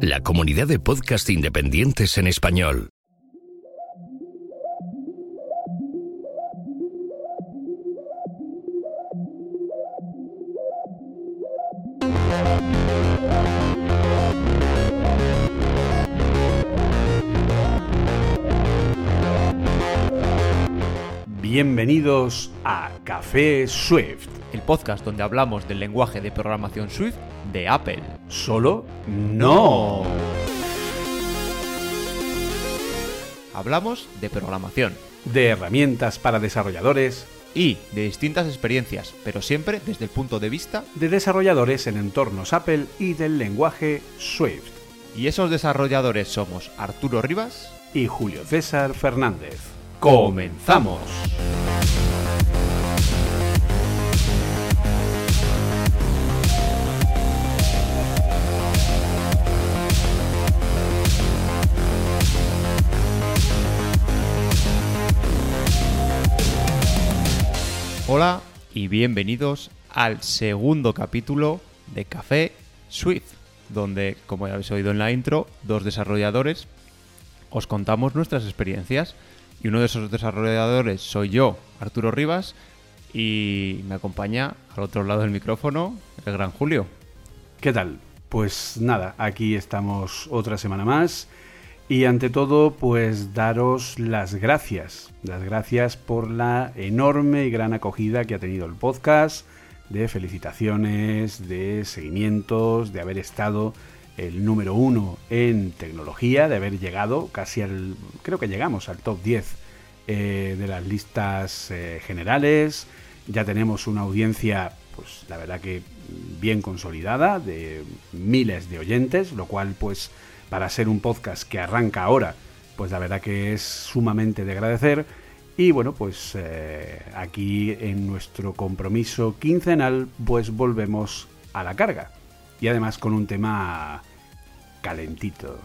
La comunidad de podcast independientes en español. Bienvenidos a Café Swift. El podcast donde hablamos del lenguaje de programación Swift de Apple. Solo no. Hablamos de programación De herramientas para desarrolladores, y de distintas experiencias, pero siempre desde el punto de vista de desarrolladores en entornos Apple y del lenguaje Swift. y esos desarrolladores somos Arturo Rivas. Y Julio César Fernández. ¡Comenzamos! Hola y bienvenidos al segundo capítulo de Café Swift, donde, como ya habéis oído en la intro, dos desarrolladores os contamos nuestras experiencias. Y uno de esos desarrolladores soy yo, Arturo Rivas, y me acompaña al otro lado del micrófono el gran Julio. ¿Qué tal? Pues nada, aquí estamos otra semana más. Y ante todo, pues daros las gracias. Las gracias por la enorme y gran acogida que ha tenido el podcast, de felicitaciones, de seguimientos, de haber estado el número uno en tecnología, de haber llegado casi al, creo que llegamos al top 10 eh, de las listas eh, generales. Ya tenemos una audiencia, pues la verdad que bien consolidada, de miles de oyentes, lo cual pues para ser un podcast que arranca ahora, pues la verdad que es sumamente de agradecer. Y bueno, pues eh, aquí en nuestro compromiso quincenal, pues volvemos a la carga. Y además con un tema calentito.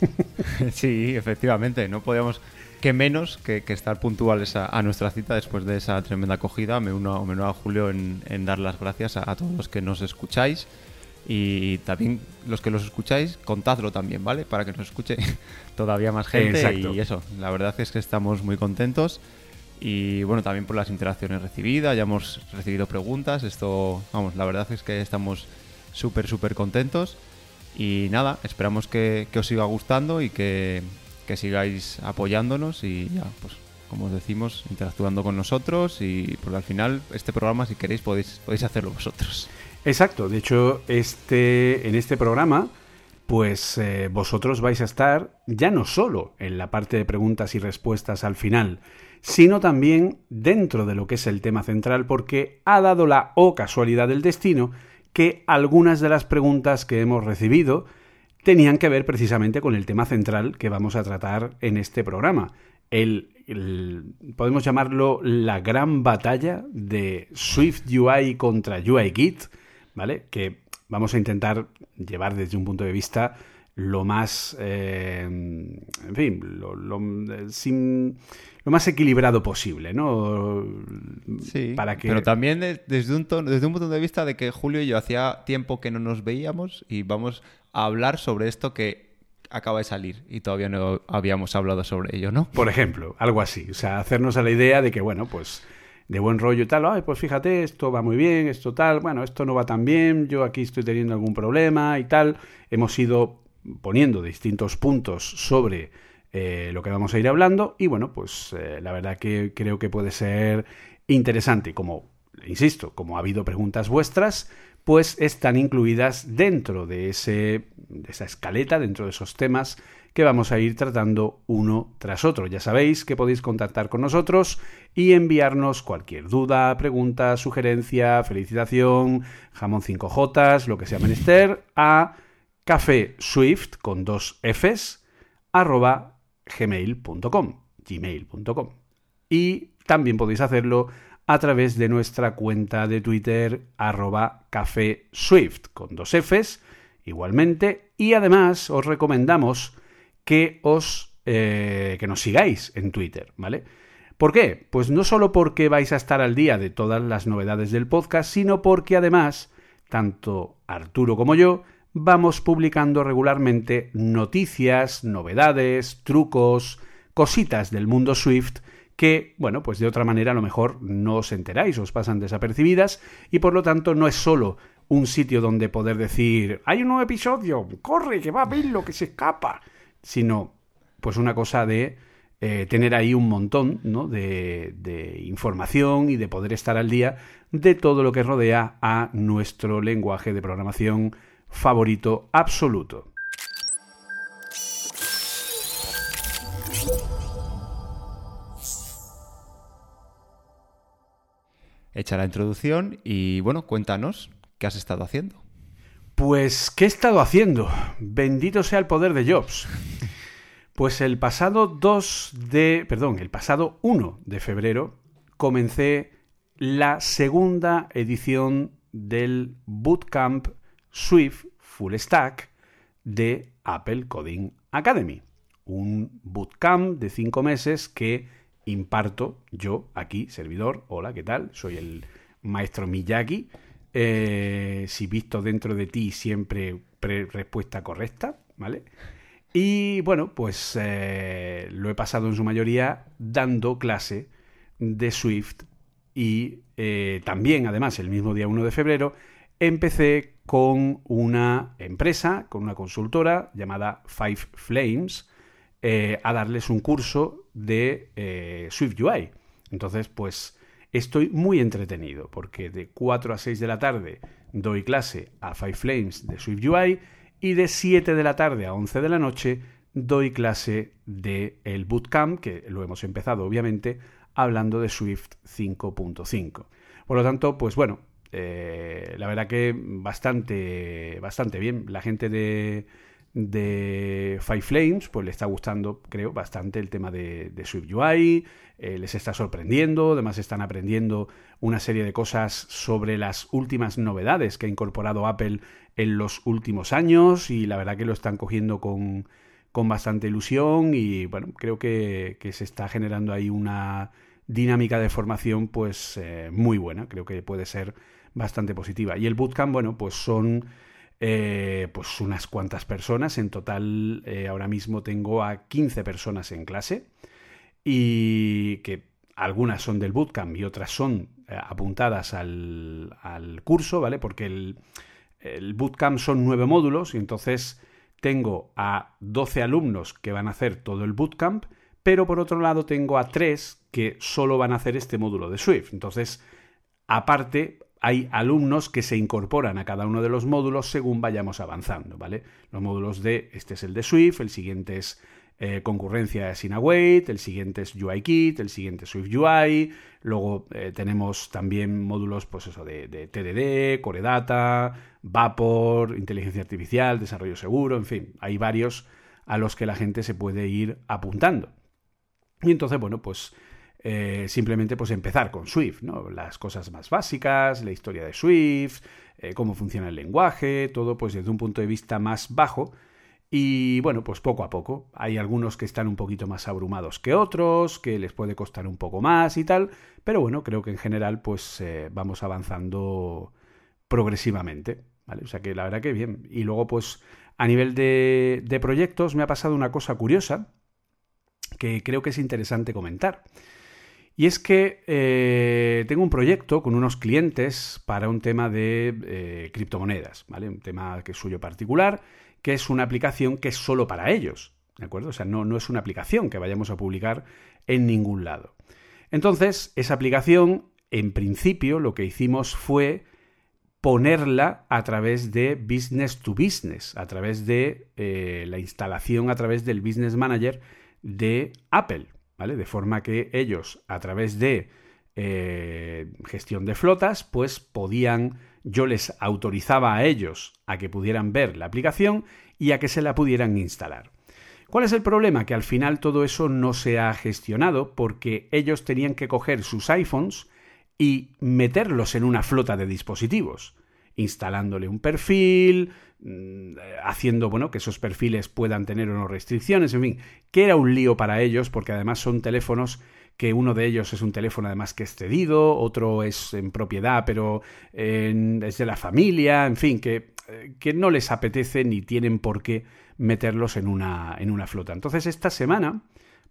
Sí, efectivamente, no podíamos que menos que, estar puntuales a, nuestra cita después de esa tremenda acogida. Me uno, me uno a Julio en, dar las gracias a todos los que nos escucháis y también los que los escucháis, contadlo también, ¿vale? Para que nos escuche todavía más gente Exacto. y eso. La verdad es que estamos muy contentos y bueno, también por las interacciones recibidas, ya hemos recibido preguntas, esto, vamos, la verdad es que estamos súper, súper contentos y nada, esperamos que, que os siga gustando y que, que sigáis apoyándonos y ya, pues como os decimos, interactuando con nosotros y porque al final este programa, si queréis, podéis, podéis hacerlo vosotros. Exacto, de hecho, este, en este programa, pues eh, vosotros vais a estar ya no solo en la parte de preguntas y respuestas al final, sino también dentro de lo que es el tema central, porque ha dado la o casualidad del destino que algunas de las preguntas que hemos recibido tenían que ver precisamente con el tema central que vamos a tratar en este programa. El, el- podemos llamarlo la gran batalla de Swift UI contra UI Git, ¿vale? Que vamos a intentar llevar desde un punto de vista lo más, eh, en fin, lo, lo- eh, sin- lo más equilibrado posible, ¿no? Sí, Para que pero también de- desde un, tono- desde un punto de vista de que Julio y yo hacía tiempo que no nos veíamos y vamos a hablar sobre esto que acaba de salir y todavía no habíamos hablado sobre ello, ¿no? Por ejemplo, algo así. O sea, hacernos a la idea de que, bueno, pues de buen rollo y tal, ay, pues fíjate, esto va muy bien, esto tal, bueno, esto no va tan bien, yo aquí estoy teniendo algún problema y tal. Hemos ido poniendo distintos puntos sobre eh, lo que vamos a ir hablando y bueno, pues eh, la verdad que creo que puede ser interesante. Como, insisto, como ha habido preguntas vuestras, pues están incluidas dentro de, ese, de esa escaleta, dentro de esos temas que vamos a ir tratando uno tras otro. Ya sabéis que podéis contactar con nosotros y enviarnos cualquier duda, pregunta, sugerencia, felicitación, jamón 5J, lo que sea menester, a café swift con dos Fs arroba gmail.com gmail.com y también podéis hacerlo a través de nuestra cuenta de Twitter arroba café swift con dos Fs igualmente y además os recomendamos que os eh, que nos sigáis en Twitter, ¿vale? ¿Por qué? Pues no solo porque vais a estar al día de todas las novedades del podcast, sino porque además tanto Arturo como yo vamos publicando regularmente noticias, novedades, trucos, cositas del mundo Swift que, bueno, pues de otra manera a lo mejor no os enteráis, os pasan desapercibidas y por lo tanto no es solo un sitio donde poder decir, hay un nuevo episodio, corre, que va a verlo, que se escapa, sino pues una cosa de eh, tener ahí un montón ¿no? de, de información y de poder estar al día de todo lo que rodea a nuestro lenguaje de programación favorito absoluto. Hecha la introducción y bueno, cuéntanos qué has estado haciendo. Pues, ¿qué he estado haciendo? Bendito sea el poder de Jobs. Pues el pasado 2 de, perdón, el pasado 1 de febrero comencé la segunda edición del Bootcamp Swift Full Stack de Apple Coding Academy. Un bootcamp de cinco meses que imparto yo aquí, servidor. Hola, ¿qué tal? Soy el maestro Miyagi. Eh, si visto dentro de ti, siempre respuesta correcta, ¿vale? Y bueno, pues eh, lo he pasado en su mayoría dando clase de Swift y eh, también, además, el mismo día 1 de febrero, empecé con una empresa, con una consultora llamada Five Flames, a darles un curso de Swift UI. Entonces, pues estoy muy entretenido porque de 4 a 6 de la tarde doy clase a Five Flames de Swift UI y de 7 de la tarde a 11 de la noche doy clase de el bootcamp, que lo hemos empezado obviamente, hablando de Swift 5.5. Por lo tanto, pues bueno, eh, la verdad que bastante, bastante bien. La gente de, de Five Flames, pues le está gustando, creo, bastante el tema de, de Swift UI, eh, les está sorprendiendo, además están aprendiendo una serie de cosas sobre las últimas novedades que ha incorporado Apple en los últimos años y la verdad que lo están cogiendo con, con bastante ilusión y bueno, creo que, que, se está generando ahí una dinámica de formación pues eh, muy buena, creo que puede ser bastante positiva. Y el bootcamp, bueno, pues son eh, pues unas cuantas personas. En total, eh, ahora mismo tengo a 15 personas en clase y que algunas son del bootcamp y otras son eh, apuntadas al, al, curso, ¿vale? Porque el, el bootcamp son nueve módulos y entonces tengo a 12 alumnos que van a hacer todo el bootcamp, pero por otro lado tengo a tres que solo van a hacer este módulo de Swift. Entonces, aparte, hay alumnos que se incorporan a cada uno de los módulos según vayamos avanzando, ¿vale? Los módulos de, este es el de Swift, el siguiente es eh, concurrencia sin await, el siguiente es UIKit, el siguiente es Swift UI, luego eh, tenemos también módulos, pues eso, de, de, TDD, Core Data, Vapor, inteligencia artificial, desarrollo seguro, en fin, hay varios a los que la gente se puede ir apuntando. Y entonces, bueno, pues eh, simplemente pues empezar con Swift, ¿no? Las cosas más básicas, la historia de Swift, eh, cómo funciona el lenguaje, todo pues desde un punto de vista más bajo. Y bueno, pues poco a poco. Hay algunos que están un poquito más abrumados que otros, que les puede costar un poco más y tal, pero bueno, creo que en general pues eh, vamos avanzando progresivamente, ¿vale? O sea que la verdad que bien. Y luego pues a nivel de, de proyectos me ha pasado una cosa curiosa que creo que es interesante comentar. Y es que eh, tengo un proyecto con unos clientes para un tema de eh, criptomonedas, ¿vale? Un tema que es suyo particular, que es una aplicación que es solo para ellos, ¿de acuerdo? O sea, no, no es una aplicación que vayamos a publicar en ningún lado. Entonces, esa aplicación, en principio, lo que hicimos fue ponerla a través de business to business, a través de eh, la instalación a través del Business Manager de Apple. De forma que ellos, a través de eh, gestión de flotas, pues podían, yo les autorizaba a ellos a que pudieran ver la aplicación y a que se la pudieran instalar. ¿Cuál es el problema? Que al final todo eso no se ha gestionado porque ellos tenían que coger sus iPhones y meterlos en una flota de dispositivos, instalándole un perfil, Mm, haciendo bueno que esos perfiles puedan tener unas restricciones, en fin, que era un lío para ellos porque además son teléfonos que uno de ellos es un teléfono además que es cedido, otro es en propiedad pero es de la familia, en fin, que eh, que no les apetece ni tienen por qué meterlos en una, en una flota. Entonces, esta semana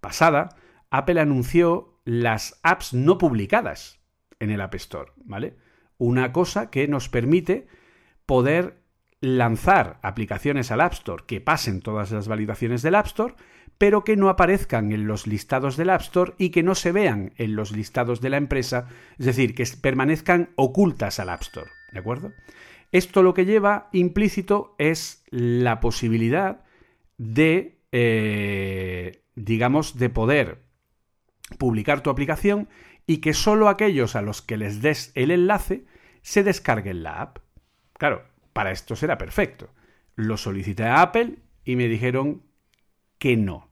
pasada, Apple anunció las apps no publicadas en el App Store, ¿vale? Una cosa que nos permite poder lanzar aplicaciones al App Store que pasen todas las validaciones del App Store, pero que no aparezcan en los listados del App Store y que no se vean en los listados de la empresa, es decir, que permanezcan ocultas al App Store, ¿de acuerdo? Esto lo que lleva implícito es la posibilidad de, eh, digamos, de poder publicar tu aplicación y que solo aquellos a los que les des el enlace se descarguen la app. Claro, para esto será perfecto. Lo solicité a Apple y me dijeron que no.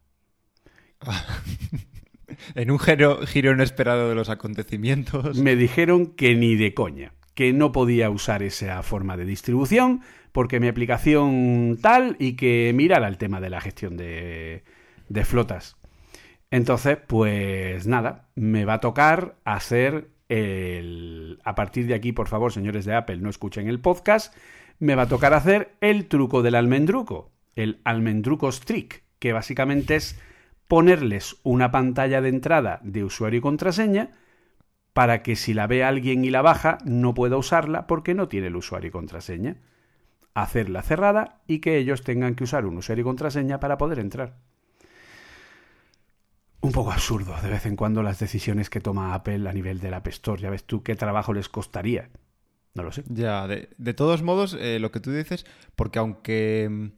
en un giro, giro inesperado de los acontecimientos. Me dijeron que ni de coña, que no podía usar esa forma de distribución porque mi aplicación tal y que mirara el tema de la gestión de, de flotas. Entonces, pues nada, me va a tocar hacer A partir de aquí, por favor, señores de Apple, no escuchen el podcast me va a tocar hacer el truco del almendruco, el almendruco trick, que básicamente es ponerles una pantalla de entrada de usuario y contraseña para que si la ve alguien y la baja no pueda usarla porque no tiene el usuario y contraseña. Hacerla cerrada y que ellos tengan que usar un usuario y contraseña para poder entrar. Un poco absurdo de vez en cuando las decisiones que toma Apple a nivel del App Store. Ya ves tú qué trabajo les costaría no lo sé. Ya, de, todos modos, eh, lo que tú dices, porque aunque,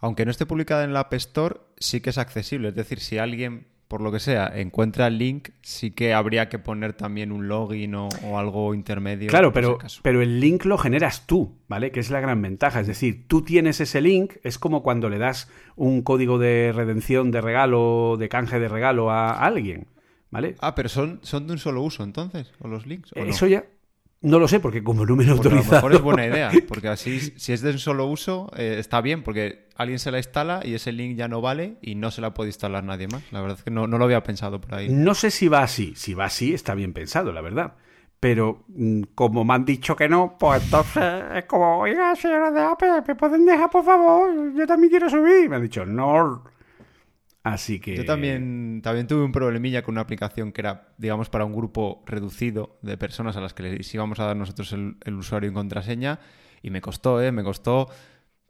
aunque no esté publicada en la App Store, sí que es accesible. Es decir, si alguien, por lo que sea, encuentra el link, sí que habría que poner también un login o, algo intermedio. Claro, pero, pero el link lo generas tú, ¿vale? Que es la gran ventaja. Es decir, tú tienes ese link, es como cuando le das un código de redención de regalo, de canje de regalo a alguien. ¿Vale? Ah, pero son, son de un solo uso entonces, o los links. Eso ya, no lo sé, porque como número autorizado... A lo mejor es buena idea, porque así, si es de un solo uso, eh, está bien, porque alguien se la instala y ese link ya no vale y no se la puede instalar nadie más. La verdad es que no, no lo había pensado por ahí. No sé si va así. Si va así, está bien pensado, la verdad. Pero mm, como me han dicho que no, pues entonces es como, oiga, señora de Apple, ¿me pueden dejar, por favor? Yo también quiero subir. Me han dicho, no. Yo también, también tuve un problemilla con una aplicación que era, digamos, para un grupo reducido de personas a las que les íbamos a dar nosotros el, usuario y contraseña y me costó, ¿eh? Me costó,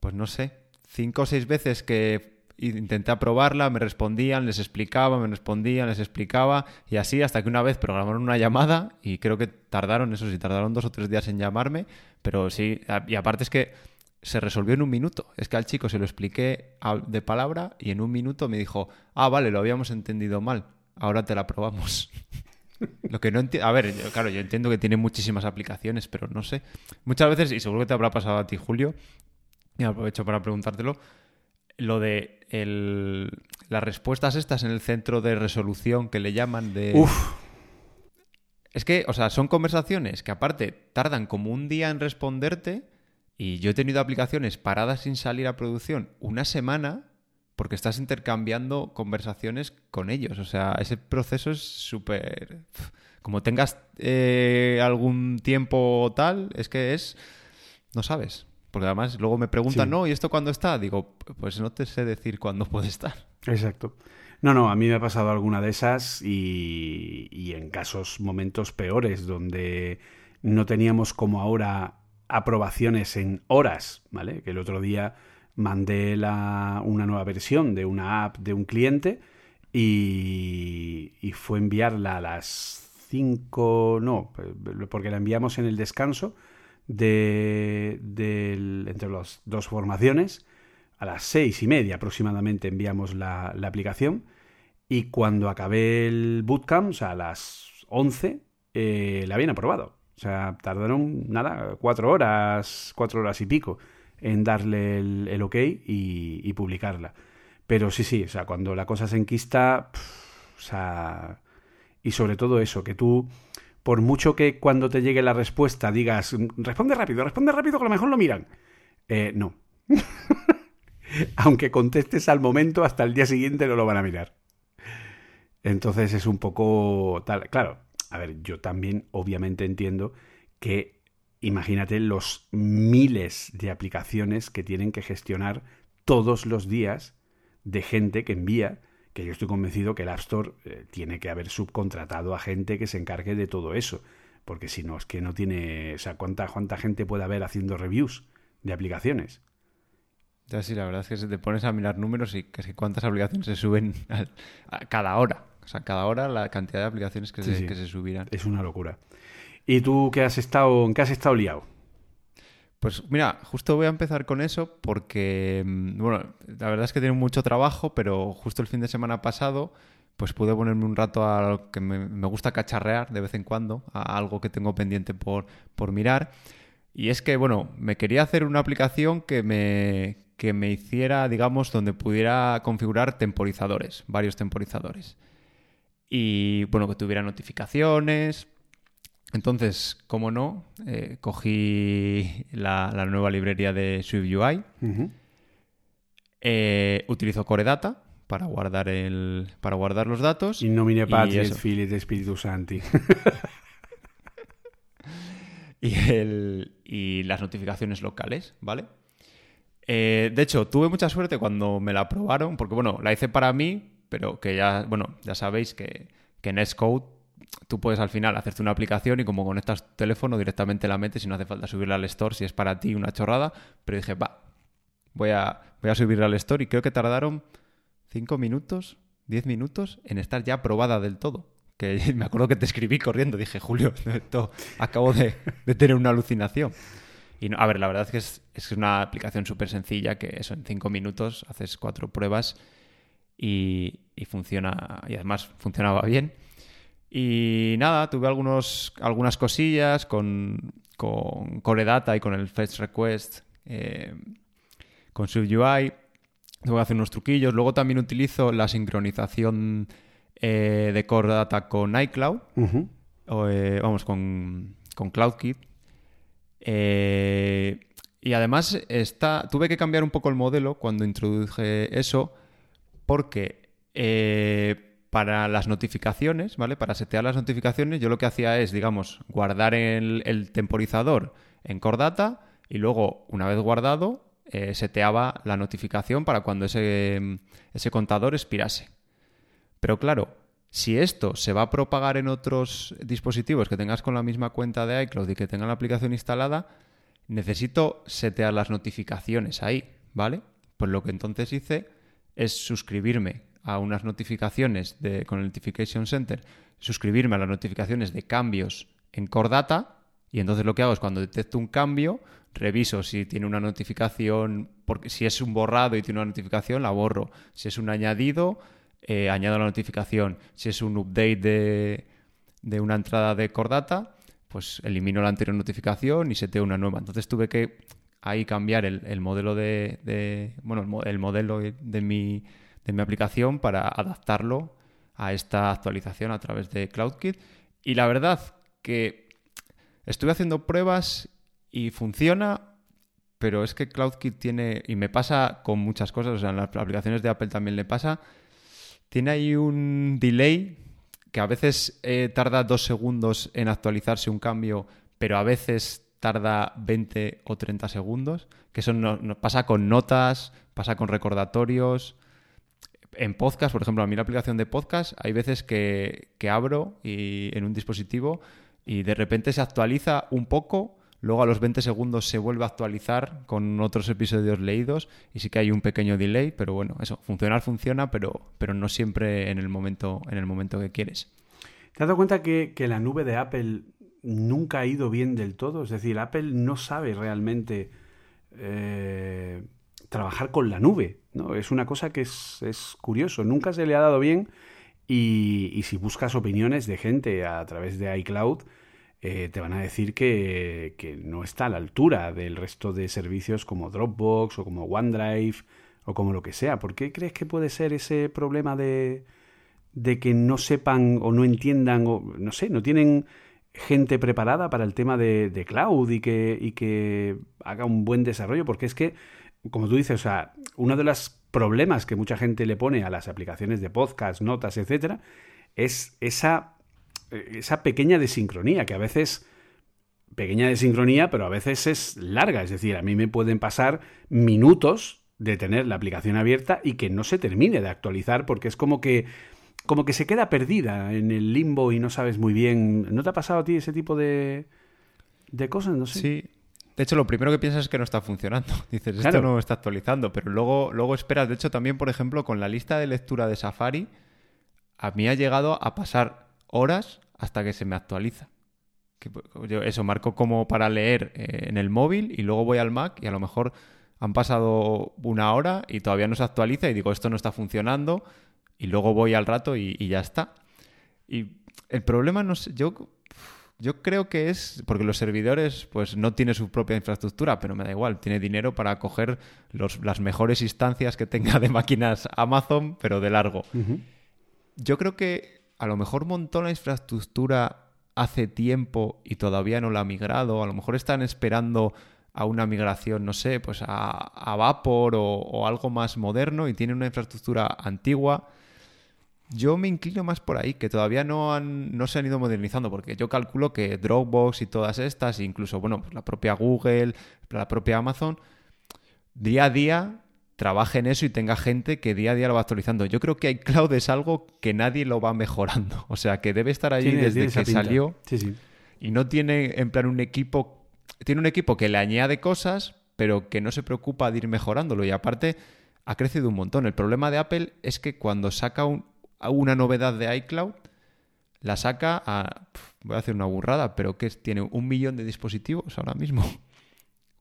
pues no sé, cinco o seis veces que intenté aprobarla, me respondían, les explicaba, me respondían, les explicaba y así hasta que una vez programaron una llamada y creo que tardaron, eso sí, tardaron dos o tres días en llamarme, pero sí, y aparte es que se resolvió en un minuto. Es que al chico se lo expliqué de palabra y en un minuto me dijo, ah, vale, lo habíamos entendido mal, ahora te la probamos. lo que no entiendo, a ver, claro, yo entiendo que tiene muchísimas aplicaciones, pero no sé. Muchas veces, y seguro que te habrá pasado a ti, Julio, y aprovecho para preguntártelo, lo de las respuestas estas en el centro de resolución que le llaman de... Uf. Es que, o sea, son conversaciones que aparte tardan como un día en responderte y yo he tenido aplicaciones paradas sin salir a producción una semana porque estás intercambiando conversaciones con ellos. O sea, ese proceso es súper... Como tengas eh, algún tiempo tal, es que es... No sabes. Porque además luego me preguntan, no, ¿y esto cuándo está? Digo, pues no te sé decir cuándo puede estar. Exacto. No, no, a mí me ha pasado alguna de esas y, y en casos, momentos peores, donde no teníamos como ahora aprobaciones en horas, ¿vale? Que el otro día mandé la, una nueva versión de una app de un cliente y, fue enviarla a las 5, no, porque la enviamos en el descanso de, entre las dos formaciones. A las seis y media aproximadamente enviamos la, la aplicación y cuando acabé el bootcamp, o sea, a las 11, eh, la habían aprobado. O sea, tardaron nada, cuatro horas, cuatro horas y pico en darle el, ok y, publicarla. Pero sí, sí, o sea, cuando la cosa se enquista, o sea, y sobre todo eso, que tú, por mucho que cuando te llegue la respuesta digas, responde rápido, responde rápido, que a lo mejor lo miran. Eh, no. Aunque contestes al momento, hasta el día siguiente no lo van a mirar. Entonces es un poco tal. Claro, a ver, yo también obviamente entiendo que imagínate los miles de aplicaciones que tienen que gestionar todos los días de gente que envía, que yo estoy convencido que el App Store eh, tiene que haber subcontratado a gente que se encargue de todo eso, porque si no es que no tiene, o sea, cuánta, cuánta gente puede haber haciendo reviews de aplicaciones. Ya sí, la verdad es que si te pones a mirar números y que cuántas aplicaciones se suben a, cada hora. O sea, cada hora la cantidad de aplicaciones que, se, que se subirán. Es una locura. ¿Y tú qué has estado, en qué has estado liado? Pues mira, justo voy a empezar con eso porque, mm, bueno, la verdad es que tengo mucho trabajo, pero justo el fin de semana pasado, pues pude ponerme un rato a lo que me, me gusta cacharrear de vez en cuando, a algo que tengo pendiente por, por mirar. Y es que, bueno, me quería hacer una aplicación que me, que me hiciera, digamos, donde pudiera configurar temporizadores, varios temporizadores. Y, bueno, que tuviera notificaciones. Entonces, como no, eh, cogí la, nueva librería de SwiftUI. Eh, utilizo Coredata para guardar el para guardar los datos. Y nomine Patris, Filit, Espíritu Santi. y, el, y las notificaciones locales, ¿vale? Eh, de hecho, tuve mucha suerte cuando me la aprobaron, porque bueno, la hice para mí, pero que ya, bueno, ya sabéis que, que en Xcode tú puedes al final hacerte una aplicación y como conectas tu teléfono directamente la metes y no hace falta subirla al store si es para ti una chorrada, pero dije, va, voy a, voy a subirla al store y creo que tardaron 5 minutos, 10 minutos en estar ya aprobada del todo que me acuerdo que te escribí corriendo, dije, Julio, acabo de, tener una alucinación. Y a ver, la verdad es que es, una aplicación súper sencilla, que eso en cinco minutos haces cuatro pruebas y, funciona, y además funcionaba bien. Y nada, tuve algunos, algunas cosillas con, con Core Data y con el Fetch Request, eh, con SwiftUI. Tengo que hacer unos truquillos. Luego también utilizo la sincronización eh, de Core Data con iCloud, eh, vamos, con, con CloudKit. Y además está, tuve que cambiar un poco el modelo cuando introduje eso, porque para las notificaciones, ¿vale? Para setear las notificaciones, yo lo que hacía es, digamos, guardar el, el temporizador en Core Data y luego, una vez guardado, seteaba la notificación para cuando ese, ese contador expirase. Pero claro, si esto se va a propagar en otros dispositivos que tengas con la misma cuenta de iCloud y que tengan la aplicación instalada, necesito setear las notificaciones ahí, ¿vale? Pues lo que entonces hice es suscribirme a unas notificaciones de, con el Notification Center, suscribirme a las notificaciones de cambios en Core Data y entonces lo que hago es cuando detecto un cambio, reviso si tiene una notificación, porque si es un borrado y tiene una notificación, la borro. Si es un añadido, eh, añado la notificación. Si es un update de, una entrada de Cordata, pues elimino la anterior notificación y seteo una nueva. Entonces tuve que ahí cambiar el, modelo de, bueno, el, modelo de mi, de mi aplicación para adaptarlo a esta actualización a través de CloudKit. Y la verdad que estuve haciendo pruebas y funciona, pero es que CloudKit tiene, y me pasa con muchas cosas, o sea, en las aplicaciones de Apple también le pasa, tiene ahí un delay que a veces eh, tarda dos segundos en actualizarse un cambio, pero a veces tarda 20 o 30 segundos, que eso no, pasa con notas, pasa con recordatorios. En podcast, por ejemplo, a mí la aplicación de podcast, hay veces que, que abro y, en un dispositivo y de repente se actualiza un poco Luego a los 20 segundos se vuelve a actualizar con otros episodios leídos y sí que hay un pequeño delay, pero bueno, eso, funcionar funciona, pero, pero no siempre en el, momento, en el momento que quieres. ¿Te has dado cuenta que, la nube de Apple nunca ha ido bien del todo? Es decir, Apple no sabe realmente eh, trabajar con la nube. ¿no? Es una cosa que es, es, curioso, nunca se le ha dado bien y, si buscas opiniones de gente a través de iCloud, eh, te van a decir que, no está a la altura del resto de servicios como Dropbox o como OneDrive o como lo que sea. ¿Por qué crees que puede ser ese problema de, de que no sepan o no entiendan o no sé, no tienen gente preparada para el tema de, de cloud y que, y que haga un buen desarrollo? Porque es que, como tú dices, o sea, uno de los problemas que mucha gente le pone a las aplicaciones de podcast, notas, etcétera, es esa eh, esa pequeña desincronía que a veces pequeña desincronía, pero a veces es larga. Es decir, a mí me pueden pasar minutos de tener la aplicación abierta y que no se termine de actualizar porque es como que como que se queda perdida en el limbo y no sabes muy bien. ¿No te ha pasado a ti ese tipo de, de cosas? No sé. Sí. De hecho, lo primero que piensas es que no está funcionando. Dices, esto no está actualizando, pero luego, luego esperas. De hecho, también, por ejemplo, con la lista de lectura de Safari, a mí ha llegado a pasar horas hasta que se me actualiza. Que, yo eso marco como para leer eh, en el móvil y luego voy al Mac y a lo mejor han pasado una hora y todavía no se actualiza y digo, esto no está funcionando y luego voy al rato y, ya está. Y el problema no sé, yo, yo creo que es porque los servidores pues no tienen su propia infraestructura, pero me da igual, tiene dinero para coger los, las mejores instancias que tenga de máquinas Amazon, pero de largo. Yo creo que a lo mejor montó la infraestructura hace tiempo y todavía no la ha migrado, a lo mejor están esperando a una migración, no sé, pues a, a Vapor o, o, algo más moderno y tienen una infraestructura antigua. Yo me inclino más por ahí, que todavía no, han, no se han ido modernizando, porque yo calculo que Dropbox y todas estas, incluso, bueno, pues la propia Google, la propia Amazon, día a día trabaje en eso y tenga gente que día a día lo va actualizando. Yo creo que iCloud es algo que nadie lo va mejorando. O sea, que debe estar allí desde que salió. Y no tiene, en plan, un equipo. Tiene un equipo que le añade cosas, pero que no se preocupa de ir mejorándolo. Y aparte, ha crecido un montón. El problema de Apple es que cuando saca un, una novedad de iCloud, la saca a. Voy a hacer una burrada, pero que tiene un millón de dispositivos ahora mismo.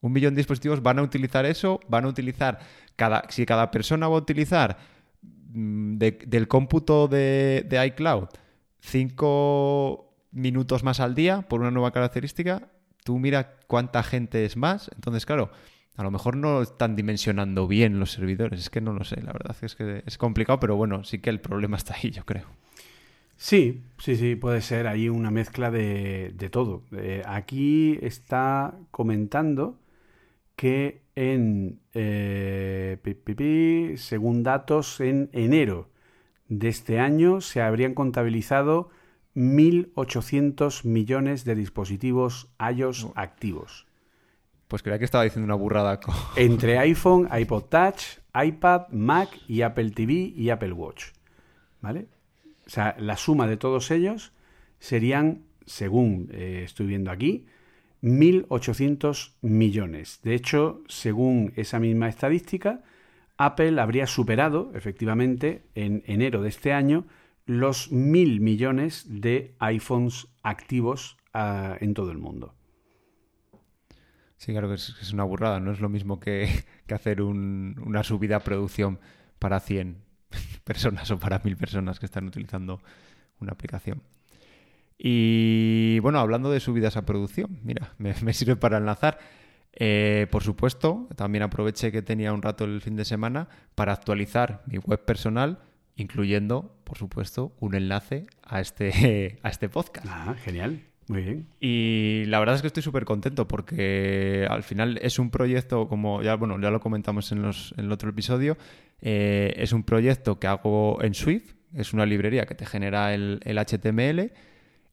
Un millón de dispositivos van a utilizar eso, van a utilizar cada. Si cada persona va a utilizar mm, del cómputo de, de iCloud cinco minutos más al día por una nueva característica, tú mira cuánta gente es más. Entonces, claro, a lo mejor no están dimensionando bien los servidores, es que no lo sé, la verdad es que es complicado, pero bueno, sí que el problema está ahí, yo creo. Sí, sí, sí, puede ser ahí una mezcla de, todo. Eh, aquí está comentando que en, eh, según datos, en enero de este año se habrían contabilizado 1.800 millones de dispositivos iOS activos. Pues creía que estaba diciendo una burrada. Entre iPhone, iPod Touch, iPad, Mac y Apple TV y Apple Watch. ¿Vale? O sea, la suma de todos ellos serían, según eh, estoy viendo aquí, 1.800 millones. De hecho, según esa misma estadística, Apple habría superado, efectivamente, en enero de este año, los 1.000 millones de iPhones activos ah, en todo el mundo. Sí, claro que es, una burrada, no es lo mismo que, hacer una subida a producción para 100 personas o para 1000 personas que están utilizando una aplicación. Y bueno, hablando de subidas a producción, mira, me, sirve para enlazar. Eh, por supuesto, también aproveché que tenía un rato el fin de semana para actualizar mi web personal, incluyendo, por supuesto, un enlace a este, a este podcast. Ah, genial. Muy bien. Y la verdad es que estoy súper contento porque al final es un proyecto, como ya, bueno, ya lo comentamos en, los, en el otro episodio, eh, es un proyecto que hago en Swift, es una librería que te genera el, HTML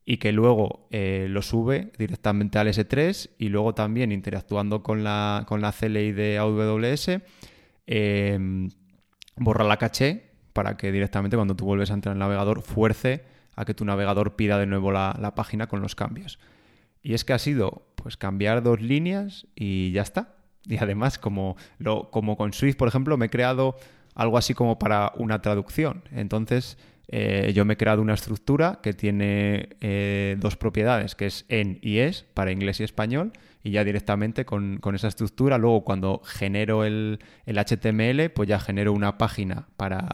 y que luego eh, lo sube directamente al S3 y luego también interactuando con la, con la CLI de AWS, em, borra la caché para que directamente cuando tú vuelves a entrar en el navegador fuerce a que tu navegador pida de nuevo la, página con los cambios. Y es que ha sido pues cambiar dos líneas y ya está. Y además, como, lo, como con Swift, por ejemplo, me he creado algo así como para una traducción. Entonces, eh, yo me he creado una estructura que tiene eh, dos propiedades, que es en y es, para inglés y español, y ya directamente con, esa estructura, luego cuando genero el, el HTML, pues ya genero una página para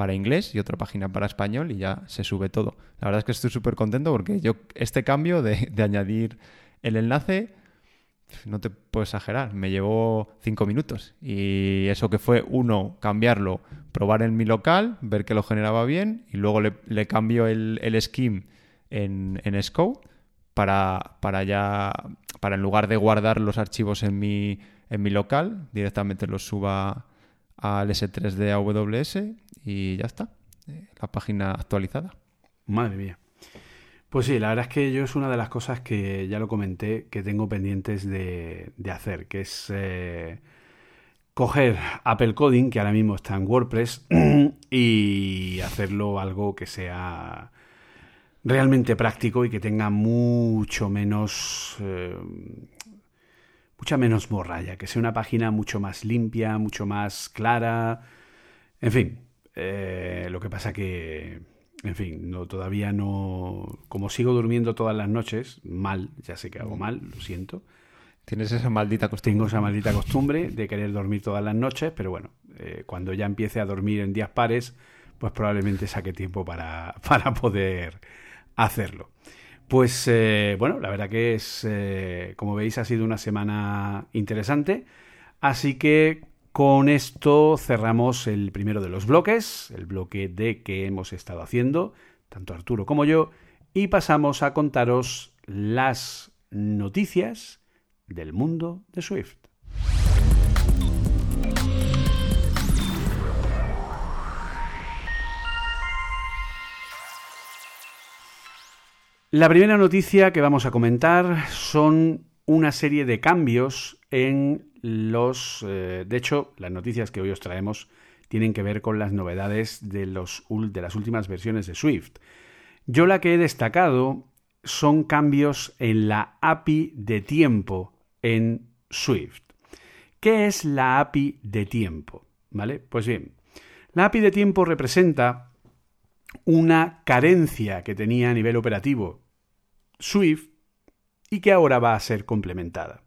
para inglés y otra página para español y ya se sube todo. La verdad es que estoy súper contento porque yo este cambio de, añadir el enlace, no te puedo exagerar, me llevó cinco minutos. Y eso que fue, uno, cambiarlo, probar en mi local, ver que lo generaba bien y luego le, cambio el, el scheme en, en para, para ya, para en lugar de guardar los archivos en mi, en mi local, directamente los suba al S3 de AWS y ya está. Eh, la página actualizada. Madre mía. Pues sí, la verdad es que yo es una de las cosas que ya lo comenté, que tengo pendientes de, hacer, que es eh, coger Apple Coding, que ahora mismo está en WordPress, y hacerlo algo que sea realmente práctico y que tenga mucho menos... Eh, mucha menos morralla, que sea una página mucho más limpia, mucho más clara. En fin, eh, lo que pasa que en fin, no, todavía no. Como sigo durmiendo todas las noches, mal, ya sé que hago mal, lo siento. Tienes esa maldita costumbre. Tengo esa maldita costumbre de querer dormir todas las noches, pero bueno, eh, cuando ya empiece a dormir en días pares, pues probablemente saque tiempo para, para poder hacerlo. Pues eh, bueno, la verdad que es, eh, como veis, ha sido una semana interesante. Así que con esto cerramos el primero de los bloques, el bloque de que hemos estado haciendo, tanto Arturo como yo, y pasamos a contaros las noticias del mundo de Swift. La primera noticia que vamos a comentar son una serie de cambios en Eh, de hecho, las noticias que hoy os traemos tienen que ver con las novedades de, de las últimas versiones de Swift. Yo la que he destacado son cambios en la API de tiempo en Swift. ¿Qué es la API de tiempo? ¿Vale? Pues bien, la API de tiempo representa una carencia que tenía a nivel operativo Swift y que ahora va a ser complementada.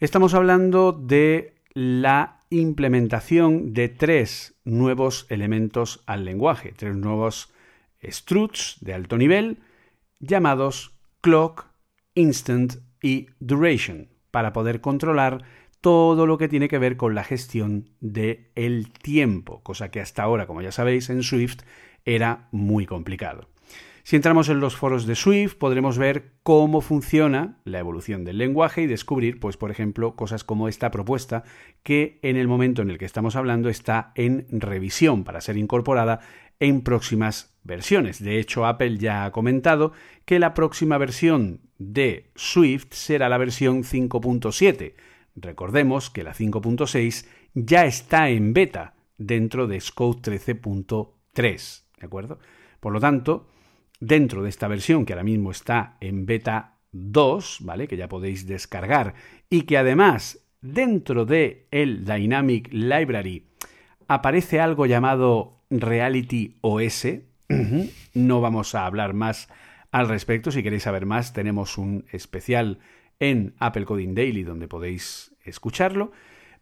Estamos hablando de la implementación de tres nuevos elementos al lenguaje, tres nuevos struts de alto nivel llamados clock, instant y duration, para poder controlar todo lo que tiene que ver con la gestión del el tiempo, cosa que hasta ahora, como ya sabéis, en Swift era muy complicado. Si entramos en los foros de Swift, podremos ver cómo funciona la evolución del lenguaje y descubrir, pues, por ejemplo, cosas como esta propuesta que en el momento en el que estamos hablando está en revisión para ser incorporada en próximas versiones. De hecho, Apple ya ha comentado que la próxima versión de Swift será la versión 5.7. Recordemos que la 5.6 ya está en beta dentro de Scout 13.3, ¿de acuerdo? Por lo tanto, dentro de esta versión que ahora mismo está en beta 2, ¿vale? Que ya podéis descargar y que además dentro de el Dynamic Library aparece algo llamado Reality OS. no vamos a hablar más al respecto. Si queréis saber más, tenemos un especial en Apple Coding Daily donde podéis escucharlo.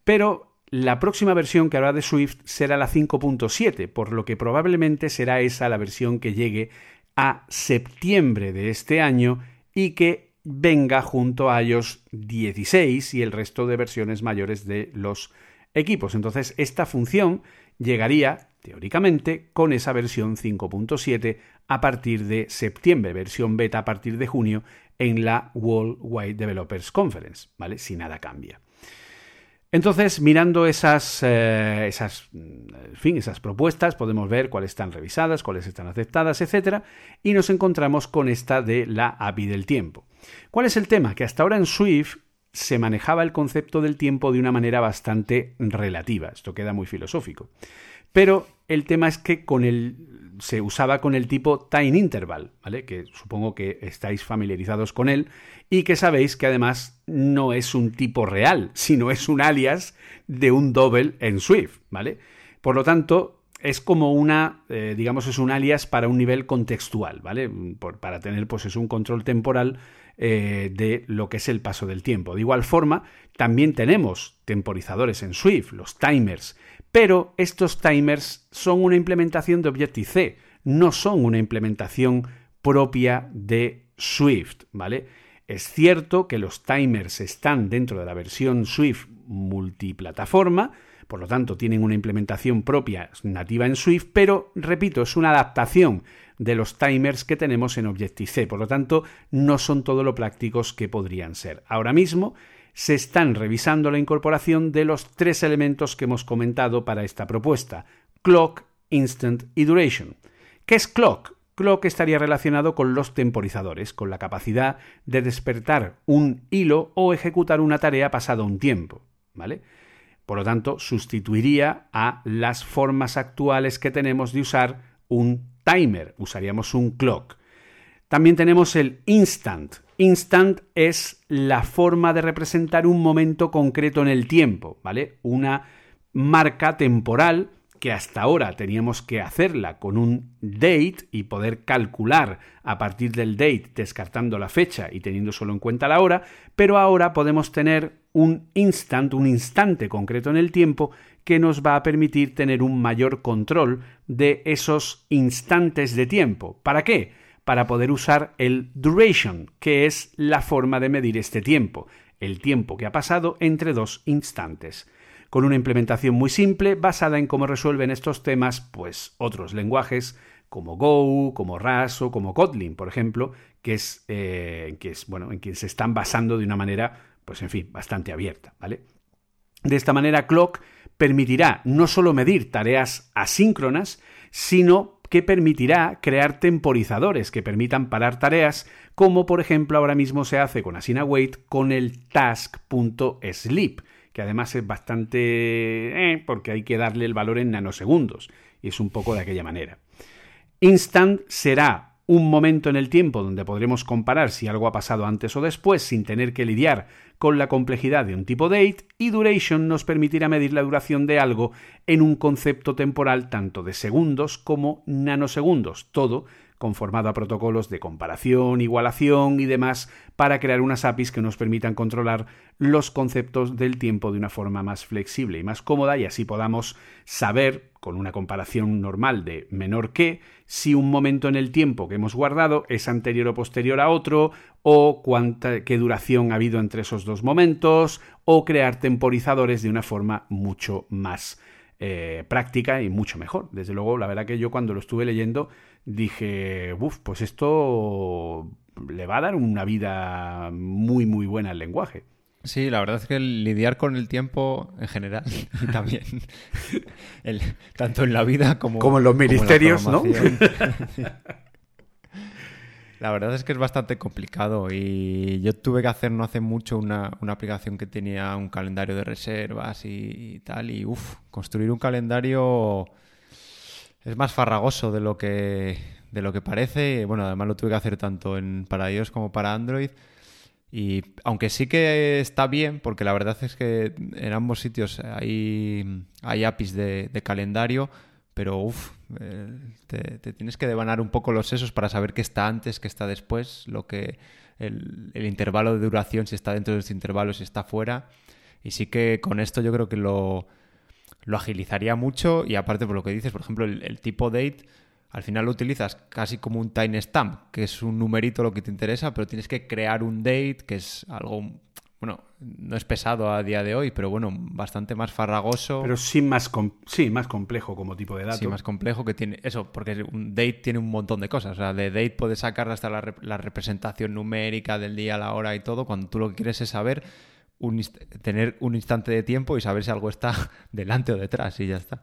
Pero la próxima versión que habrá de Swift será la 5.7, por lo que probablemente será esa la versión que llegue a septiembre de este año y que venga junto a iOS 16 y el resto de versiones mayores de los equipos. Entonces, esta función llegaría, teóricamente, con esa versión 5.7 a partir de septiembre, versión beta a partir de junio en la Worldwide Developers Conference, ¿vale? Si nada cambia. Entonces, mirando esas, eh, esas, en fin, esas propuestas, podemos ver cuáles están revisadas, cuáles están aceptadas, etc. Y nos encontramos con esta de la API del tiempo. ¿Cuál es el tema? Que hasta ahora en Swift se manejaba el concepto del tiempo de una manera bastante relativa. Esto queda muy filosófico. Pero el tema es que con el, se usaba con el tipo time interval, ¿vale? Que supongo que estáis familiarizados con él y que sabéis que además no es un tipo real, sino es un alias de un double en Swift, ¿vale? Por lo tanto, es como una, eh, digamos, es un alias para un nivel contextual, ¿vale? para tener, pues, es un control temporal eh, de lo que es el paso del tiempo. De igual forma, también tenemos temporizadores en Swift, los timers, pero estos timers son una implementación de Objective-C, no son una implementación propia de Swift, ¿vale? Es cierto que los timers están dentro de la versión Swift multiplataforma, por lo tanto tienen una implementación propia nativa en Swift, pero repito, es una adaptación de los timers que tenemos en Objective-C, por lo tanto no son todo lo prácticos que podrían ser. Ahora mismo se están revisando la incorporación de los tres elementos que hemos comentado para esta propuesta, clock, instant y duration. ¿Qué es clock? Clock estaría relacionado con los temporizadores, con la capacidad de despertar un hilo o ejecutar una tarea pasado un tiempo, ¿vale? Por lo tanto, sustituiría a las formas actuales que tenemos de usar un timer, usaríamos un clock. También tenemos el instant. Instant es la forma de representar un momento concreto en el tiempo, ¿vale? Una marca temporal que hasta ahora teníamos que hacerla con un date y poder calcular a partir del date descartando la fecha y teniendo solo en cuenta la hora, pero ahora podemos tener un instant, un instante concreto en el tiempo que nos va a permitir tener un mayor control de esos instantes de tiempo. ¿Para qué? Para poder usar el duration, que es la forma de medir este tiempo, el tiempo que ha pasado entre dos instantes con una implementación muy simple basada en cómo resuelven estos temas pues otros lenguajes como Go, como Rust o como Kotlin, por ejemplo, que es, eh, que es bueno, en quien se están basando de una manera, pues en fin, bastante abierta, ¿vale? De esta manera, Clock permitirá no solo medir tareas asíncronas, sino que permitirá crear temporizadores que permitan parar tareas, como por ejemplo ahora mismo se hace con AsinaWait con el task.sleep, que además es bastante... Eh, porque hay que darle el valor en nanosegundos, y es un poco de aquella manera. Instant será un momento en el tiempo donde podremos comparar si algo ha pasado antes o después sin tener que lidiar con la complejidad de un tipo date y duration nos permitirá medir la duración de algo en un concepto temporal tanto de segundos como nanosegundos, todo conformado a protocolos de comparación, igualación y demás para crear unas APIs que nos permitan controlar los conceptos del tiempo de una forma más flexible y más cómoda y así podamos saber con una comparación normal de menor que si un momento en el tiempo que hemos guardado es anterior o posterior a otro o cuánta qué duración ha habido entre esos dos momentos o crear temporizadores de una forma mucho más eh, práctica y mucho mejor. Desde luego, la verdad que yo cuando lo estuve leyendo dije, uff, pues esto le va a dar una vida muy, muy buena al lenguaje. Sí, la verdad es que lidiar con el tiempo en general y también tanto en la vida como, como en los ministerios, ¿no? La verdad es que es bastante complicado y yo tuve que hacer no hace mucho una, aplicación que tenía un calendario de reservas y, tal y uff, construir un calendario es más farragoso de lo que de lo que parece. Bueno, además lo tuve que hacer tanto en para iOS como para Android. Y aunque sí que está bien, porque la verdad es que en ambos sitios hay, hay APIs de, calendario, pero uff, eh, te, tienes que devanar un poco los sesos para saber qué está antes, qué está después, lo que el, el intervalo de duración, si está dentro de los intervalos, si está fuera. Y sí que con esto yo creo que lo, lo agilizaría mucho y aparte por lo que dices, por ejemplo, el, tipo date, al final lo utilizas casi como un timestamp, que es un numerito lo que te interesa, pero tienes que crear un date, que es algo, bueno, no es pesado a día de hoy, pero bueno, bastante más farragoso. Pero sí más, sí, más complejo como tipo de dato. Sí, más complejo que tiene, eso, porque un date tiene un montón de cosas, o sea, de date puedes sacar hasta la, la representación numérica del día, la hora y todo, cuando tú lo que quieres es saber tener un instante de tiempo y saber si algo está delante o detrás y ya está.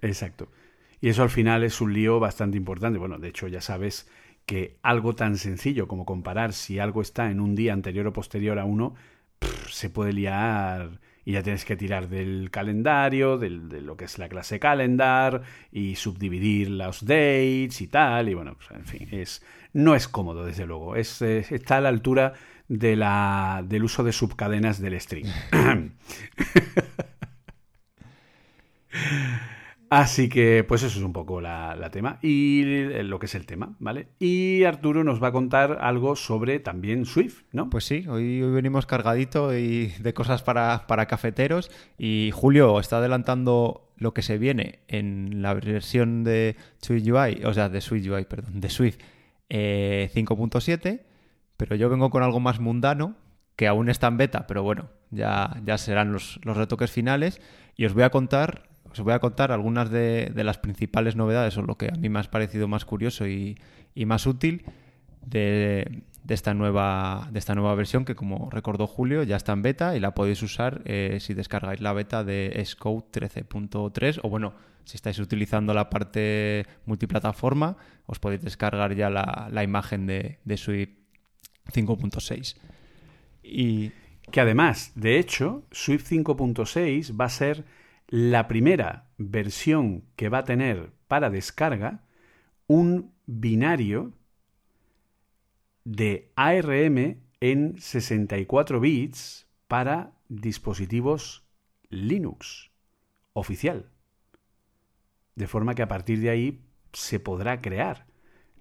Exacto. Y eso al final es un lío bastante importante. Bueno, de hecho ya sabes que algo tan sencillo como comparar si algo está en un día anterior o posterior a uno, se puede liar y ya tienes que tirar del calendario, del, de lo que es la clase calendar y subdividir los dates y tal. Y bueno, pues, en fin, es, no es cómodo, desde luego. Es, está a la altura de la, del uso de subcadenas del string. Así que, pues eso es un poco la, tema y lo que es el tema, ¿vale? Y Arturo nos va a contar algo sobre también Swift, ¿no? Pues sí, hoy, venimos cargadito y de cosas para, cafeteros y Julio está adelantando lo que se viene en la versión de Swift UI, o sea, de Swift UI, perdón, de Swift 5.7 eh, pero yo vengo con algo más mundano, que aún está en beta, pero bueno, ya, ya serán los, retoques finales. Y os voy a contar, os voy a contar algunas de, las principales novedades, o lo que a mí me ha parecido más curioso y, más útil de, de esta nueva de esta nueva versión que como recordó Julio ya está en beta y la podéis usar eh, si descargáis la beta de Xcode 13.3 o bueno si estáis utilizando la parte multiplataforma os podéis descargar ya la, imagen de, de Swift 5.6 y que además de hecho Swift 5.6 va a ser la primera versión que va a tener para descarga un binario de ARM en 64 bits para dispositivos Linux oficial. De forma que a partir de ahí se podrá crear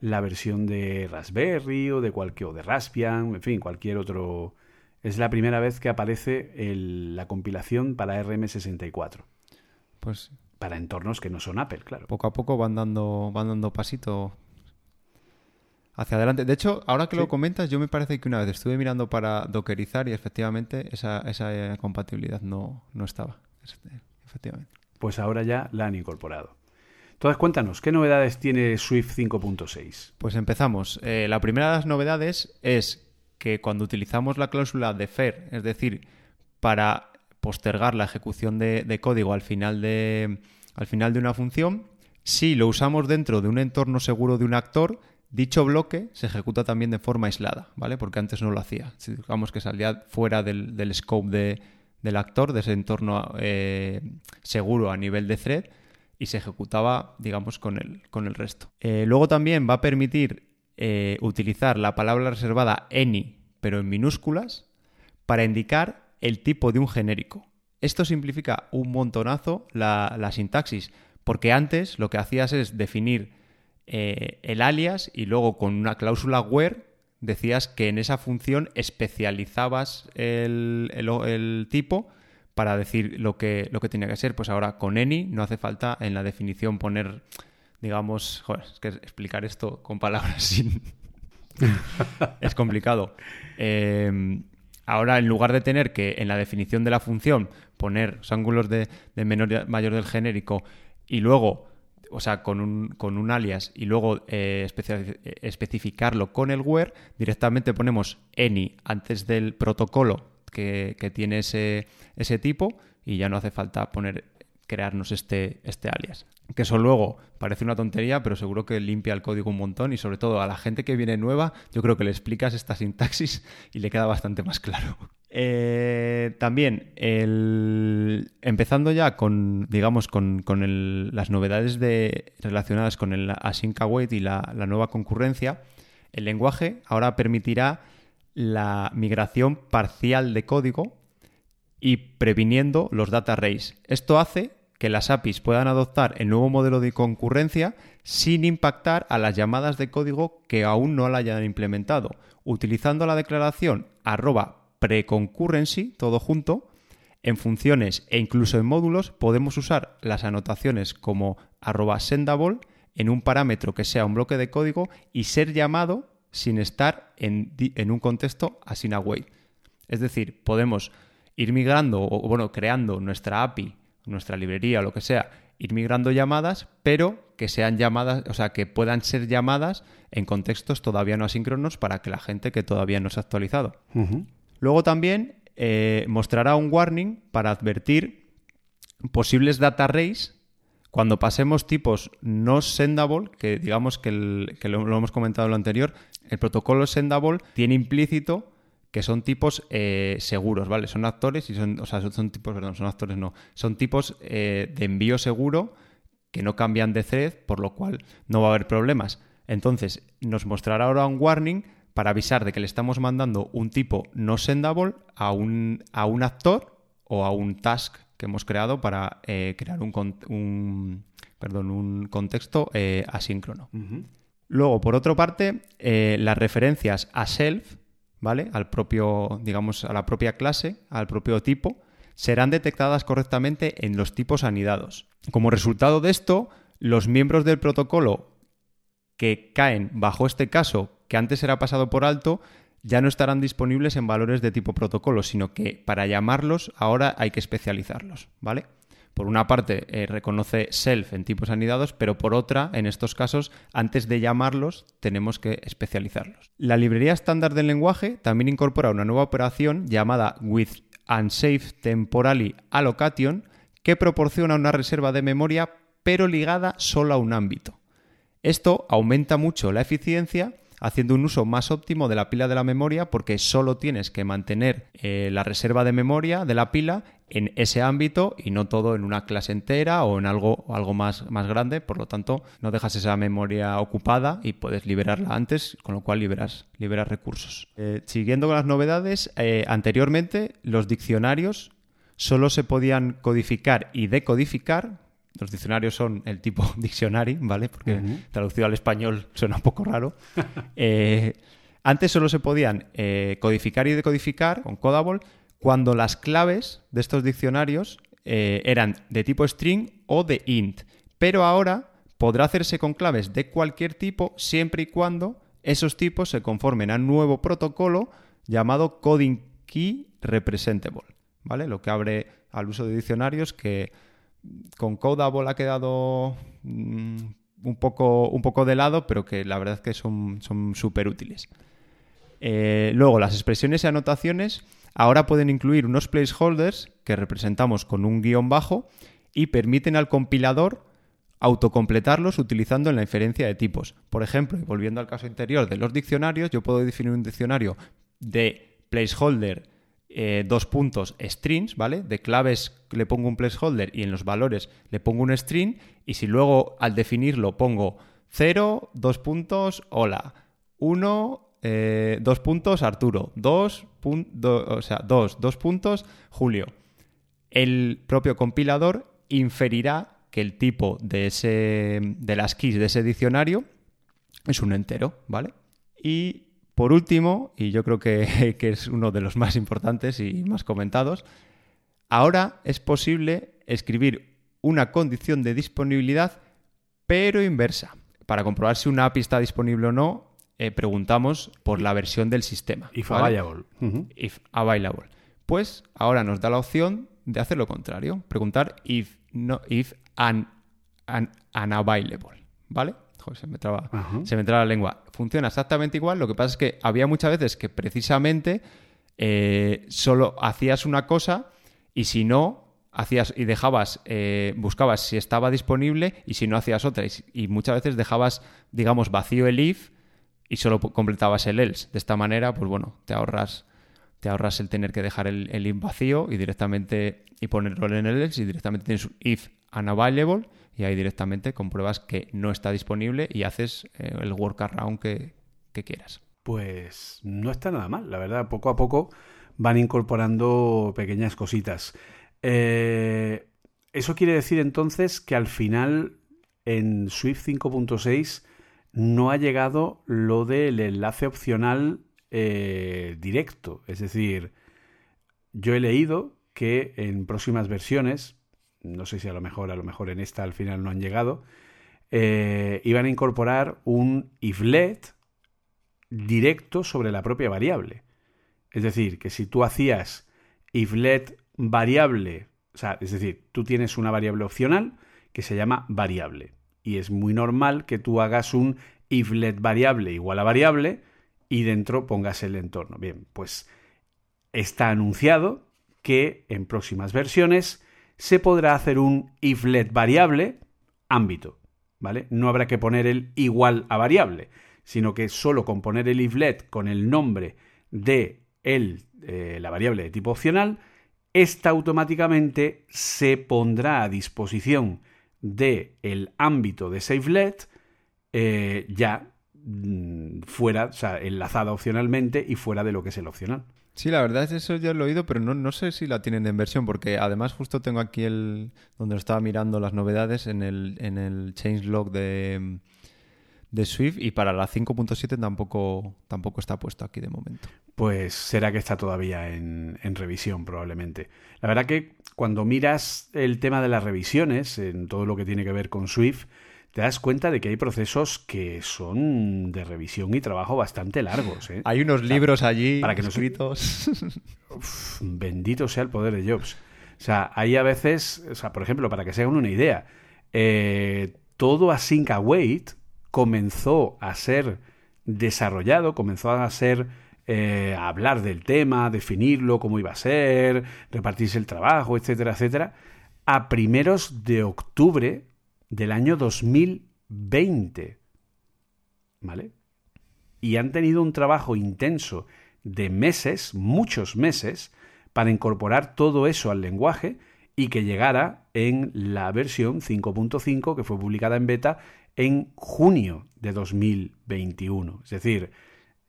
la versión de Raspberry o de cualquier o de Raspbian, en fin, cualquier otro. Es la primera vez que aparece la compilación para RM64. Pues para entornos que no son Apple, claro. Poco a poco van dando, van dando pasito hacia adelante. De hecho, ahora que lo comentas, yo me parece que una vez estuve mirando para dockerizar y efectivamente esa, esa eh, compatibilidad no, no estaba. Este, efectivamente. Pues ahora ya la han incorporado. Entonces, cuéntanos, ¿qué novedades tiene Swift 5.6? Pues empezamos. Eh, la primera de las novedades es que cuando utilizamos la cláusula de FAIR, es decir, para postergar la ejecución de, de código al final de, al final de una función, si lo usamos dentro de un entorno seguro de un actor, Dicho bloque se ejecuta también de forma aislada, ¿vale? Porque antes no lo hacía. Digamos que salía fuera del, scope del actor, de ese entorno eh, seguro a nivel de thread, y se ejecutaba, digamos, con el, con el resto. Eh, luego también va a permitir eh, utilizar la palabra reservada any, pero en minúsculas, para indicar el tipo de un genérico. Esto simplifica un montonazo la, la sintaxis, porque antes lo que hacías es definir eh, el alias y luego con una cláusula where decías que en esa función especializabas el, tipo para decir lo que, lo que tenía que ser. Pues ahora con any no hace falta en la definición poner, digamos, joder, es que explicar esto con palabras sin... es complicado. Eh, ahora, en lugar de tener que en la definición de la función poner los ángulos de, menor mayor del genérico y luego o sea, con un, con un alias y luego eh, especificarlo con el where, directamente ponemos any antes del protocolo que, tiene ese, tipo y ya no hace falta poner crearnos este, este alias. Que eso luego parece una tontería, pero seguro que limpia el código un montón y sobre todo a la gente que viene nueva, yo creo que le explicas esta sintaxis y le queda bastante más claro. Eh, también, el, empezando ya con, digamos, con, las novedades de, relacionadas con el async await y la, nueva concurrencia, el lenguaje ahora permitirá la migración parcial de código y previniendo los data arrays. Esto hace que las APIs puedan adoptar el nuevo modelo de concurrencia sin impactar a las llamadas de código que aún no la hayan implementado, utilizando la declaración arroba preconcurrency, todo junto, en funciones e incluso en módulos podemos usar las anotaciones como arroba sendable en un parámetro que sea un bloque de código y ser llamado sin estar en, un contexto async await. Es decir, podemos ir migrando o bueno, creando nuestra API, nuestra librería o lo que sea, ir migrando llamadas, pero que sean llamadas, o sea, que puedan ser llamadas en contextos todavía no asíncronos para que la gente que todavía no se ha actualizado. Luego también eh, mostrará un warning para advertir posibles data arrays cuando pasemos tipos no sendable, que digamos que, lo, hemos comentado en lo anterior, el protocolo sendable tiene implícito que son tipos eh, seguros, ¿vale? Son actores y son, o sea, son, tipos, perdón, son actores no, son tipos eh, de envío seguro que no cambian de thread, por lo cual no va a haber problemas. Entonces, nos mostrará ahora un warning para avisar de que le estamos mandando un tipo no sendable a un, a un actor o a un task que hemos creado para eh, crear un, perdón, un contexto eh, asíncrono. Luego, por otra parte, eh, las referencias a self, ¿vale? Al propio, digamos, a la propia clase, al propio tipo, serán detectadas correctamente en los tipos anidados. Como resultado de esto, los miembros del protocolo que caen bajo este caso que antes era pasado por alto, ya no estarán disponibles en valores de tipo protocolo, sino que para llamarlos ahora hay que especializarlos, ¿vale? Por una parte, eh, reconoce self en tipos anidados, pero por otra, en estos casos, antes de llamarlos, tenemos que especializarlos. La librería estándar del lenguaje también incorpora una nueva operación llamada with unsafe temporally allocation, que proporciona una reserva de memoria, pero ligada solo a un ámbito. Esto aumenta mucho la eficiencia haciendo un uso más óptimo de la pila de la memoria porque solo tienes que mantener eh, la reserva de memoria de la pila en ese ámbito y no todo en una clase entera o en algo, algo más, más grande. Por lo tanto, no dejas esa memoria ocupada y puedes liberarla antes, con lo cual liberas, liberas recursos. Eh, siguiendo con las novedades, eh, anteriormente los diccionarios solo se podían codificar y decodificar los diccionarios son el tipo dictionary, ¿vale? Porque traducido al español suena un poco raro. Eh, antes solo se podían eh, codificar y decodificar con Codable cuando las claves de estos diccionarios eh, eran de tipo string o de int. Pero ahora podrá hacerse con claves de cualquier tipo siempre y cuando esos tipos se conformen a un nuevo protocolo llamado Coding Key Representable, ¿vale? Lo que abre al uso de diccionarios que con Codable ha quedado mm, un, poco, un poco de lado, pero que la verdad es que son súper útiles. Eh, luego, las expresiones y anotaciones ahora pueden incluir unos placeholders que representamos con un guion bajo y permiten al compilador autocompletarlos utilizando en la inferencia de tipos. Por ejemplo, y volviendo al caso anterior de los diccionarios, yo puedo definir un diccionario de placeholder eh, dos puntos strings, ¿vale? De claves le pongo un placeholder y en los valores le pongo un string y si luego al definirlo pongo 0, dos puntos, hola, 1, eh, dos puntos, Arturo, 2, o sea, dos, dos puntos, Julio. El propio compilador inferirá que el tipo de, ese, de las keys de ese diccionario es un entero, ¿vale? Y por último, y yo creo que, es uno de los más importantes y más comentados, ahora es posible escribir una condición de disponibilidad, pero inversa. Para comprobar si una API está disponible o no, eh, preguntamos por la versión del sistema. If available. If available. Pues ahora nos da la opción de hacer lo contrario, preguntar if, no, if unavailable. ¿Vale? Se me traba, se me traba la lengua. Funciona exactamente igual, lo que pasa es que había muchas veces que precisamente eh, solo hacías una cosa y si no, hacías y dejabas, eh, buscabas si estaba disponible y si no hacías otra. Y, muchas veces dejabas, digamos, vacío el if y solo completabas el else. De esta manera, pues bueno, te ahorras, te ahorras el tener que dejar el, el if vacío y directamente y ponerlo en el else y directamente tienes un if unavailable y ahí directamente compruebas que no está disponible y haces eh, el workaround que, que quieras. Pues no está nada mal, la verdad, poco a poco van incorporando pequeñas cositas. Eh, eso quiere decir entonces que al final en Swift 5.6 no ha llegado lo del enlace opcional eh, directo. Es decir, yo he leído que en próximas versiones, no sé si a lo mejor, a lo mejor en esta al final no han llegado, eh, iban a incorporar un iflet directo sobre la propia variable. Es decir, que si tú hacías iflet variable, o sea, es decir, tú tienes una variable opcional que se llama variable. Y es muy normal que tú hagas un iflet variable igual a variable y dentro pongas el entorno. Bien, pues está anunciado que en próximas versiones se podrá hacer un iflet variable ámbito, ¿vale? No habrá que poner el igual a variable, sino que solo con poner el iflet con el nombre de el, eh, la variable de tipo opcional, esta automáticamente se pondrá a disposición del el ámbito de SafeLet eh, ya mm, fuera, o sea, enlazada opcionalmente y fuera de lo que es el opcional. Sí, la verdad es eso ya lo he oído, pero no, no sé si la tienen en versión, porque además justo tengo aquí el donde estaba mirando las novedades en el, en el changelog de, de Swift y para la 5.7 tampoco, tampoco está puesto aquí de momento. Pues será que está todavía en, en, revisión probablemente. La verdad que cuando miras el tema de las revisiones, en todo lo que tiene que ver con Swift, te das cuenta de que hay procesos que son de revisión y trabajo bastante largos. ¿eh? Hay unos libros allí para que escritos. bendito sea el poder de Jobs. O sea, hay a veces, o sea, por ejemplo, para que se hagan una idea, eh, todo Async Await comenzó a ser desarrollado, comenzó a ser eh, a hablar del tema, definirlo, cómo iba a ser, repartirse el trabajo, etcétera, etcétera, a primeros de octubre del año 2020. ¿Vale? Y han tenido un trabajo intenso de meses, muchos meses, para incorporar todo eso al lenguaje y que llegara en la versión 5.5 que fue publicada en beta en junio de 2021. Es decir,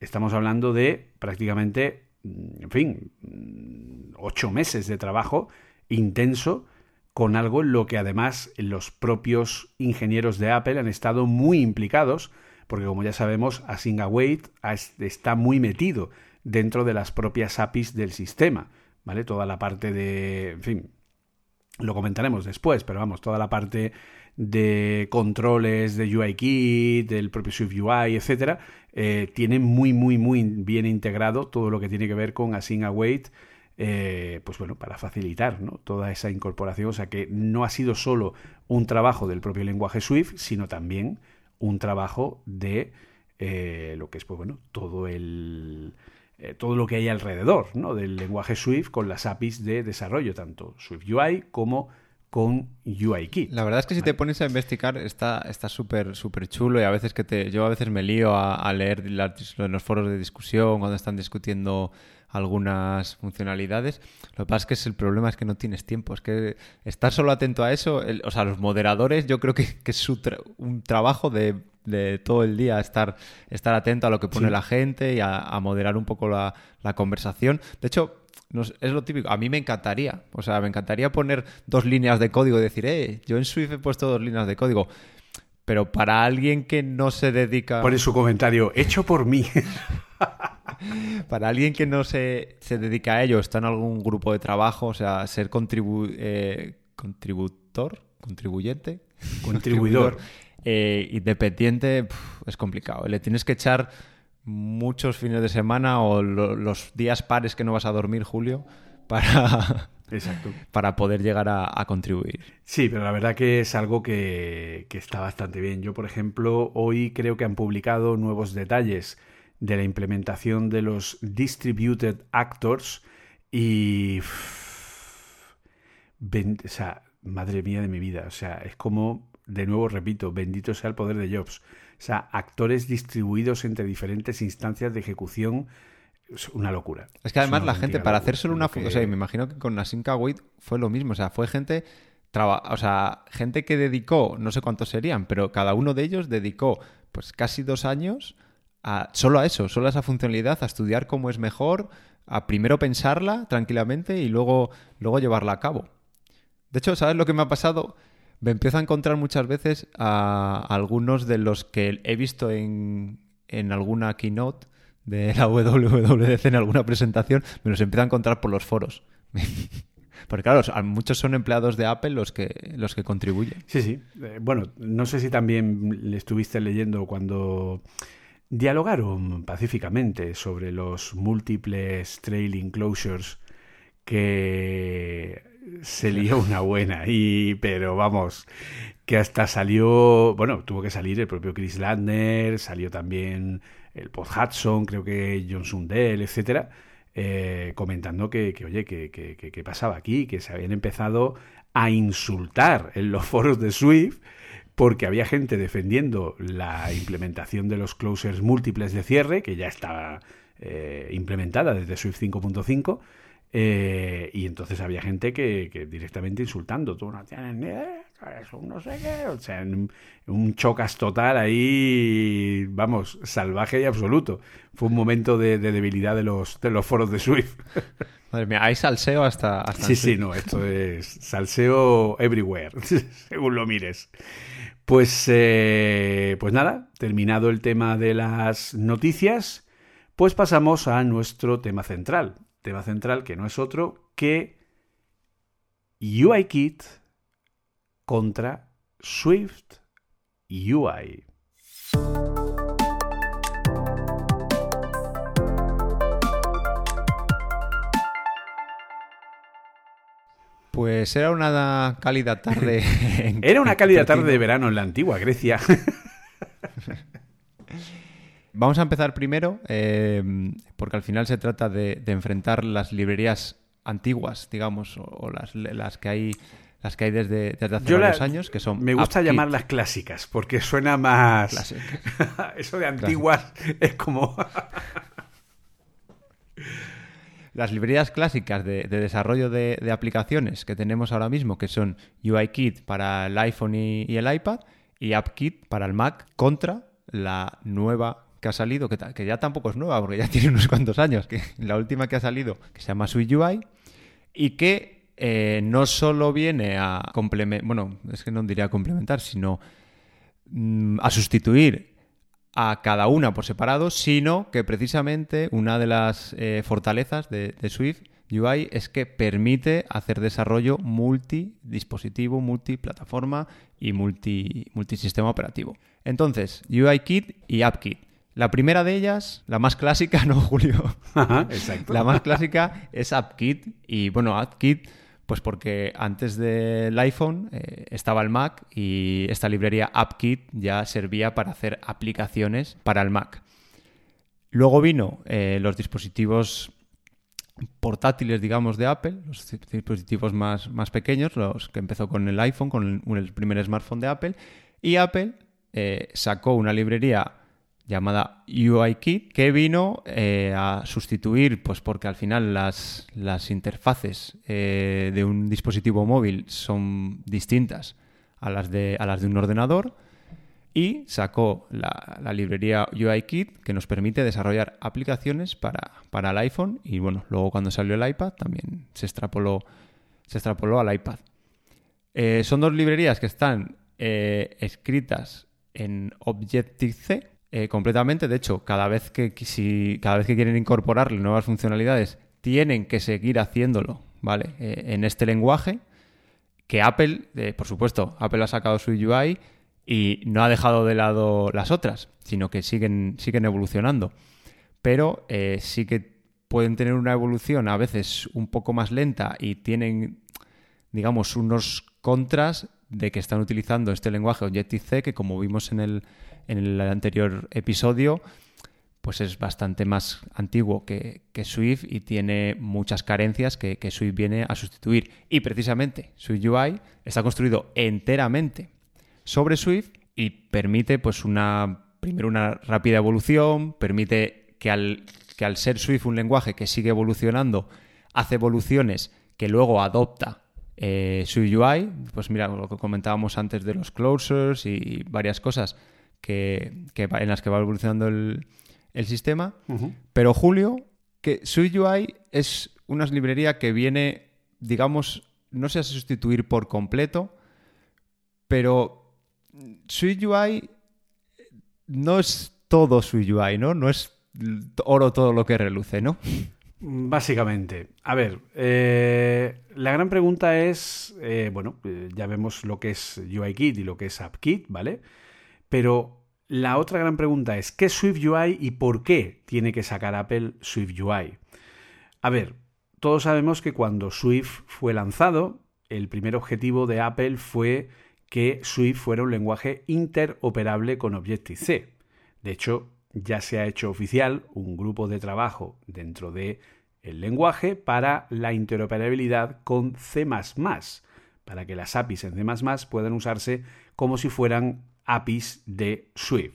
estamos hablando de prácticamente, en fin, ocho meses de trabajo intenso con algo en lo que además los propios ingenieros de Apple han estado muy implicados, porque como ya sabemos, Async Await está muy metido dentro de las propias APIs del sistema, ¿vale? Toda la parte de, en fin, lo comentaremos después, pero vamos, toda la parte de controles de UIKit, del propio SwiftUI, etcétera, eh, tiene muy, muy, muy bien integrado todo lo que tiene que ver con Async Await, eh, pues bueno, para facilitar ¿no? toda esa incorporación. O sea que no ha sido solo un trabajo del propio lenguaje Swift, sino también un trabajo de eh, lo que es, pues bueno, todo el todo lo que hay alrededor ¿no? del lenguaje Swift con las APIs de desarrollo, tanto SwiftUI como con UIKit. La verdad es que si te pones a investigar está súper súper chulo y a veces que te yo a veces me lío a, leer en los foros de discusión cuando están discutiendo algunas funcionalidades. Lo que pasa es que es el problema es que no tienes tiempo. Es que estar solo atento a eso, o sea, los moderadores, yo creo que, es un trabajo de, todo el día estar, estar atento a lo que pone la gente y a, moderar un poco la, la conversación. De hecho, es lo típico. A mí me encantaría. O sea, me encantaría poner dos líneas de código y decir, eh, yo en Swift he puesto dos líneas de código. Pero para alguien que no se dedica. Pone su comentario, hecho por mí. para alguien que no se, se, dedica a ello, está en algún grupo de trabajo, o sea, ser contribu eh, contributor, contribuyente, contribuidor, eh, independiente, es complicado. Le tienes que echar muchos fines de semana o los días pares que no vas a dormir, Julio, para, Exacto. para poder llegar a, contribuir. Sí, pero la verdad que es algo que, que, está bastante bien. Yo, por ejemplo, hoy creo que han publicado nuevos detalles de la implementación de los distributed actors y... o sea, madre mía de mi vida. O sea, es como, de nuevo repito, bendito sea el poder de Jobs. O sea, actores distribuidos entre diferentes instancias de ejecución. Es una locura. Es que además la gente, para hacer solo una... O sea, me imagino que con Async Await fue lo mismo. O sea, fue gente... O sea, gente que dedicó, no sé cuántos serían, pero cada uno de ellos dedicó pues casi dos años solo a eso, solo a esa funcionalidad, a estudiar cómo es mejor, a primero pensarla tranquilamente y luego, luego llevarla a cabo. De hecho, ¿sabes lo que me ha pasado? me empiezo a encontrar muchas veces a algunos de los que he visto en, en alguna keynote de la WWDC en alguna presentación, me los empiezo a encontrar por los foros. Porque claro, muchos son empleados de Apple los que, los que contribuyen. Sí, sí. Eh, bueno, no sé si también le estuviste leyendo cuando dialogaron pacíficamente sobre los múltiples trailing closures que se lió una buena. Y, pero vamos, que hasta salió, bueno, tuvo que salir el propio Chris Landner, salió también el Pod Hudson, creo que John Sundell, etcétera, eh, comentando que, que oye, que, que, que, pasaba aquí, que se habían empezado a insultar en los foros de Swift porque había gente defendiendo la implementación de los closers múltiples de cierre, que ya estaba eh, implementada desde Swift 5.5, eh, y entonces había gente que, directamente insultando, tú no tienes ni idea, no sé qué, o sea, un, chocas total ahí, vamos, salvaje y absoluto. Fue un momento de, debilidad de los, de los foros de Swift. Madre mía, hay salseo hasta... hasta sí, sí, no, esto es salseo everywhere, según lo mires. Pues, eh, pues nada, terminado el tema de las noticias, pues pasamos a nuestro tema central, tema central que no es otro que UIKit contra Swift UI. Pues era una cálida tarde. era una cálida tarde de verano en la antigua Grecia. Vamos a empezar primero, eh, porque al final se trata de, enfrentar las librerías antiguas, digamos, o, las, que hay las que hay desde, desde hace varios años, que son... Me gusta llamarlas clásicas, porque suena más... Eso de antiguas es como... las librerías clásicas de, desarrollo de, aplicaciones que tenemos ahora mismo, que son UIKit para el iPhone y, el iPad, y AppKit para el Mac, contra la nueva que ha salido, que, que, ya tampoco es nueva, porque ya tiene unos cuantos años, que la última que ha salido, que se llama SwiftUI, y que eh, no solo viene a complementar, bueno, es que no diría complementar, sino mm, a sustituir a cada una por separado, sino que precisamente una de las eh, fortalezas de, de Swift UI es que permite hacer desarrollo multidispositivo, multiplataforma y multi, multisistema operativo. Entonces, UIKit y AppKit. La primera de ellas, la más clásica, ¿no, Julio? exacto. La más clásica es AppKit. Y bueno, AppKit, pues porque antes del iPhone eh, estaba el Mac y esta librería AppKit ya servía para hacer aplicaciones para el Mac. Luego vino eh, los dispositivos portátiles, digamos, de Apple, los dispositivos más, más pequeños, los que empezó con el iPhone, con el, primer smartphone de Apple, y Apple eh, sacó una librería llamada UIKit, que vino eh, a sustituir, pues porque al final las, interfaces eh, de un dispositivo móvil son distintas a las de, a las de un ordenador, y sacó la, la, librería UIKit que nos permite desarrollar aplicaciones para, para, el iPhone y bueno, luego cuando salió el iPad también se extrapoló, se extrapoló al iPad. Eh, son dos librerías que están escritas en Objective-C, eh, completamente. De hecho, cada vez que, si, cada vez que quieren incorporarle nuevas funcionalidades, tienen que seguir haciéndolo, ¿vale? Eh, en este lenguaje, que Apple, eh, por supuesto, Apple ha sacado su UI y no ha dejado de lado las otras, sino que siguen, siguen evolucionando. Pero sí que pueden tener una evolución a veces un poco más lenta y tienen, digamos, unos contras de que están utilizando este lenguaje Objective-C que como vimos en el, en el anterior episodio, pues es bastante más antiguo que, Swift y tiene muchas carencias que, Swift viene a sustituir. Y precisamente Swift UI está construido enteramente sobre Swift y permite pues una primero una rápida evolución, permite que al, que al ser Swift un lenguaje que sigue evolucionando, hace evoluciones que luego adopta eh, Swift UI, pues mira, lo que comentábamos antes de los closures y varias cosas, que, en las que va evolucionando el, sistema. Pero Julio, que SwiftUI es una librería que viene, digamos, no sé a sustituir por completo, pero SwiftUI no es todo SwiftUI, ¿no? No es oro todo lo que reluce, ¿no? Básicamente. A ver, eh, la gran pregunta es, eh, bueno, eh, ya vemos lo que es UIKit y lo que es AppKit, ¿vale? Pero la otra gran pregunta es, ¿qué es SwiftUI y por qué tiene que sacar Apple SwiftUI? A ver, todos sabemos que cuando Swift fue lanzado, el primer objetivo de Apple fue que Swift fuera un lenguaje interoperable con Objective-C. De hecho, ya se ha hecho oficial un grupo de trabajo dentro de el lenguaje para la interoperabilidad con C++, para que las APIs en C++ puedan usarse como si fueran APIs de Swift.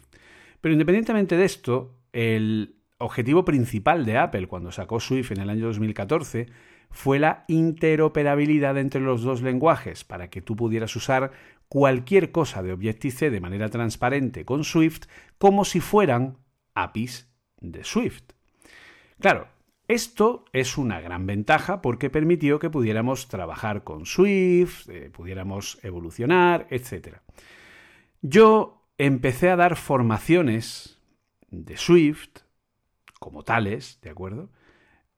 Pero independientemente de esto, el objetivo principal de Apple cuando sacó Swift en el año 2014 fue la interoperabilidad entre los dos lenguajes, para que tú pudieras usar cualquier cosa de Objective-C de manera transparente con Swift como si fueran APIs de Swift. Claro, esto es una gran ventaja porque permitió que pudiéramos trabajar con Swift, eh, pudiéramos evolucionar, etc. Yo empecé a dar formaciones de Swift, como tales, ¿de acuerdo?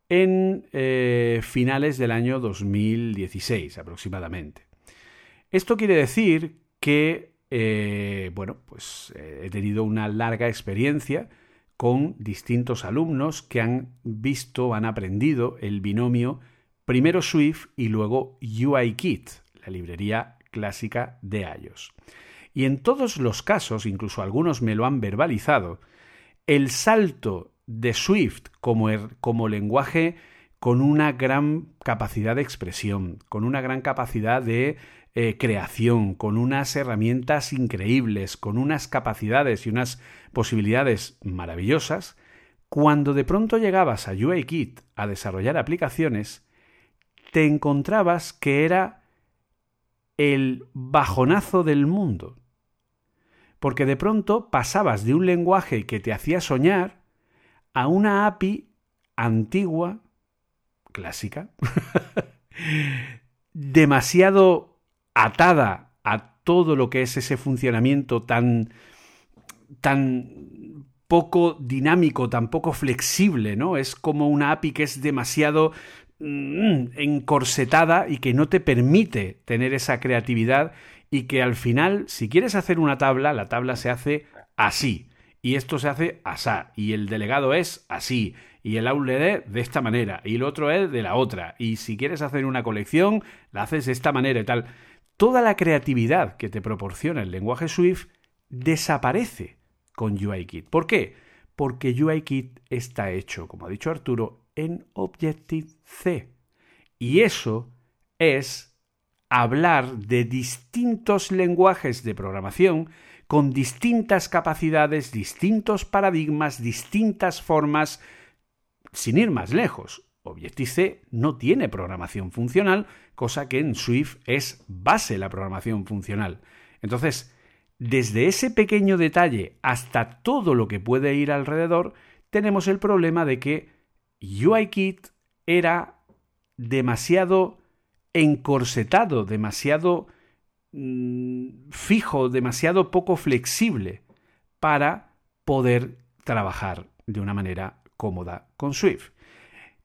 En eh, finales del año 2016 aproximadamente. Esto quiere decir que, eh, bueno, pues eh, he tenido una larga experiencia con distintos alumnos que han visto, han aprendido el binomio primero Swift y luego UIKit, la librería clásica de iOS. Y en todos los casos, incluso algunos me lo han verbalizado, el salto de Swift como, er, como lenguaje con una gran capacidad de expresión, con una gran capacidad de eh, creación, con unas herramientas increíbles, con unas capacidades y unas posibilidades maravillosas, cuando de pronto llegabas a UIKit a desarrollar aplicaciones, te encontrabas que era el bajonazo del mundo. Porque de pronto pasabas de un lenguaje que te hacía soñar a una API antigua, clásica, demasiado atada a todo lo que es ese funcionamiento tan tan poco dinámico, tan poco flexible, ¿no? Es como una API que es demasiado mm, encorsetada y que no te permite tener esa creatividad y que al final, si quieres hacer una tabla, la tabla se hace así y esto se hace asá, y el delegado es así, y el outlet de esta manera, y el otro es de la otra, y si quieres hacer una colección, la haces de esta manera y tal. Toda la creatividad que te proporciona el lenguaje Swift desaparece con UIKit. ¿Por qué? Porque UIKit está hecho, como ha dicho Arturo, en Objective-C. Y eso es hablar de distintos lenguajes de programación con distintas capacidades, distintos paradigmas, distintas formas, sin ir más lejos. Objective-C no tiene programación funcional, cosa que en Swift es base la programación funcional. Entonces, desde ese pequeño detalle hasta todo lo que puede ir alrededor, tenemos el problema de que UIKit era demasiado encorsetado, demasiado Mm, fijo, demasiado poco flexible para poder trabajar de una manera cómoda con Swift.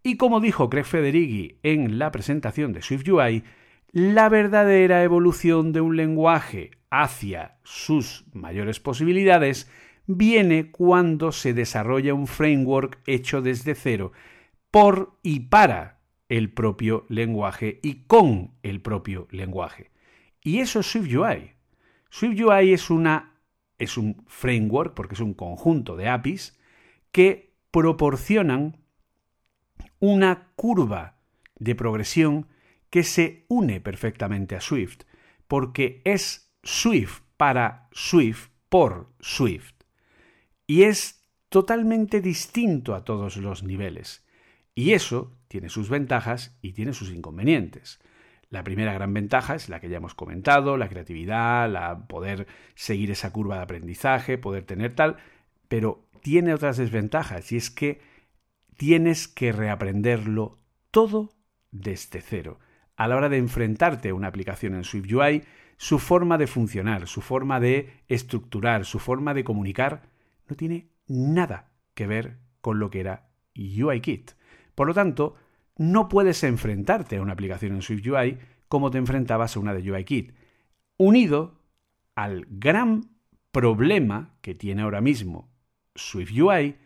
Y como dijo Craig Federighi en la presentación de Swift UI, la verdadera evolución de un lenguaje hacia sus mayores posibilidades viene cuando se desarrolla un framework hecho desde cero por y para el propio lenguaje y con el propio lenguaje. Y eso es SwiftUI. SwiftUI es, una, es un framework, porque es un conjunto de APIs, que proporcionan una curva de progresión que se une perfectamente a Swift, porque es Swift para Swift por Swift. Y es totalmente distinto a todos los niveles. Y eso tiene sus ventajas y tiene sus inconvenientes. La primera gran ventaja es la que ya hemos comentado, la creatividad, la poder seguir esa curva de aprendizaje, poder tener tal, pero tiene otras desventajas y es que tienes que reaprenderlo todo desde cero. A la hora de enfrentarte a una aplicación en SwiftUI, su forma de funcionar, su forma de estructurar, su forma de comunicar, no tiene nada que ver con lo que era UIKit. Por lo tanto, no puedes enfrentarte a una aplicación en SwiftUI como te enfrentabas a una de UIKit, unido al gran problema que tiene ahora mismo SwiftUI,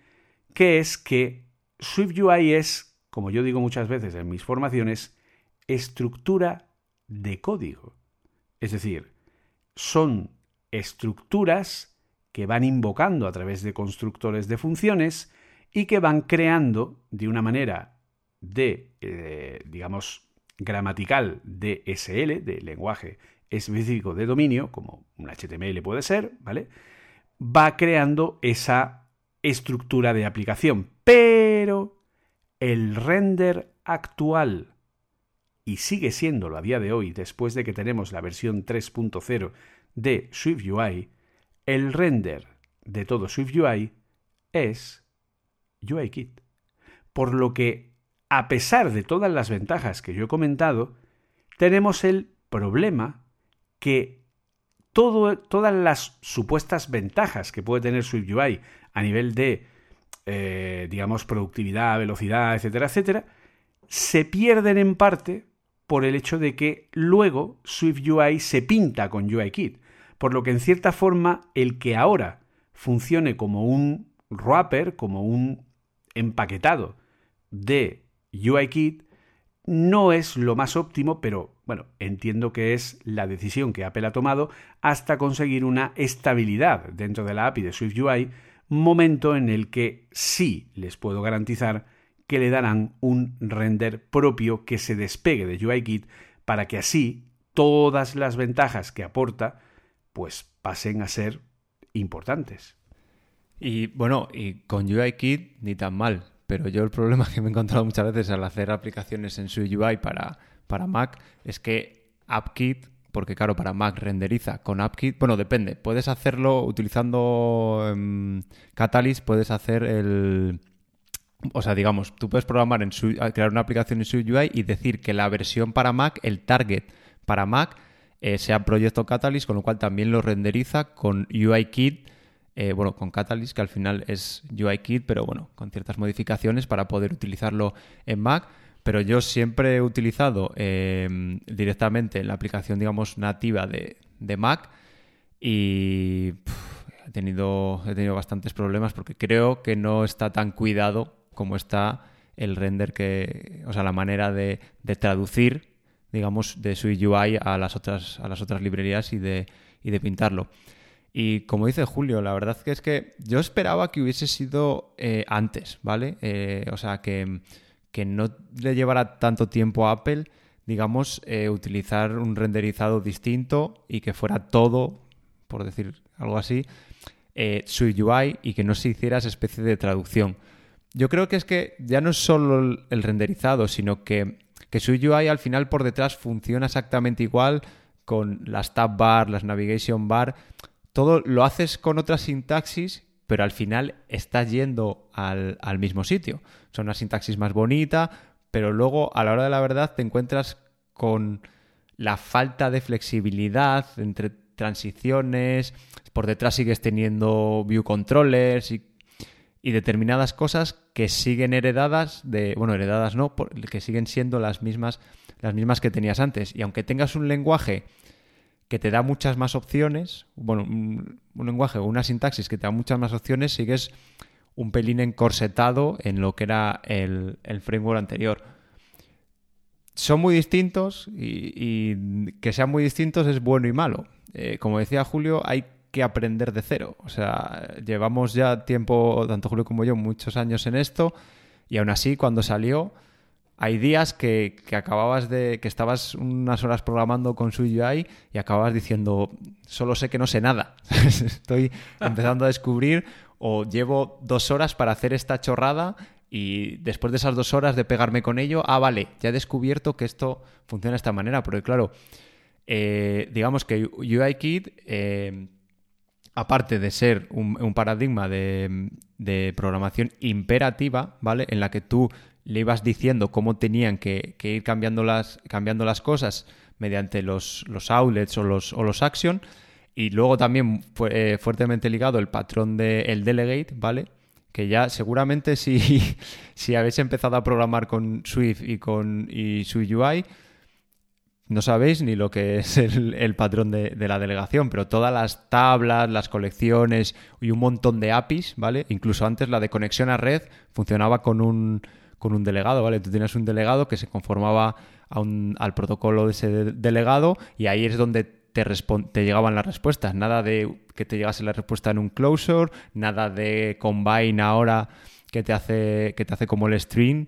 que es que SwiftUI es, como yo digo muchas veces en mis formaciones, estructura de código. Es decir, son estructuras que van invocando a través de constructores de funciones y que van creando de una manera de, eh, digamos, gramatical de SL, de lenguaje específico de dominio, como un HTML puede ser, ¿vale? Va creando esa estructura de aplicación. Pero el render actual, y sigue siéndolo a día de hoy, después de que tenemos la versión 3.0 de SwiftUI, el render de todo SwiftUI es UIKit. Por lo que a pesar de todas las ventajas que yo he comentado, tenemos el problema que todas las supuestas ventajas que puede tener SwiftUI a nivel de, eh, digamos, productividad, velocidad, etcétera, etcétera, se pierden en parte por el hecho de que luego SwiftUI se pinta con UIKit. Por lo que en cierta forma el que ahora funcione como un wrapper, como un empaquetado de UIKit no es lo más óptimo, pero bueno, entiendo que es la decisión que Apple ha tomado hasta conseguir una estabilidad dentro de la API de SwiftUI, momento en el que sí les puedo garantizar que le darán un render propio que se despegue de UIKit para que así todas las ventajas que aporta pues pasen a ser importantes. Y bueno, y con UIKit ni tan mal, pero yo el problema que me he encontrado muchas veces al hacer aplicaciones en su UI para, para Mac es que AppKit, porque claro, para Mac renderiza con AppKit, bueno, depende, puedes hacerlo utilizando um, Catalyst, puedes hacer el... O sea, digamos, tú puedes programar en su, crear una aplicación en su UI y decir que la versión para Mac, el target para Mac, eh, sea proyecto Catalyst, con lo cual también lo renderiza con UIKit eh, bueno, con Catalyst, que al final es UIKit, pero bueno, con ciertas modificaciones para poder utilizarlo en Mac. Pero yo siempre he utilizado eh, directamente la aplicación, digamos, nativa de, Mac y he, tenido, he tenido bastantes problemas porque creo que no está tan cuidado como está el render que, o sea, la manera de, de traducir, digamos, de su UI a las otras, a las otras librerías y de, y de pintarlo. Y como dice Julio, la verdad que es que yo esperaba que hubiese sido eh, antes, ¿vale? Eh, o sea, que, no le llevara tanto tiempo a Apple, digamos, eh, utilizar un renderizado distinto y que fuera todo, por decir algo así, su UI y que no se hiciera esa especie de traducción. Yo creo que es que ya no es solo el renderizado, sino que, que su UI al final por detrás funciona exactamente igual con las tab bar, las navigation bar todo lo haces con otra sintaxis, pero al final estás yendo al, mismo sitio. Son una sintaxis más bonita, pero luego a la hora de la verdad te encuentras con la falta de flexibilidad entre transiciones, por detrás sigues teniendo view controllers y, y, determinadas cosas que siguen heredadas de, bueno, heredadas no, que siguen siendo las mismas, las mismas que tenías antes. Y aunque tengas un lenguaje que te da muchas más opciones, bueno, un, lenguaje o una sintaxis que te da muchas más opciones, sigues un pelín encorsetado en lo que era el, framework anterior. Son muy distintos y, que sean muy distintos es bueno y malo. Eh, como decía Julio, hay que aprender de cero. O sea, llevamos ya tiempo, tanto Julio como yo, muchos años en esto y aún así cuando salió hay días que, acababas de. que estabas unas horas programando con su UI y acababas diciendo, solo sé que no sé nada. Estoy empezando a descubrir o llevo dos horas para hacer esta chorrada y después de esas dos horas de pegarme con ello, ah, vale, ya he descubierto que esto funciona de esta manera. Porque claro, eh, digamos que UIKit, eh, aparte de ser un, paradigma de, de, programación imperativa, ¿vale? En la que tú le ibas diciendo cómo tenían que, ir cambiando las, cambiando las cosas mediante los, los outlets o los, o los action. Y luego también fue eh, fuertemente ligado el patrón del el delegate, ¿vale? Que ya seguramente si, si habéis empezado a programar con Swift y con y UI, no sabéis ni lo que es el, patrón de, de, la delegación, pero todas las tablas, las colecciones y un montón de APIs, ¿vale? Incluso antes la de conexión a red funcionaba con un, con un delegado, ¿vale? Tú tienes un delegado que se conformaba al protocolo de ese delegado y ahí es donde te, te llegaban las respuestas. Nada de que te llegase la respuesta en un closure, nada de combine ahora que te hace, que te hace como el string.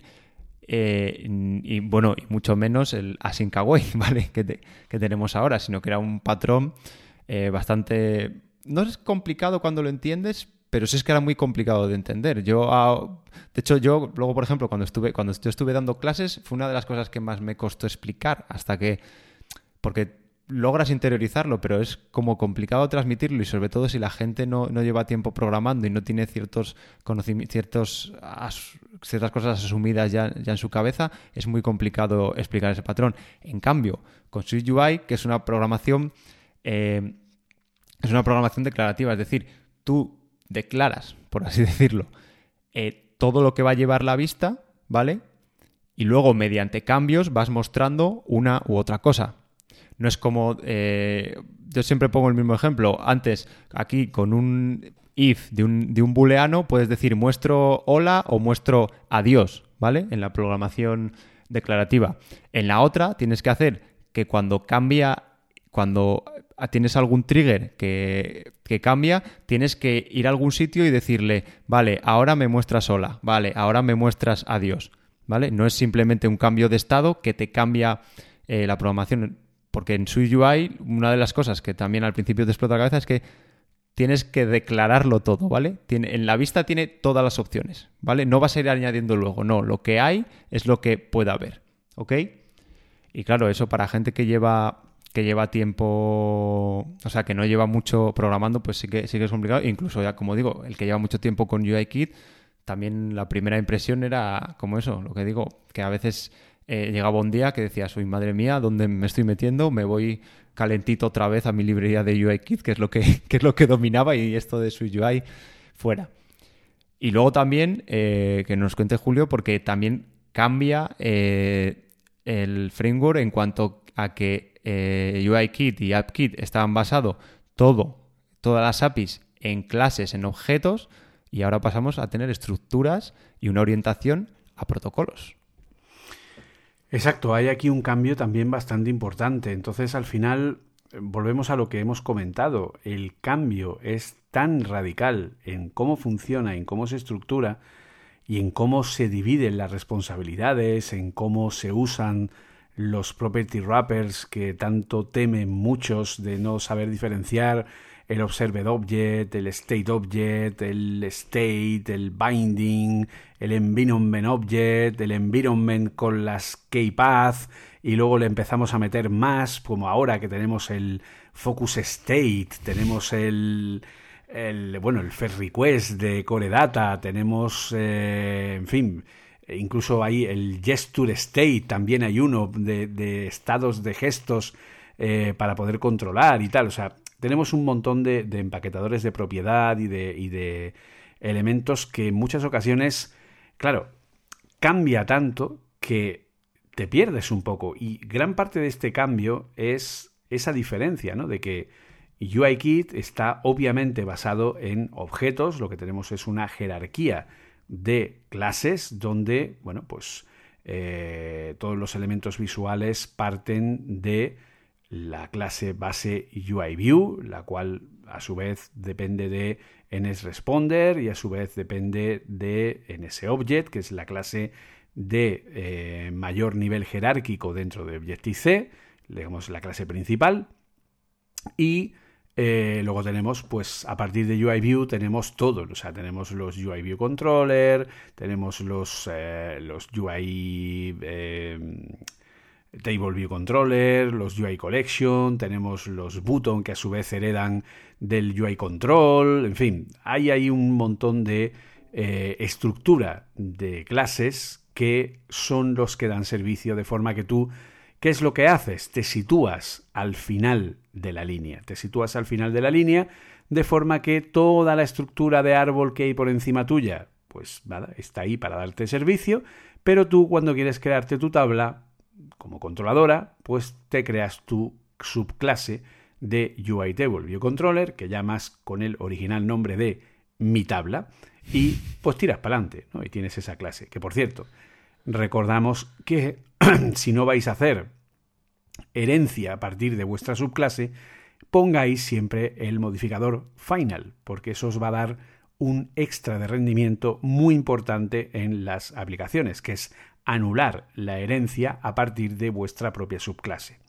Eh, y bueno, y mucho menos el async away, ¿vale? Que, que tenemos ahora, sino que era un patrón eh, bastante... No es complicado cuando lo entiendes, pero sí es que era muy complicado de entender. Yo, ah, de hecho, yo luego, por ejemplo, cuando estuve, cuando yo estuve dando clases, fue una de las cosas que más me costó explicar, hasta que, porque logras interiorizarlo, pero es como complicado transmitirlo y sobre todo si la gente no, lleva tiempo programando y no tiene ciertos conocimientos, ciertas cosas asumidas ya, ya, en su cabeza, es muy complicado explicar ese patrón. En cambio, con SwiftUI, que es una programación, eh, es una programación declarativa, es decir, tú declaras, por así decirlo, eh, todo lo que va a llevar la vista, ¿vale? Y luego, mediante cambios, vas mostrando una u otra cosa. No es como. Eh, yo siempre pongo el mismo ejemplo. Antes, aquí con un if de un, de un booleano, puedes decir muestro hola o muestro adiós, ¿vale? En la programación declarativa. En la otra tienes que hacer que cuando cambia, cuando tienes algún trigger que, cambia, tienes que ir a algún sitio y decirle, vale, ahora me muestras hola, vale, ahora me muestras adiós, ¿vale? No es simplemente un cambio de estado que te cambia eh, la programación, porque en su UI una de las cosas que también al principio te explota la cabeza es que tienes que declararlo todo, ¿vale? Tiene, en la vista tiene todas las opciones, ¿vale? No vas a ir añadiendo luego, no, lo que hay es lo que pueda haber, ¿ok? Y claro, eso para gente que lleva que lleva tiempo, o sea, que no lleva mucho programando, pues sí que, sí que es complicado. Incluso ya, como digo, el que lleva mucho tiempo con UIKit, también la primera impresión era como eso, lo que digo, que a veces eh, llegaba un día que decía, soy madre mía, ¿dónde me estoy metiendo? Me voy calentito otra vez a mi librería de UIKit, que es lo que, es lo que dominaba, y esto de su UI fuera. Y luego también, eh, que nos cuente Julio, porque también cambia eh, el framework en cuanto a que eh, UIKit y AppKit estaban basados todo, todas las APIs en clases, en objetos, y ahora pasamos a tener estructuras y una orientación a protocolos. Exacto, hay aquí un cambio también bastante importante. Entonces, al final, volvemos a lo que hemos comentado. El cambio es tan radical en cómo funciona, en cómo se estructura y en cómo se dividen las responsabilidades, en cómo se usan los property wrappers que tanto temen muchos de no saber diferenciar el observed object, el state object, el state, el binding, el environment object, el environment con las key path y luego le empezamos a meter más, como ahora que tenemos el focus state, tenemos el, el bueno, el first request de core data, tenemos, eh, en fin, incluso hay el gesture state, también hay uno de, estados de gestos eh, para poder controlar y tal. O sea, tenemos un montón de, empaquetadores de propiedad y de, y de elementos que en muchas ocasiones, claro, cambia tanto que te pierdes un poco. Y gran parte de este cambio es esa diferencia, ¿no? De que UIKit está obviamente basado en objetos, lo que tenemos es una jerarquía de clases donde, bueno, pues eh, todos los elementos visuales parten de la clase base UIView, la cual a su vez depende de NSResponder y a su vez depende de NSObject, que es la clase de eh, mayor nivel jerárquico dentro de Objective-C, digamos la clase principal, y eh, luego tenemos, pues a partir de UIView tenemos todo, o sea, tenemos los UIView Controller, tenemos los, eh, los UI eh, Table View Controller, los UI Collection, tenemos los button que a su vez heredan del UI Control, en fin, hay ahí un montón de estructura de clases que son los que dan servicio de forma que tú ¿Qué es lo que haces? Te sitúas al final de la línea. Te sitúas al final de la línea de forma que toda la estructura de árbol que hay por encima tuya, pues nada, está ahí para darte servicio, pero tú cuando quieres crearte tu tabla como controladora, pues te creas tu subclase de UI Table View Controller que llamas con el original nombre de mi tabla y pues tiras para adelante, ¿no? Y tienes esa clase, que por cierto, recordamos que si no vais a hacer herencia a partir de vuestra subclase, pongáis siempre el modificador final, porque eso os va a dar un extra de rendimiento muy importante en las aplicaciones, que es anular la herencia a partir de vuestra propia subclase.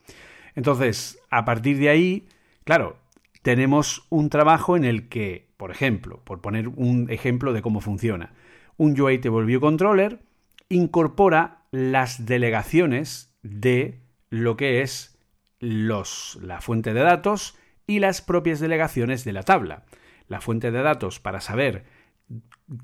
Entonces, a partir de ahí, claro, tenemos un trabajo en el que, por ejemplo, por poner un ejemplo de cómo funciona, un UI Table Controller incorpora las delegaciones de lo que es los, la fuente de datos y las propias delegaciones de la tabla. La fuente de datos para saber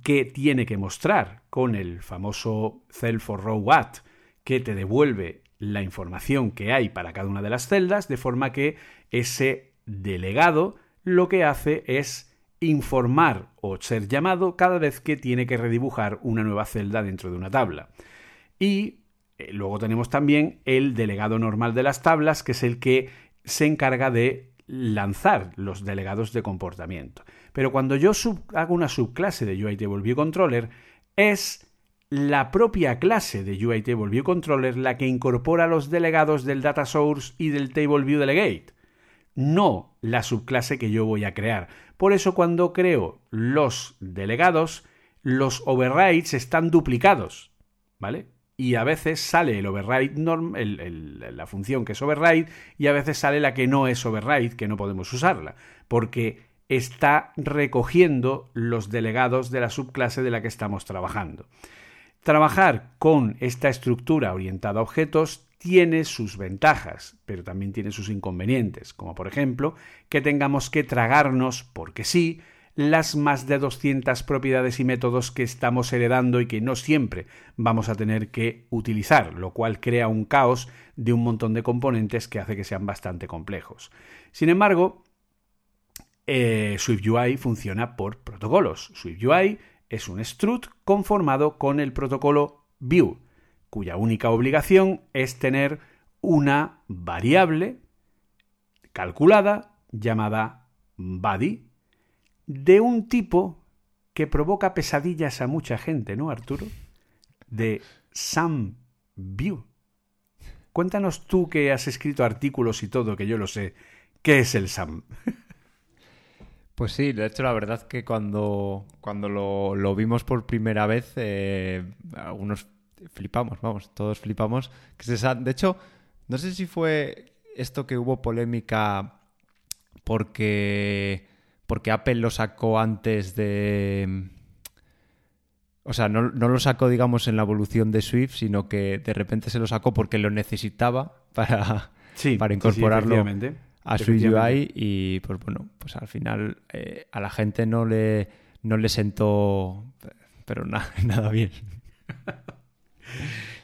qué tiene que mostrar con el famoso cell for row at que te devuelve la información que hay para cada una de las celdas, de forma que ese delegado lo que hace es informar o ser llamado cada vez que tiene que redibujar una nueva celda dentro de una tabla. Y eh, luego tenemos también el delegado normal de las tablas, que es el que se encarga de lanzar los delegados de comportamiento. Pero cuando yo hago una subclase de UI Table View Controller, es la propia clase de UI Table View Controller la que incorpora los delegados del Data Source y del Table View Delegate, no la subclase que yo voy a crear. Por eso cuando creo los delegados, los overrides están duplicados, ¿vale? Y a veces sale el override norm, la función que es override, y a veces sale la que no es override, que no podemos usarla, porque está recogiendo los delegados de la subclase de la que estamos trabajando. Trabajar con esta estructura orientada a objetos tiene sus ventajas, pero también tiene sus inconvenientes, como por ejemplo que tengamos que tragarnos, porque sí, las más de 200 propiedades y métodos que estamos heredando y que no siempre vamos a tener que utilizar, lo cual crea un caos de un montón de componentes que hace que sean bastante complejos. Sin embargo, eh, SwiftUI funciona por protocolos. SwiftUI es un strut conformado con el protocolo view, cuya única obligación es tener una variable calculada llamada body de un tipo que provoca pesadillas a mucha gente, ¿no, Arturo? De Sam View. Cuéntanos tú que has escrito artículos y todo, que yo lo sé, ¿qué es el SAM? Pues sí, de hecho la verdad que cuando, cuando lo, vimos por primera vez, eh, algunos flipamos, vamos, todos flipamos. Que se, de hecho, no sé si fue esto que hubo polémica porque, porque Apple lo sacó antes de... O sea, no, lo sacó, digamos, en la evolución de Swift, sino que de repente se lo sacó porque lo necesitaba para, para incorporarlo a su UI y pues bueno, pues al final eh, a la gente no le, no le sentó pero nada bien.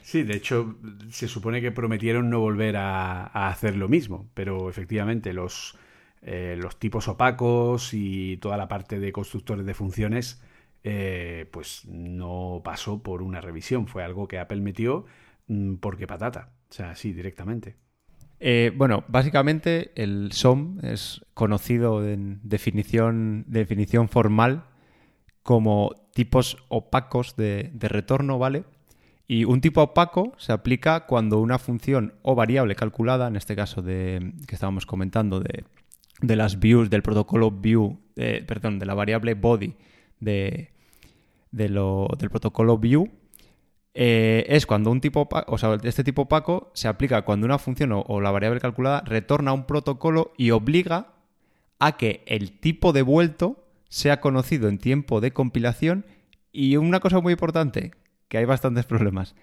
Sí, de hecho, se supone que prometieron no volver a, hacer lo mismo, pero efectivamente los, eh, los tipos opacos y toda la parte de constructores de funciones, eh, pues no pasó por una revisión. Fue algo que Apple metió mm, porque patata. O sea, sí, directamente. Eh, bueno, básicamente el SOM es conocido en definición, definición formal como tipos opacos de, retorno, ¿vale? Y un tipo opaco se aplica cuando una función o variable calculada, en este caso de que estábamos comentando de, las views del protocolo view, perdón, de la variable body de, lo, del protocolo view, eh, es cuando un tipo, o sea, este tipo opaco se aplica cuando una función o, la variable calculada retorna un protocolo y obliga a que el tipo devuelto sea conocido en tiempo de compilación y una cosa muy importante, que hay bastantes problemas,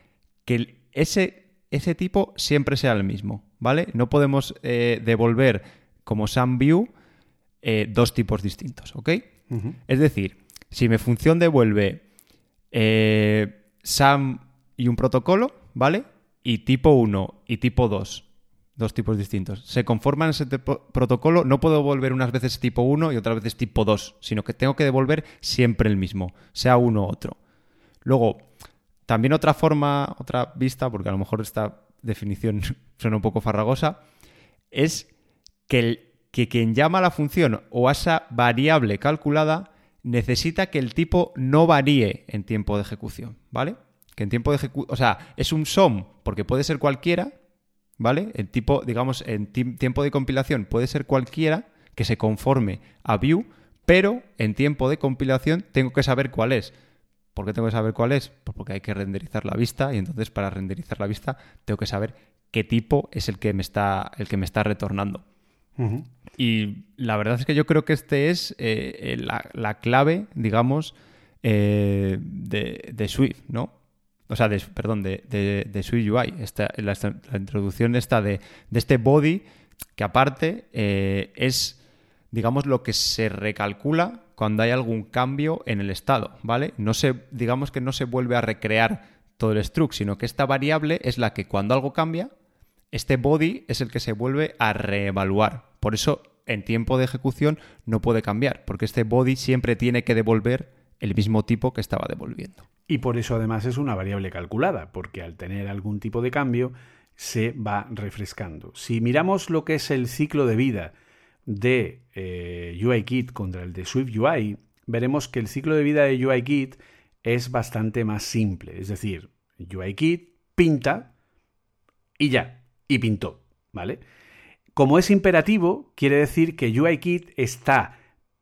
que ese, ese tipo siempre sea el mismo, ¿vale? No podemos eh, devolver como SAMView eh, dos tipos distintos, ¿ok? Es decir, si mi función devuelve eh, SAM y un protocolo, ¿vale? Y tipo 1 y tipo 2, dos tipos distintos. Se conforman ese protocolo, no puedo devolver unas veces tipo 1 y otras veces tipo 2, sino que tengo que devolver siempre el mismo, sea uno u otro. Luego, también otra forma, otra vista, porque a lo mejor esta definición suena un poco farragosa, es que, el, quien llama a la función o a esa variable calculada necesita que el tipo no varíe en tiempo de ejecución, ¿vale? Que en tiempo de ejecución, o sea, es un SOM porque puede ser cualquiera, ¿vale? En tipo, digamos, en tiempo de compilación puede ser cualquiera que se conforme a view, pero en tiempo de compilación tengo que saber cuál es. ¿Por qué tengo que saber cuál es? Pues porque hay que renderizar la vista y entonces para renderizar la vista tengo que saber qué tipo es el que me está, el que me está retornando. Y la verdad es que yo creo que este es eh, la, clave, digamos, eh, de, Swift, ¿no? O sea, perdón, de, Swift UI. Esta, la, introducción esta de, este body, que aparte eh, es, digamos, lo que se recalcula cuando hay algún cambio en el estado, ¿vale? No se, digamos que no se vuelve a recrear todo el struct, sino que esta variable es la que cuando algo cambia, este body es el que se vuelve a reevaluar. Por eso en tiempo de ejecución no puede cambiar, porque este body siempre tiene que devolver el mismo tipo que estaba devolviendo. Y por eso además es una variable calculada, porque al tener algún tipo de cambio se va refrescando. Si miramos lo que es el ciclo de vida de eh, UIKit contra el de SwiftUI, veremos que el ciclo de vida de UIKit es bastante más simple. Es decir, UIKit pinta y ya, y pintó, ¿vale? Como es imperativo, quiere decir que UIKit está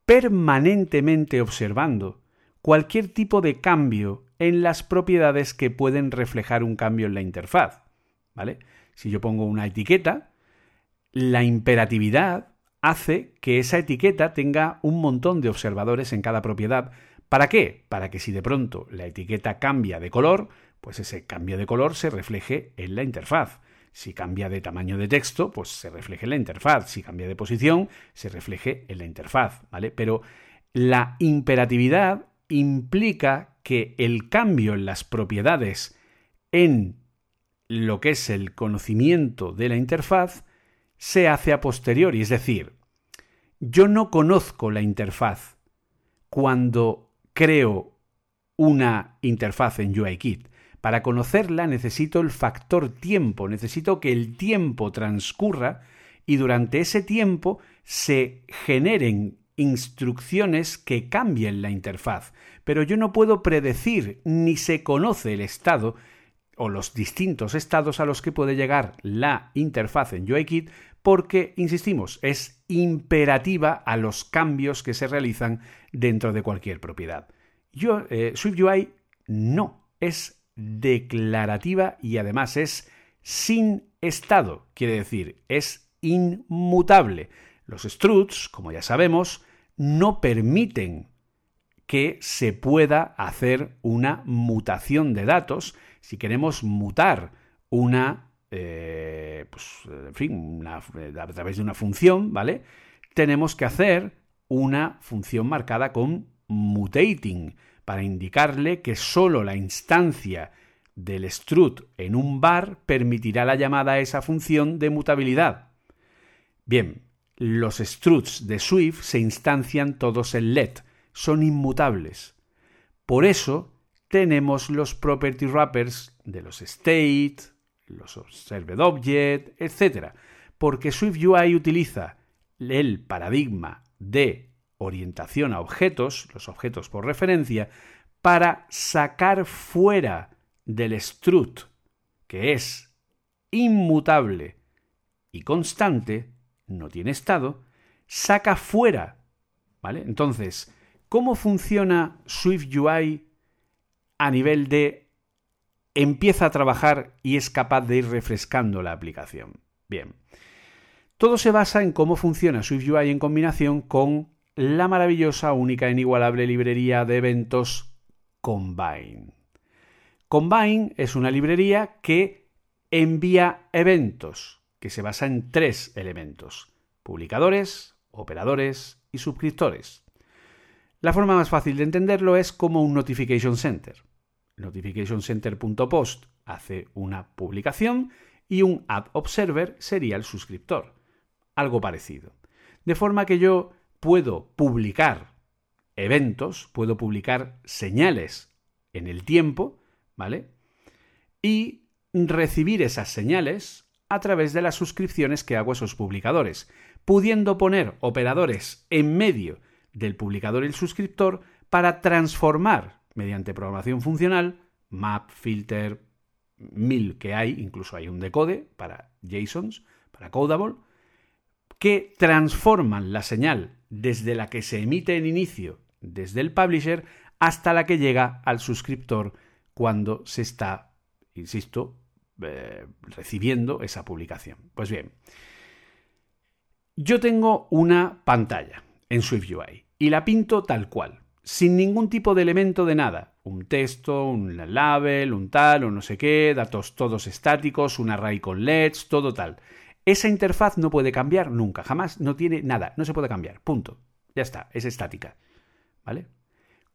permanentemente observando cualquier tipo de cambio en las propiedades que pueden reflejar un cambio en la interfaz, ¿vale? Si yo pongo una etiqueta, la imperatividad hace que esa etiqueta tenga un montón de observadores en cada propiedad. ¿Para qué? Para que si de pronto la etiqueta cambia de color, pues ese cambio de color se refleje en la interfaz. Si cambia de tamaño de texto, pues se refleje en la interfaz. Si cambia de posición, se refleje en la interfaz, ¿vale? Pero la imperatividad implica que el cambio en las propiedades en lo que es el conocimiento de la interfaz se hace a posteriori, es decir, yo no conozco la interfaz cuando creo una interfaz en UIKit. Para conocerla necesito el factor tiempo, necesito que el tiempo transcurra y durante ese tiempo se generen instrucciones que cambien la interfaz. Pero yo no puedo predecir ni se conoce el estado o los distintos estados a los que puede llegar la interfaz en UIKit porque, insistimos, es imperativa a los cambios que se realizan dentro de cualquier propiedad. Yo, eh, SwiftUI no, es declarativa y además es sin estado, quiere decir, es inmutable. Los struts, como ya sabemos, no permiten que se pueda hacer una mutación de datos si queremos mutar una, eh, pues, en fin, a través de una función, ¿vale? Tenemos que hacer una función marcada con mutating para indicarle que solo la instancia del strut en un bar permitirá la llamada a esa función de mutabilidad. Bien, los struts de Swift se instancian todos en let, son inmutables. Por eso tenemos los property wrappers de los state, los observed object, etc. Porque SwiftUI utiliza el paradigma de orientación a objetos, los objetos por referencia, para sacar fuera del strut, que es inmutable y constante, no tiene estado, saca fuera. ¿Vale? Entonces, ¿cómo funciona SwiftUI a nivel de empieza a trabajar y es capaz de ir refrescando la aplicación? Bien. Todo se basa en cómo funciona SwiftUI en combinación con la maravillosa, única e inigualable librería de eventos Combine. Combine es una librería que envía eventos, que se basa en tres elementos, publicadores, operadores y suscriptores. La forma más fácil de entenderlo es como un Notification Center. Notificationcenter.post hace una publicación y un App Observer sería el suscriptor. Algo parecido. De forma que yo puedo publicar eventos, puedo publicar señales en el tiempo, ¿vale? Y recibir esas señales a través de las suscripciones que hago a esos publicadores, pudiendo poner operadores en medio del publicador y el suscriptor para transformar, mediante programación funcional, map, filter, mil que hay, incluso hay un decode para JSONs, para Codable, que transforman la señal desde la que se emite en inicio, desde el publisher, hasta la que llega al suscriptor cuando se está, insisto, eh, recibiendo esa publicación. Pues bien, yo tengo una pantalla en SwiftUI y la pinto tal cual, sin ningún tipo de elemento de nada. Un texto, un label, un tal o no sé qué, datos todos estáticos, un array con LEDs, todo tal. Esa interfaz no puede cambiar nunca, jamás, no tiene nada, no se puede cambiar, punto. Ya está, es estática. ¿Vale?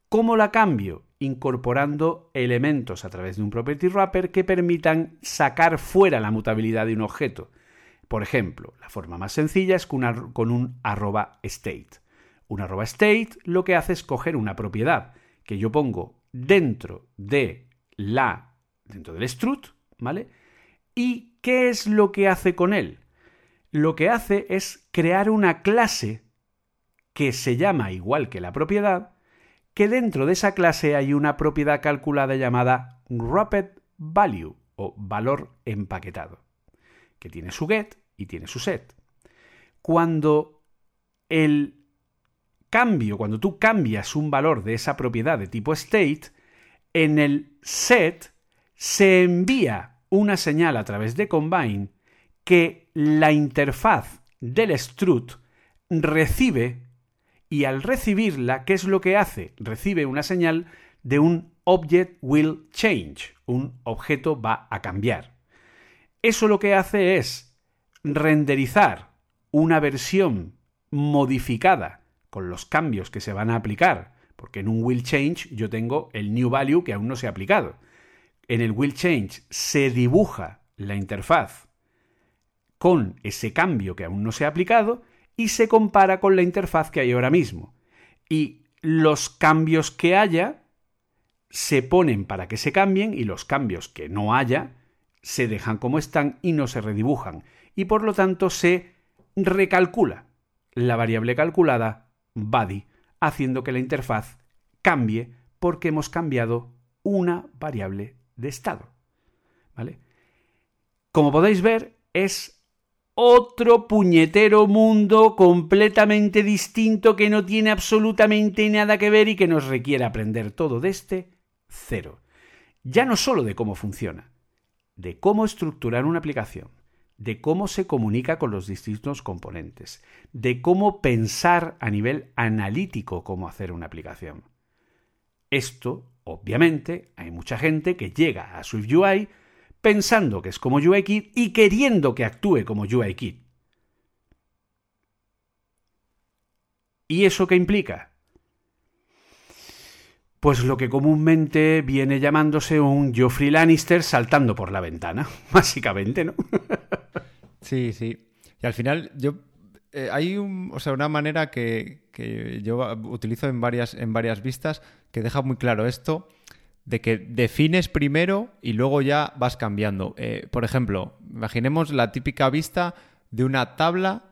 ¿Cómo la cambio? Incorporando elementos a través de un property wrapper que permitan sacar fuera la mutabilidad de un objeto. Por ejemplo, la forma más sencilla es con, un arroba state. Un arroba state lo que hace es coger una propiedad que yo pongo dentro de la dentro del strut, ¿vale? ¿Y qué es lo que hace con él? Lo que hace es crear una clase que se llama igual que la propiedad, que dentro de esa clase hay una propiedad calculada llamada wrapped value o valor empaquetado, que tiene su get y tiene su set. Cuando el cambio, cuando tú cambias un valor de esa propiedad de tipo state, en el set se envía una señal a través de combine que la interfaz del strut recibe y al recibirla, ¿qué es lo que hace? Recibe una señal de un object will change, un objeto va a cambiar. Eso lo que hace es renderizar una versión modificada con los cambios que se van a aplicar, porque en un will change yo tengo el new value que aún no se ha aplicado. En el will change se dibuja la interfaz con ese cambio que aún no se ha aplicado y se compara con la interfaz que hay ahora mismo. Y los cambios que haya se ponen para que se cambien y los cambios que no haya se dejan como están y no se redibujan. Y por lo tanto se recalcula la variable calculada body, haciendo que la interfaz cambie porque hemos cambiado una variable de estado. ¿Vale? Como podéis ver, es otro puñetero mundo completamente distinto que no tiene absolutamente nada que ver y que nos requiere aprender todo de este cero. Ya no solo de cómo funciona, de cómo estructurar una aplicación, de cómo se comunica con los distintos componentes, de cómo pensar a nivel analítico cómo hacer una aplicación. Esto, obviamente, hay mucha gente que llega a SwiftUI pensando que es como UIKit y queriendo que actúe como UIKit. ¿Y eso qué implica? Pues lo que comúnmente viene llamándose un Geoffrey Lannister saltando por la ventana, básicamente, ¿no? sí, sí. Y al final yo eh, hay un, o sea, una manera que, que, yo utilizo en varias, en varias vistas que deja muy claro esto de que defines primero y luego ya vas cambiando. Eh, por ejemplo, imaginemos la típica vista de una tabla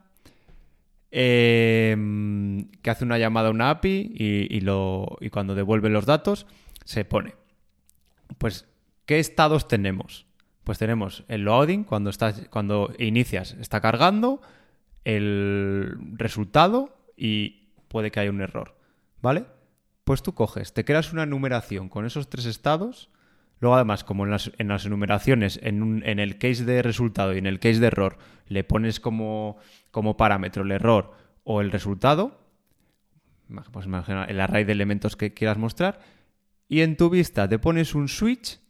em, que hace una llamada a una API y, y cuando devuelve los datos se pone. Pues, ¿qué estados tenemos? Pues tenemos el loading, cuando, estás, cuando inicias, está cargando, el resultado y puede que haya un error. ¿Vale? Pues tú coges, te creas una numeración con esos tres estados. Luego, además, como en las, en las enumeraciones, en, el case de resultado y en el case de error, le pones como, parámetro el error o el resultado, pues imagina el array de elementos que quieras mostrar, y en tu vista te pones un switch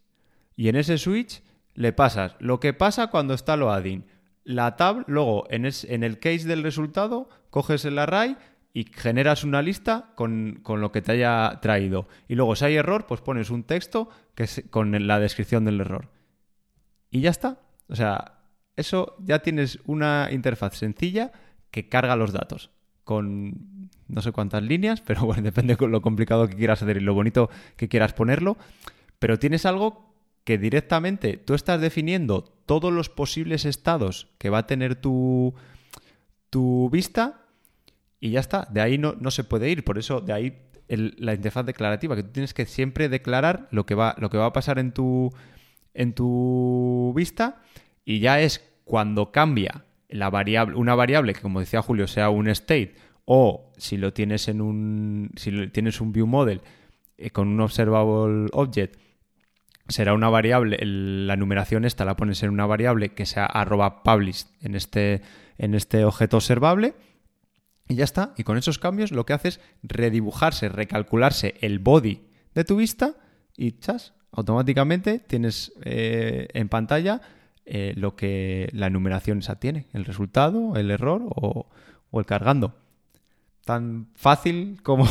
y en ese switch le pasas lo que pasa cuando está loading. La tab, luego en el case del resultado, coges el array y generas una lista con, lo que te haya traído. Y luego, si hay error, pues pones un texto que es con la descripción del error. Y ya está. O sea, eso ya tienes una interfaz sencilla que carga los datos. Con no sé cuántas líneas, pero bueno, depende de lo complicado que quieras hacer y lo bonito que quieras ponerlo. Pero tienes algo que directamente tú estás definiendo todos los posibles estados que va a tener tu, tu vista y ya está. De ahí no, no se puede ir. Por eso, de ahí la interfaz declarativa, que tú tienes que siempre declarar lo que va, lo que va a pasar en tu, en tu vista y ya es cuando cambia la variable, una variable que, como decía Julio, sea un state o si lo tienes en un, si tienes un view model eh, con un observable object, será una variable, la numeración esta la pones en una variable que sea arroba published en este, en este objeto observable y ya está. Y con esos cambios lo que hace es redibujarse, recalcularse el body de tu vista y chas, automáticamente tienes eh, en pantalla eh, lo que la enumeración esa tiene, el resultado, el error o, el cargando. Tan fácil como,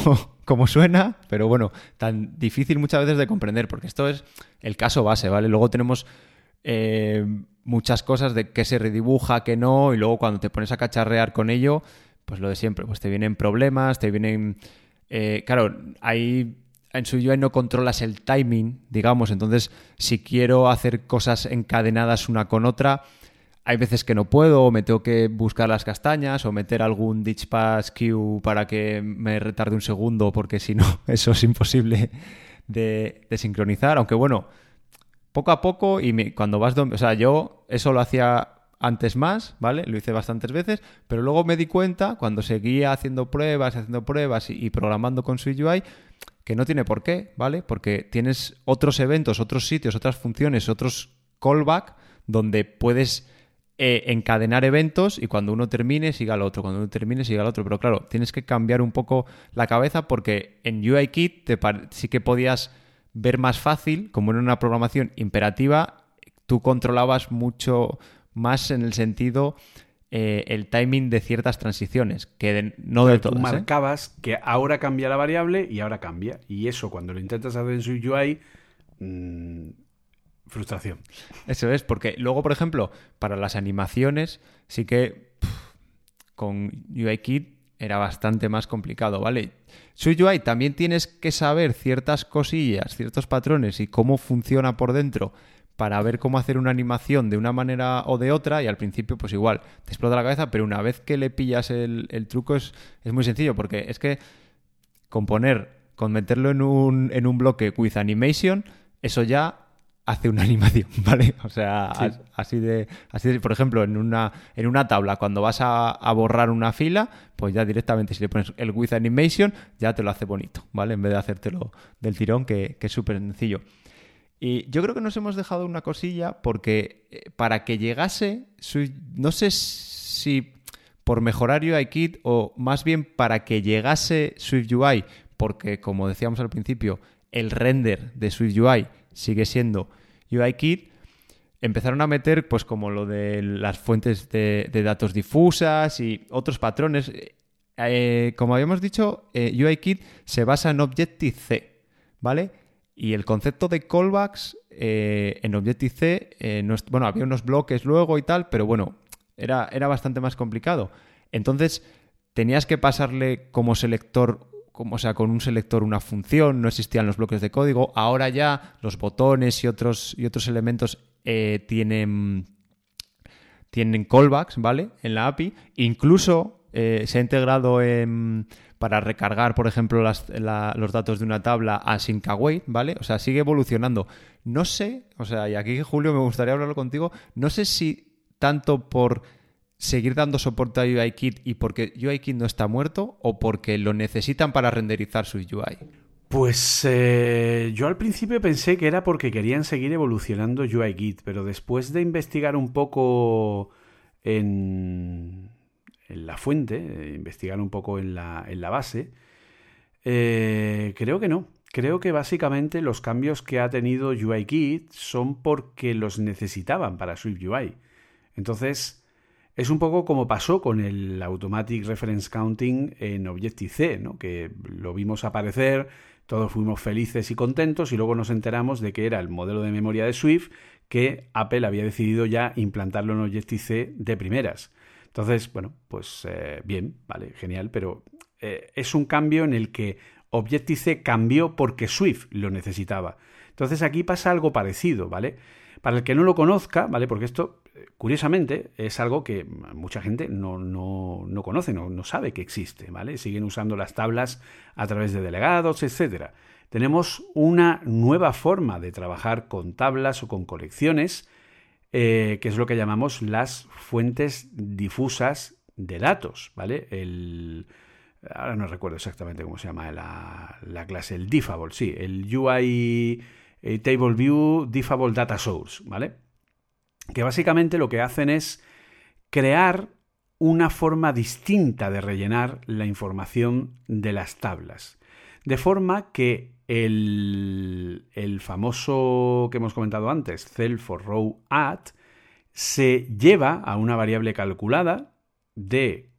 como suena, pero bueno, tan difícil muchas veces de comprender, porque esto es el caso base, ¿vale? Luego tenemos eh, muchas cosas de que se redibuja, que no, y luego cuando te pones a cacharrear con ello, pues lo de siempre, pues te vienen problemas, te vienen... Eh, claro, ahí en su UI no controlas el timing, digamos, entonces si quiero hacer cosas encadenadas una con otra, hay veces que no puedo, o me tengo que buscar las castañas, o meter algún ditch pass queue para que me retarde un segundo, porque si no, eso es imposible de, sincronizar. Aunque bueno, poco a poco, y cuando vas. O sea, yo eso lo hacía antes más, ¿vale? Lo hice bastantes veces, pero luego me di cuenta, cuando seguía haciendo pruebas, haciendo pruebas y, programando con SwiftUI, que no tiene por qué, ¿vale? Porque tienes otros eventos, otros sitios, otras funciones, otros callback donde puedes eh, encadenar eventos y cuando uno termine siga el otro, cuando uno termine siga el otro. Pero claro, tienes que cambiar un poco la cabeza porque en UIKit te sí que podías ver más fácil, como en una programación imperativa, tú controlabas mucho más en el sentido eh, el timing de ciertas transiciones, que no de todas. Tú ¿eh? marcabas que ahora cambia la variable y ahora cambia. Y eso cuando lo intentas hacer en su UI Frustración. Eso es, porque luego, por ejemplo, para las animaciones, sí que con UIKit era bastante más complicado, ¿vale? UI también tienes que saber ciertas cosillas, ciertos patrones y cómo funciona por dentro para ver cómo hacer una animación de una manera o de otra y al principio pues igual te explota la cabeza, pero una vez que le pillas el, truco es, es, muy sencillo porque es que componer, con meterlo en un, en un bloque with animation, eso ya hace una animación, ¿vale? O sea, así, de, así por ejemplo, en una, en una tabla, cuando vas a, borrar una fila, pues ya directamente si le pones el with animation, ya te lo hace bonito, ¿vale? En vez de hacértelo del tirón, que, es súper sencillo. Y yo creo que nos hemos dejado una cosilla porque eh, para que llegase, no sé si por mejorar UIKit o más bien para que llegase SwiftUI, porque como decíamos al principio, el render de SwiftUI sigue siendo UIKit, empezaron a meter pues como lo de las fuentes de, datos difusas y otros patrones. Eh, como habíamos dicho, eh, UIKit se basa en Objective-C, ¿vale? Y el concepto de callbacks eh, en Objective-C, bueno, había unos bloques luego y tal, pero bueno, era, era bastante más complicado. Entonces, tenías que pasarle como selector o sea, con un selector una función, no existían los bloques de código. Ahora ya los botones y otros, y otros elementos eh, tienen, tienen callbacks, ¿vale? En la API. Incluso eh, se ha integrado para recargar, por ejemplo, los datos de una tabla a sync await, ¿vale? O sea, sigue evolucionando. No sé, o sea, y aquí Julio me gustaría hablarlo contigo, no sé si tanto por seguir dando soporte a UIKit y porque UIKit no está muerto o porque lo necesitan para renderizar su UI? Pues eh, yo al principio pensé que era porque querían seguir evolucionando UIKit, pero después de investigar un poco en, en la fuente, eh, investigar un poco en la, en la base, eh, creo que no. Creo que básicamente los cambios que ha tenido UIKit son porque los necesitaban para SwiftUI. Entonces, es un poco como pasó con el Automatic Reference Counting en Objective-C, ¿no? que lo vimos aparecer, todos fuimos felices y contentos y luego nos enteramos de que era el modelo de memoria de Swift que Apple había decidido ya implantarlo en Objective-C de primeras. Entonces, bueno, pues eh, bien, vale, genial, pero eh, es un cambio en el que Objective-C cambió porque Swift lo necesitaba. Entonces aquí pasa algo parecido, ¿vale? Para el que no lo conozca, ¿vale? Porque esto curiosamente, es algo que mucha gente no, no, conoce, no, no, sabe que existe, ¿vale? Siguen usando las tablas a través de delegados, etc. Tenemos una nueva forma de trabajar con tablas o con colecciones, eh, que es lo que llamamos las fuentes difusas de datos, ¿vale? El, ahora no recuerdo exactamente cómo se llama la, la clase, el Diffable, sí, el UI eh, Table View Diffable Data Source, ¿vale? que básicamente lo que hacen es crear una forma distinta de rellenar la información de las tablas. De forma que el, famoso que hemos comentado antes, cell for row add, se lleva a una variable calculada de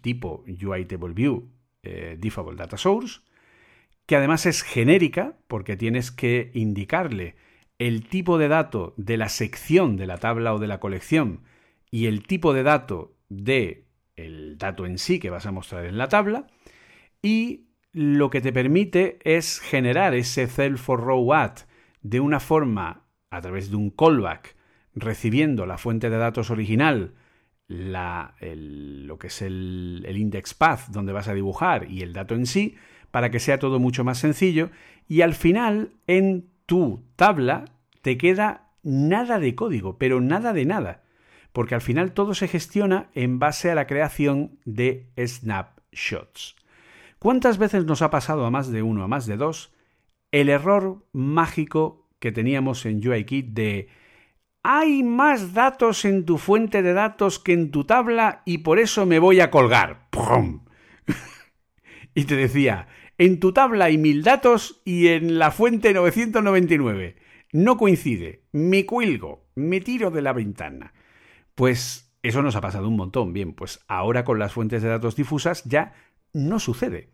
tipo UITableView eh, Data Source, que además es genérica porque tienes que indicarle el tipo de dato de la sección de la tabla o de la colección y el tipo de dato de el dato en sí que vas a mostrar en la tabla y lo que te permite es generar ese cell for row at de una forma a través de un callback recibiendo la fuente de datos original, la, lo que es el, el index path donde vas a dibujar y el dato en sí, para que sea todo mucho más sencillo. Y al final, en tu tabla, te queda nada de código, pero nada de nada. Porque al final todo se gestiona en base a la creación de snapshots. ¿Cuántas veces nos ha pasado a más de uno, a más de dos, el error mágico que teníamos en UIKit de hay más datos en tu fuente de datos que en tu tabla y por eso me voy a colgar. ¡Pum! y te decía, en tu tabla hay mil datos y en la fuente 999. No coincide. Me cuelgo, me tiro de la ventana. Pues eso nos ha pasado un montón. Bien, pues ahora con las fuentes de datos difusas ya no sucede.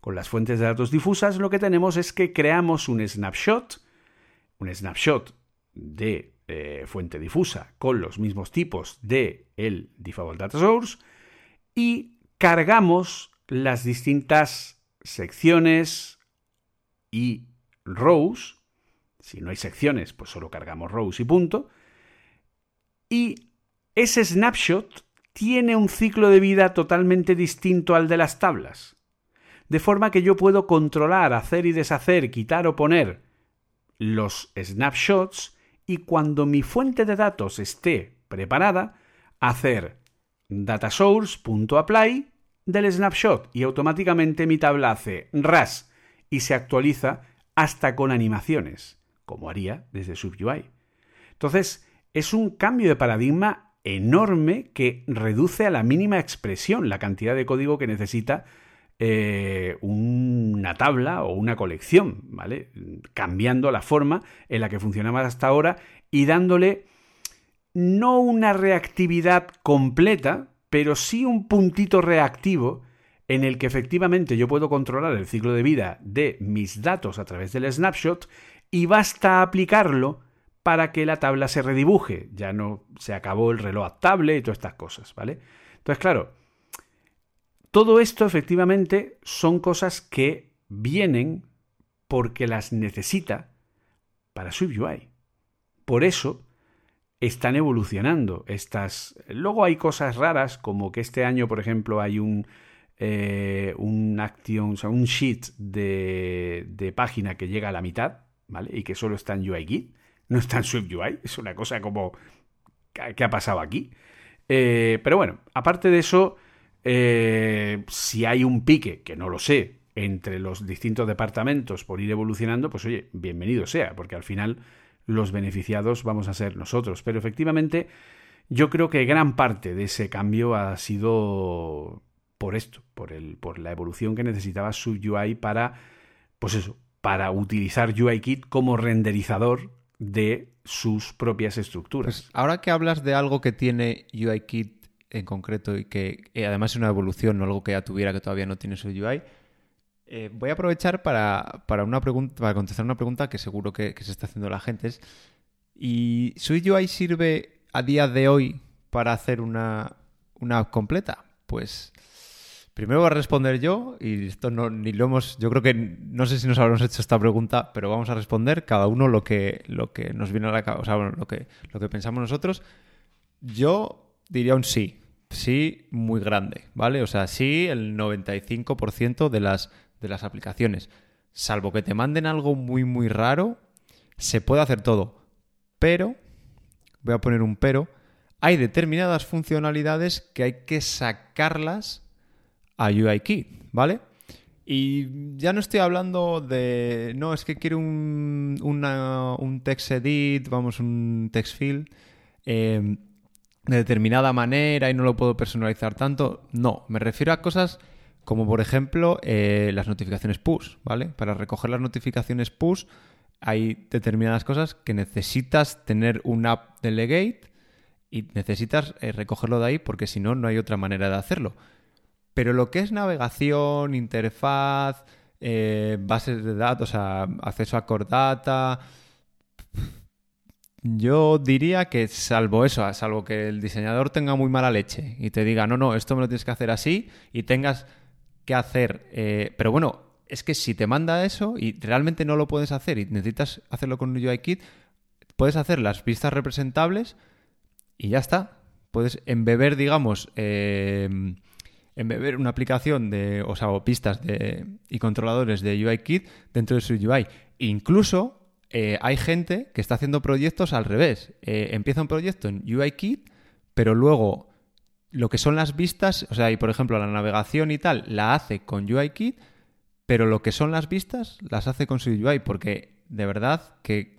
Con las fuentes de datos difusas lo que tenemos es que creamos un snapshot, un snapshot de eh, fuente difusa con los mismos tipos de el default data source y cargamos las distintas secciones y rows. Si no hay secciones, pues solo cargamos rows y punto. Y ese snapshot tiene un ciclo de vida totalmente distinto al de las tablas. De forma que yo puedo controlar, hacer y deshacer, quitar o poner los snapshots y cuando mi fuente de datos esté preparada, hacer datasource.apply del snapshot y automáticamente mi tabla hace ras y se actualiza hasta con animaciones, como haría desde SubUI. Entonces, es un cambio de paradigma enorme que reduce a la mínima expresión la cantidad de código que necesita eh, una tabla o una colección, ¿vale? Cambiando la forma en la que funcionaba hasta ahora y dándole no una reactividad completa, pero sí un puntito reactivo en el que efectivamente yo puedo controlar el ciclo de vida de mis datos a través del snapshot y basta aplicarlo para que la tabla se redibuje. Ya no se acabó el reloj adaptable y todas estas cosas, ¿vale? Entonces, claro, todo esto efectivamente son cosas que vienen porque las necesita para SwiftUI. Por eso están evolucionando estas. Luego hay cosas raras, como que este año, por ejemplo, hay un, eh, un action, o un sheet de, de, página que llega a la mitad, ¿vale? Y que solo está en UIKit, no está en SwiftUI. Es una cosa como. ¿Qué ha pasado aquí? Eh, pero bueno, aparte de eso, eh, si hay un pique, que no lo sé, entre los distintos departamentos por ir evolucionando, pues oye, bienvenido sea, porque al final los beneficiados vamos a ser nosotros. Pero efectivamente, yo creo que gran parte de ese cambio ha sido por esto, por, el, por la evolución que necesitaba su UI para, pues eso, para utilizar UIKit como renderizador de sus propias estructuras. Pues ahora que hablas de algo que tiene UIKit en concreto y que además es una evolución, no algo que ya tuviera que todavía no tiene su UI. Eh, voy a aprovechar para, una pregunta, para contestar una pregunta que seguro que, se está haciendo la gente. Es, ¿Y UI sirve a día de hoy para hacer una, una app completa? Pues primero voy a responder yo y esto no, ni lo hemos, yo creo que no sé si nos habremos hecho esta pregunta, pero vamos a responder cada uno lo que, lo que nos viene a la cabeza, o sea, lo que, lo que pensamos nosotros. Yo diría un sí sí muy grande, ¿vale? O sea, sí el 95% de las, de las aplicaciones. Salvo que te manden algo muy, muy raro, se puede hacer todo. Pero, voy a poner un pero, hay determinadas funcionalidades que hay que sacarlas a UIKit, ¿vale? Y ya no estoy hablando de, no, es que quiero un, un text edit, vamos, un text field. Eh, de determinada manera y no lo puedo personalizar tanto. No, me refiero a cosas como por ejemplo eh, las notificaciones push, ¿vale? Para recoger las notificaciones push hay determinadas cosas que necesitas tener un app delegate y necesitas eh, recogerlo de ahí porque si no, no hay otra manera de hacerlo. Pero lo que es navegación, interfaz, eh, bases de datos, acceso a core data, yo diría que salvo eso, salvo que el diseñador tenga muy mala leche y te diga, no, no, esto me lo tienes que hacer así y tengas que hacer... Eh, pero bueno, es que si te manda eso y realmente no lo puedes hacer y necesitas hacerlo con un UIKit, puedes hacer las vistas representables y ya está. Puedes embeber, digamos, eh, embeber una aplicación de, o sea, pistas de, y controladores de UIKit dentro de su UI. Incluso eh, hay gente que está haciendo proyectos al revés. Eh, empieza un proyecto en UIKit, pero luego lo que son las vistas, o sea, y por ejemplo la navegación y tal, la hace con UIKit, pero lo que son las vistas las hace con su UI, porque de verdad que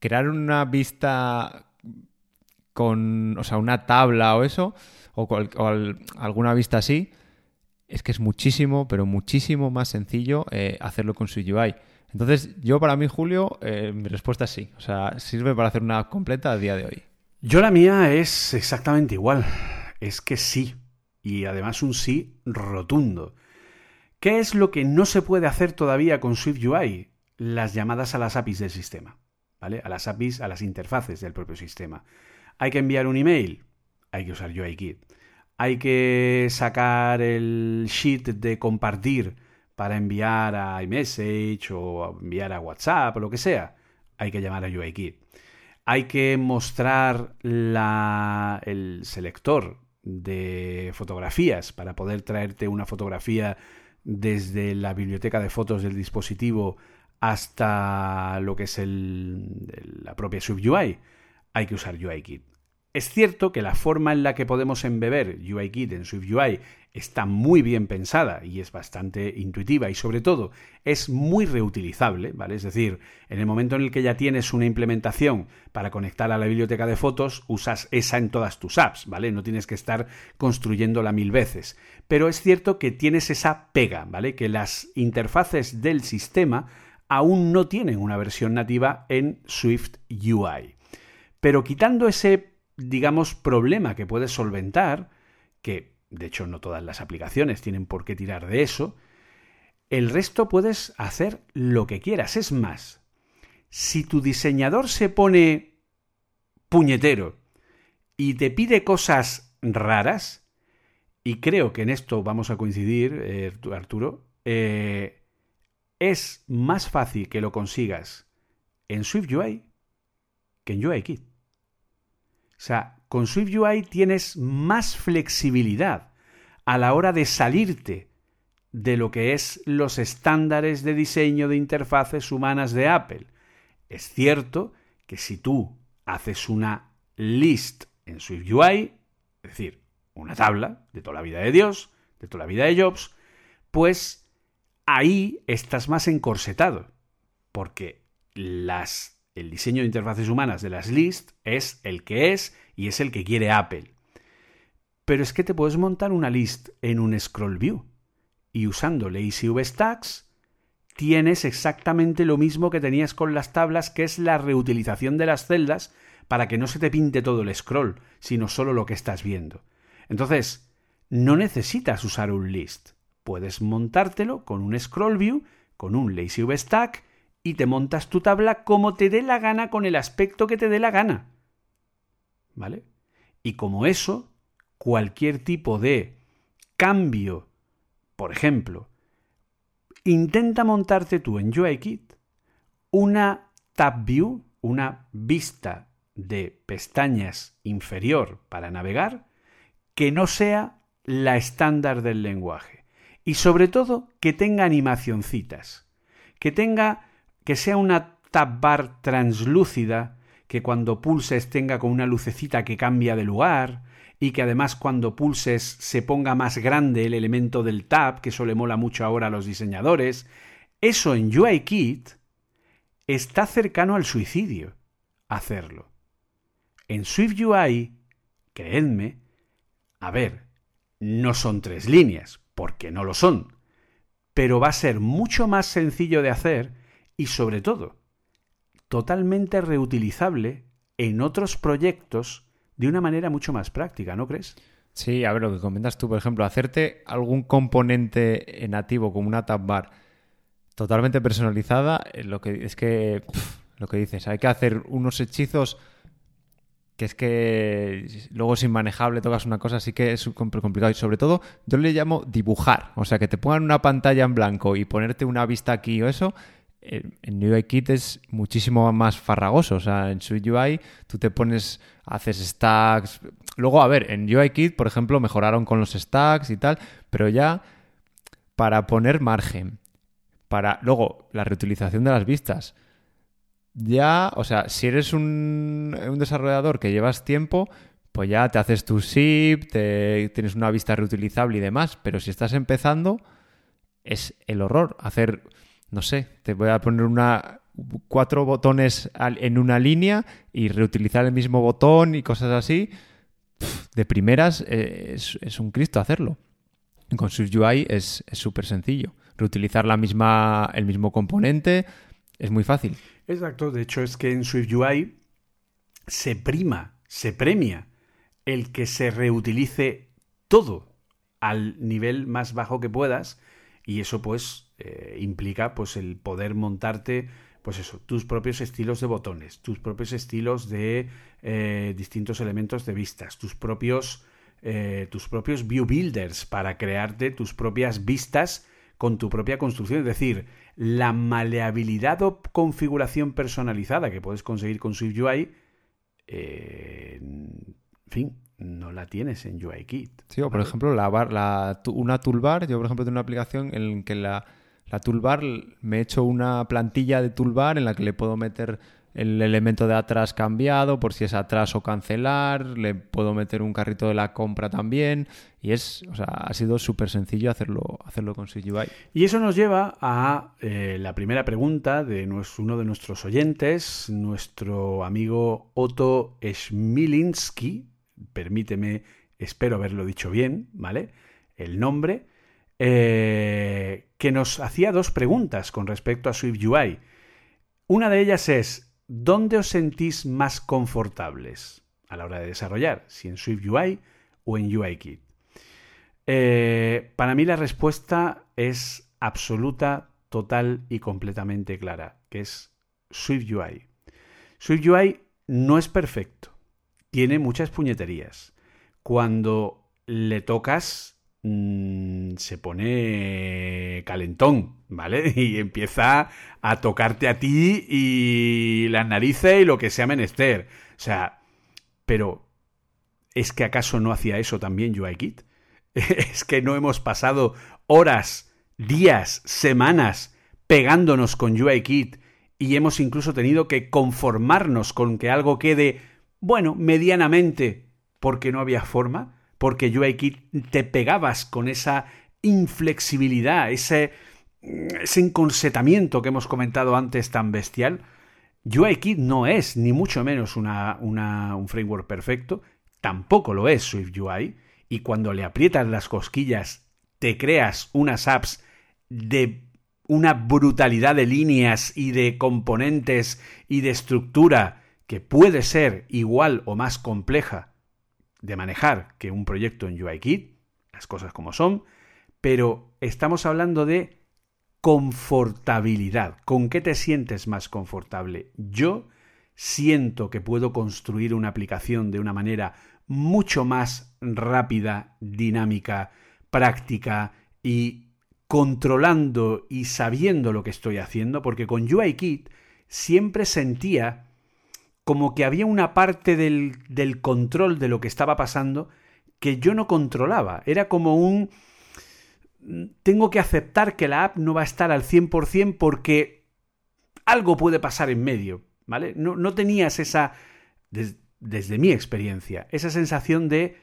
crear una vista con, o sea, una tabla o eso, o, alguna vista así, es que es muchísimo, pero muchísimo más sencillo eh, hacerlo con su UI. Entonces, yo para mí, Julio, eh, mi respuesta es sí. O sea, sirve para hacer una completa a día de hoy. Yo la mía es exactamente igual. Es que sí. Y además un sí rotundo. ¿Qué es lo que no se puede hacer todavía con SwiftUI? Las llamadas a las APIs del sistema. ¿Vale? A las APIs, a las interfaces del propio sistema. Hay que enviar un email. Hay que usar UIKit. Hay que sacar el sheet de compartir para enviar a iMessage o enviar a WhatsApp o lo que sea, hay que llamar a UIKit. Hay que mostrar el selector de fotografías para poder traerte una fotografía desde la biblioteca de fotos del dispositivo hasta lo que es la propia SwiftUI. Hay que usar UIKit. Es cierto que la forma en la que podemos embeber UIKit en SwiftUI está muy bien pensada y es bastante intuitiva y sobre todo es muy reutilizable, ¿vale? Es decir, en el momento en el que ya tienes una implementación para conectar a la biblioteca de fotos, usas esa en todas tus apps, ¿vale? No tienes que estar construyéndola mil veces. Pero es cierto que tienes esa pega, ¿vale? Que las interfaces del sistema aún no tienen una versión nativa en Swift UI. Pero quitando ese digamos, problema que puedes solventar, que de hecho no todas las aplicaciones tienen por qué tirar de eso, el resto puedes hacer lo que quieras. Es más, si tu diseñador se pone puñetero y te pide cosas raras, y creo que en esto vamos a coincidir, eh, Arturo, eh, es más fácil que lo consigas en SwiftUI que en UIKit. O sea, con SwiftUI tienes más flexibilidad a la hora de salirte de lo que es los estándares de diseño de interfaces humanas de Apple. Es cierto que si tú haces una list en SwiftUI, es decir, una tabla de toda la vida de Dios, de toda la vida de Jobs, pues ahí estás más encorsetado, porque las el diseño de interfaces humanas de las lists es el que es y es el que quiere Apple. Pero es que te puedes montar una list en un scroll view y usando LazyV Stacks tienes exactamente lo mismo que tenías con las tablas, que es la reutilización de las celdas para que no se te pinte todo el scroll, sino solo lo que estás viendo. Entonces, no necesitas usar un list. Puedes montártelo con un scroll view, con un LazyV Stack y te montas tu tabla como te dé la gana con el aspecto que te dé la gana. ¿Vale? Y como eso, cualquier tipo de cambio, por ejemplo, intenta montarte tú en UIKit una tab view, una vista de pestañas inferior para navegar, que no sea la estándar del lenguaje. Y sobre todo que tenga animacioncitas, que tenga que sea una tab bar translúcida, que cuando pulses tenga con una lucecita que cambia de lugar, y que además cuando pulses se ponga más grande el elemento del tab, que eso le mola mucho ahora a los diseñadores, eso en UIKit está cercano al suicidio hacerlo. En SwiftUI, creedme, a ver, no son tres líneas, porque no lo son, pero va a ser mucho más sencillo de hacer y sobre todo totalmente reutilizable en otros proyectos de una manera mucho más práctica, ¿no crees? Sí, a ver, lo que comentas tú, por ejemplo, hacerte algún componente nativo como una tab bar totalmente personalizada, eh, lo que es que lo que dices, hay que hacer unos hechizos que es que luego es inmanejable, tocas una cosa, así que es complicado. Y sobre todo, yo le llamo dibujar. O sea, que te pongan una pantalla en blanco y ponerte una vista aquí o eso, en UIKit es muchísimo más farragoso. O sea, en SwiftUI tú te pones, haces stacks. Luego, a ver, en UIKit, por ejemplo, mejoraron con los stacks y tal, pero ya para poner margen, para luego la reutilización de las vistas. Ya, o sea, si eres un, un desarrollador que llevas tiempo, pues ya te haces tu zip, te, tienes una vista reutilizable y demás. Pero si estás empezando, es el horror hacer no sé, te voy a poner una cuatro botones en una línea y reutilizar el mismo botón y cosas así. de primeras eh, es, un Cristo hacerlo. Con SwiftUI es súper sencillo. Reutilizar la misma, el mismo componente es muy fácil. Exacto, de hecho es que en SwiftUI se prima, se premia el que se reutilice todo al nivel más bajo que puedas y eso pues eh, implica pues el poder montarte pues eso, tus propios estilos de botones, tus propios estilos de eh, distintos elementos de vistas, tus propios, eh, tus propios view builders para crearte tus propias vistas con tu propia construcción. Es decir, la maleabilidad o configuración personalizada que puedes conseguir con SwiftUI, en fin, no la tienes en UIKit. Sí, o por ejemplo, la, la, una toolbar, yo por ejemplo tengo una aplicación en que la, la toolbar me he hecho una plantilla de toolbar en la que le puedo meter el elemento de atrás cambiado por si es atrás o cancelar, le puedo meter un carrito de la compra también y es, o sea, ha sido súper sencillo hacerlo, hacerlo con SwiftUI. Y eso nos lleva a eh, la primera pregunta de uno de nuestros oyentes, nuestro amigo Otto Schmilinski, permíteme, espero haberlo dicho bien, ¿vale? El nombre, eh, que nos hacía dos preguntas con respecto a SwiftUI. Una de ellas es, ¿dónde os sentís más confortables a la hora de desarrollar? Si en SwiftUI o en UIKit. Eh, para mí la respuesta es absoluta, total y completamente clara, que es SwiftUI. SwiftUI no es perfecto tiene muchas puñeterías. Cuando le tocas, mm, se pone calentón, ¿vale? Y empieza a tocarte a ti y las narices y lo que sea menester. O sea, pero ¿es que acaso no hacía eso también UIKit? ¿Es que no hemos pasado horas, días, semanas pegándonos con UIKit y hemos incluso tenido que conformarnos con que algo quede bueno, medianamente, porque no había forma, porque yo aquí te pegabas con esa inflexibilidad, ese, ese encorsetamiento que hemos comentado antes tan bestial. UIKit no es ni mucho menos una, un framework perfecto, tampoco lo es SwiftUI, y cuando le aprietas las cosquillas te creas unas apps de una brutalidad de líneas y de componentes y de estructura que puede ser igual o más compleja de manejar que un proyecto en UIKit, las cosas como son, pero estamos hablando de confortabilidad. ¿Con qué te sientes más confortable? Yo siento que puedo construir una aplicación de una manera mucho más rápida, dinámica, práctica y controlando y sabiendo lo que estoy haciendo, porque con UIKit siempre sentía como que había una parte del, del control de lo que estaba pasando que yo no controlaba. Era como un... Tengo que aceptar que la app no va a estar al 100% porque algo puede pasar en medio, ¿vale? No, no tenías esa, desde mi experiencia, esa sensación de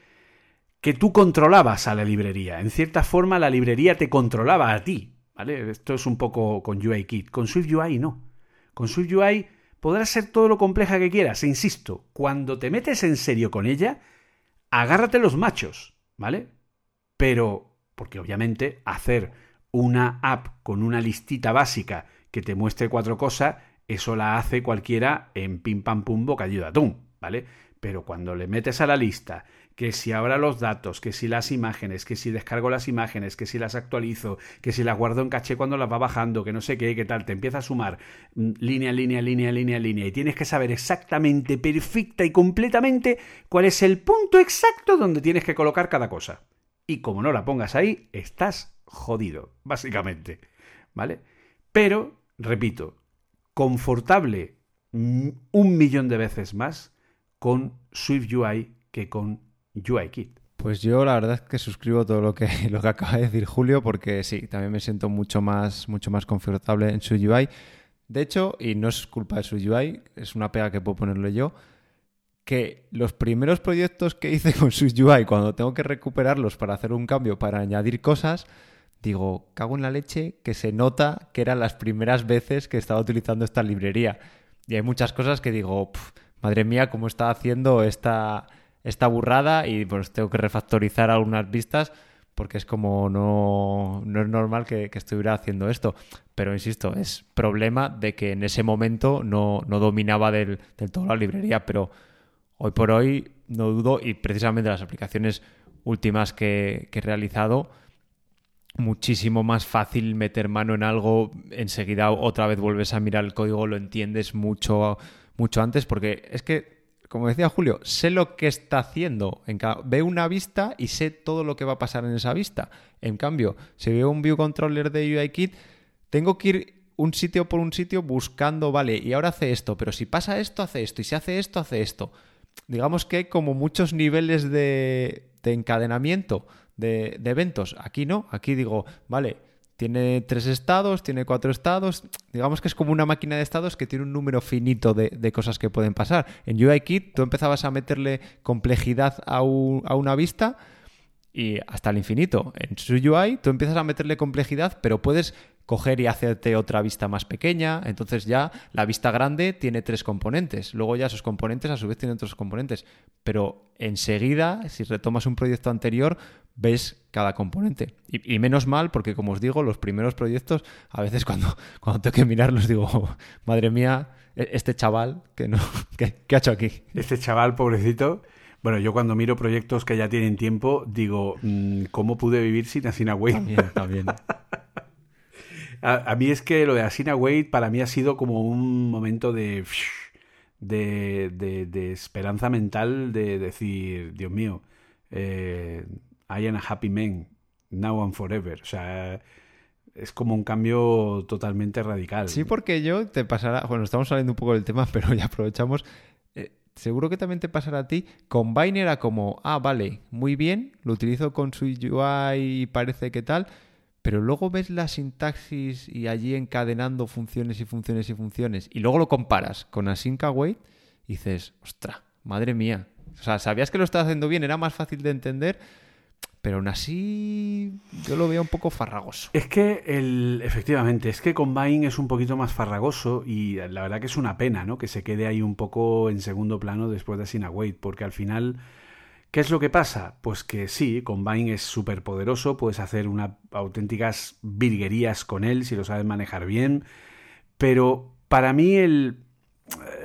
que tú controlabas a la librería. En cierta forma, la librería te controlaba a ti, ¿vale? Esto es un poco con UIKit. Con SwiftUI no. Con SwiftUI podrá ser todo lo compleja que quieras, e insisto, cuando te metes en serio con ella, agárrate los machos, ¿vale? Pero, porque obviamente hacer una app con una listita básica que te muestre cuatro cosas, eso la hace cualquiera en pim pam pum bocadillo de atún, ¿vale? Pero cuando le metes a la lista que si ahora los datos, que si las imágenes, que si descargo las imágenes, que si las actualizo, que si las guardo en caché cuando las va bajando, que no sé qué, qué tal, te empieza a sumar mm, línea, línea, línea, línea, línea, y tienes que saber exactamente, perfecta y completamente cuál es el punto exacto donde tienes que colocar cada cosa. Y como no la pongas ahí, estás jodido, básicamente. ¿Vale? Pero repito, confortable un millón de veces más con Swift UI que con UIKit. Pues yo la verdad es que suscribo todo lo que, lo que acaba de decir Julio, porque sí, también me siento mucho más, mucho más confortable en su UI. De hecho, y no es culpa de su UI, es una pega que puedo ponerle yo, que los primeros proyectos que hice con su UI, cuando tengo que recuperarlos para hacer un cambio, para añadir cosas, digo, cago en la leche, que se nota que eran las primeras veces que estaba utilizando esta librería. Y hay muchas cosas que digo, madre mía, cómo está haciendo esta esta burrada y pues tengo que refactorizar algunas vistas porque es como no, no es normal que, estuviera haciendo esto. Pero insisto, es problema de que en ese momento no, no dominaba del, todo la librería, pero hoy por hoy no dudo y precisamente las aplicaciones últimas que, que he realizado muchísimo más fácil meter mano en algo, enseguida otra vez vuelves a mirar el código, lo entiendes mucho, mucho antes, porque es que como decía Julio, sé lo que está haciendo. En veo una vista y sé todo lo que va a pasar en esa vista. En cambio, si veo un view controller de UIKit, tengo que ir un sitio por un sitio buscando, vale, y ahora hace esto, pero si pasa esto, hace esto, y si hace esto, hace esto. Digamos que hay como muchos niveles de, encadenamiento de, de eventos. Aquí no, aquí digo, vale, tiene tres estados, tiene cuatro estados. Digamos que es como una máquina de estados que tiene un número finito de, cosas que pueden pasar. En UIKit tú empezabas a meterle complejidad a, una vista y hasta el infinito. En su UI tú empiezas a meterle complejidad, pero puedes coger y hacerte otra vista más pequeña. Entonces ya la vista grande tiene tres componentes. Luego ya esos componentes a su vez tienen otros componentes. Pero enseguida, si retomas un proyecto anterior, ves cada componente. Y, menos mal, porque como os digo, los primeros proyectos, a veces cuando, cuando tengo que mirarlos digo, madre mía, e, este chaval, que no, ¿qué, ha hecho aquí? Este chaval, pobrecito. Bueno, yo cuando miro proyectos que ya tienen tiempo, digo, mm, ¿cómo pude vivir sin Asina Wait? También, también. a, mí es que lo de Asina Wait para mí ha sido como un momento de, de, de, esperanza mental de decir, Dios mío, eh, I am a happy man, now and forever. O sea, es como un cambio totalmente radical. Sí, porque yo te pasará, bueno, estamos saliendo un poco del tema, pero ya aprovechamos. Eh, seguro que también te pasará a ti. Combine era como, ah, vale, muy bien, lo utilizo con su UI y parece que tal, pero luego ves la sintaxis y allí encadenando funciones y funciones y funciones, y luego lo comparas con Async Await y dices, ostra, madre mía. O sea, sabías que lo estás haciendo bien, era más fácil de entender pero aún así yo lo veo un poco farragoso. Es que, el, efectivamente, es que Combine es un poquito más farragoso y la verdad que es una pena, ¿no? Que se quede ahí un poco en segundo plano después de Sinawait, porque al final, ¿qué es lo que pasa? Pues que sí, Combine es súper poderoso, puedes hacer unas auténticas virguerías con él si lo sabes manejar bien, pero para mí el,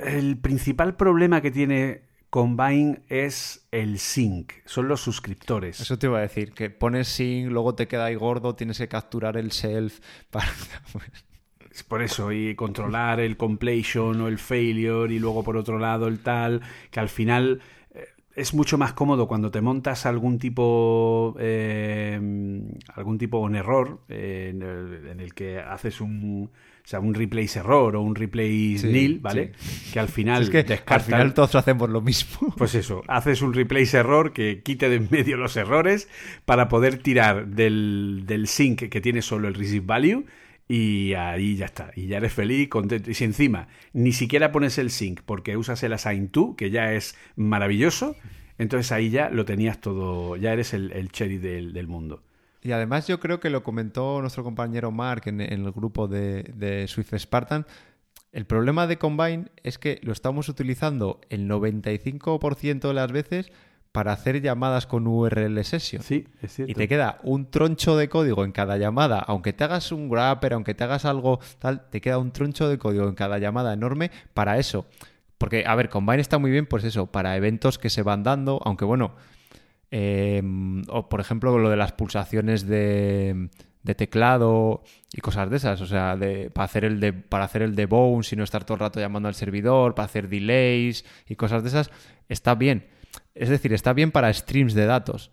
el principal problema que tiene Combine es el sync, son los suscriptores. Eso te iba a decir, que pones sync, luego te queda ahí gordo, tienes que capturar el self para... por eso, y controlar el completion o el failure y luego por otro lado el tal, que al final eh, es mucho más cómodo cuando te montas algún tipo eh, algún tipo un error eh, en el que haces un o sea, un replace error o un replace nil, ¿vale? Que al final es que al final todos hacemos lo mismo. Pues eso, haces un replace error que quite de en medio los errores para poder tirar del, del sync que tiene solo el receive value y ahí ya está. Y ya eres feliz, contento. Y si encima ni siquiera pones el sync porque usas el assign to, que ya es maravilloso, entonces ahí ya lo tenías todo, ya eres el, el cherry del, del mundo. Y además yo creo que lo comentó nuestro compañero Mark en, el grupo de, Swift Spartan. El problema de Combine es que lo estamos utilizando el 95% de las veces para hacer llamadas con URL session. Sí, es cierto. Y te queda un troncho de código en cada llamada, aunque te hagas un grapper, aunque te hagas algo tal, te queda un troncho de código en cada llamada enorme para eso. Porque, a ver, Combine está muy bien, pues eso, para eventos que se van dando, aunque bueno, Em, o por ejemplo lo de las pulsaciones de, teclado y cosas de esas. O sea, de, para hacer el de, para hacer el debounce y no estar todo el rato llamando al servidor, para hacer delays y cosas de esas, está bien. Es decir, está bien para streams de datos.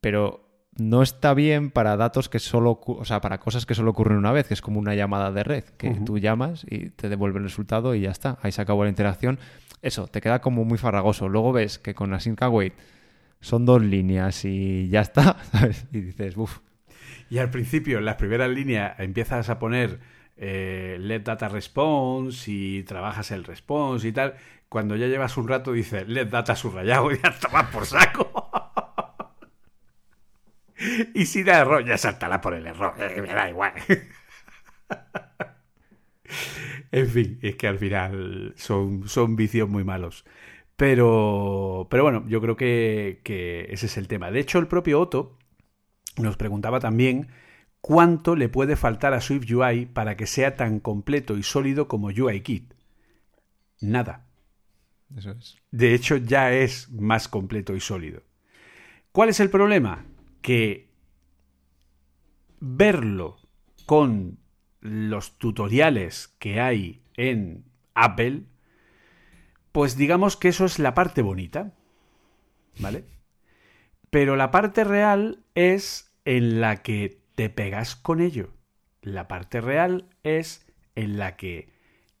Pero no está bien para datos que solo, o sea, para cosas que solo ocurren una vez, que es como una llamada de red, que tú llamas y te devuelve el resultado y ya está, ahí se acabó la interacción. Eso, te queda como muy farragoso. Luego ves que con Async Await son dos líneas y ya está. Y dices, uff. Y al principio, en las primeras líneas, empiezas a poner eh, let data response y trabajas el response y tal. Cuando ya llevas un rato, dices let data subrayado y ya está por saco. y si da error, ya saltará por el error. Me da igual. en fin, es que al final son, son vicios muy malos. Pero, pero bueno, yo creo que, que ese es el tema. De hecho, el propio Otto nos preguntaba también cuánto le puede faltar a Swift UI para que sea tan completo y sólido como UIKit. Nada. Eso es. De hecho, ya es más completo y sólido. ¿Cuál es el problema? Que verlo con los tutoriales que hay en Apple, pues digamos que eso es la parte bonita. ¿Vale? Pero la parte real es en la que te pegas con ello. La parte real es en la que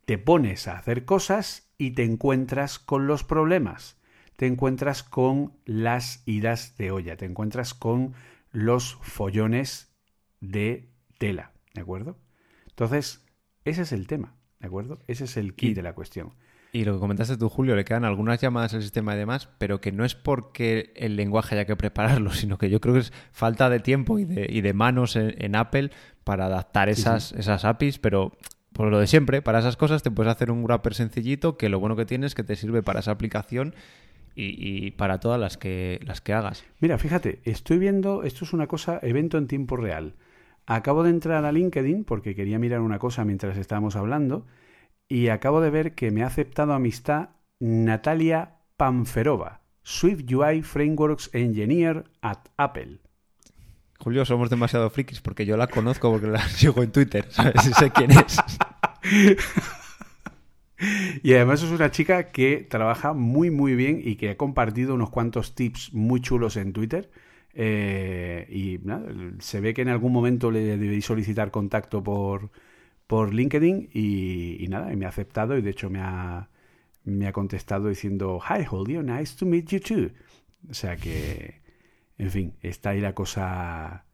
te pones a hacer cosas y te encuentras con los problemas, te encuentras con las idas de olla, te encuentras con los follones de tela, ¿de acuerdo? Entonces, ese es el tema, ¿de acuerdo? Ese es el key de la cuestión. Y lo que comentaste tú, Julio, le quedan algunas llamadas al sistema y demás, pero que no es porque el lenguaje haya que prepararlo, sino que yo creo que es falta de tiempo y de, y de manos en, Apple para adaptar esas, esas APIs, pero por lo de siempre, para esas cosas te puedes hacer un wrapper sencillito que lo bueno que tiene es que te sirve para esa aplicación y, para todas las que, las que hagas. Mira, fíjate, estoy viendo, esto es una cosa, evento en tiempo real. Acabo de entrar a LinkedIn porque quería mirar una cosa mientras estábamos hablando y acabo de ver que me ha aceptado amistad Natalia Panferova, Swift UI Frameworks Engineer at Apple. Julio, somos demasiado frikis porque yo la conozco porque la sigo en Twitter, ¿sabes? Y sé quién es. y además es una chica que trabaja muy muy bien y que ha compartido unos cuantos tips muy chulos en Twitter. Eh, y se ve que en algún momento le debéis solicitar contacto por, por LinkedIn y, nada, y me ha aceptado y de hecho me ha, me ha contestado diciendo, Hi Julio, nice to meet you too. O sea que, en fin, está ahí la cosa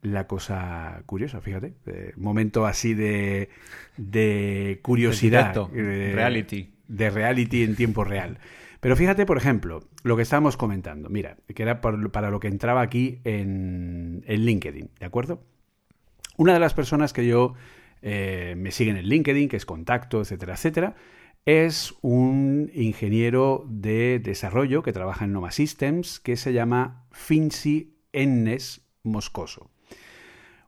la cosa curiosa, fíjate. momento así de, de curiosidad. De reality. De reality en tiempo real. Pero fíjate, por ejemplo, lo que estábamos comentando. Mira, que era para lo que entraba aquí en, en LinkedIn, ¿de acuerdo? Una de las personas que yo eh, me siguen en LinkedIn, que es contacto, etcétera, etcétera. Es un ingeniero de desarrollo que trabaja en Nova Systems que se llama Finzi Ennes Moscoso.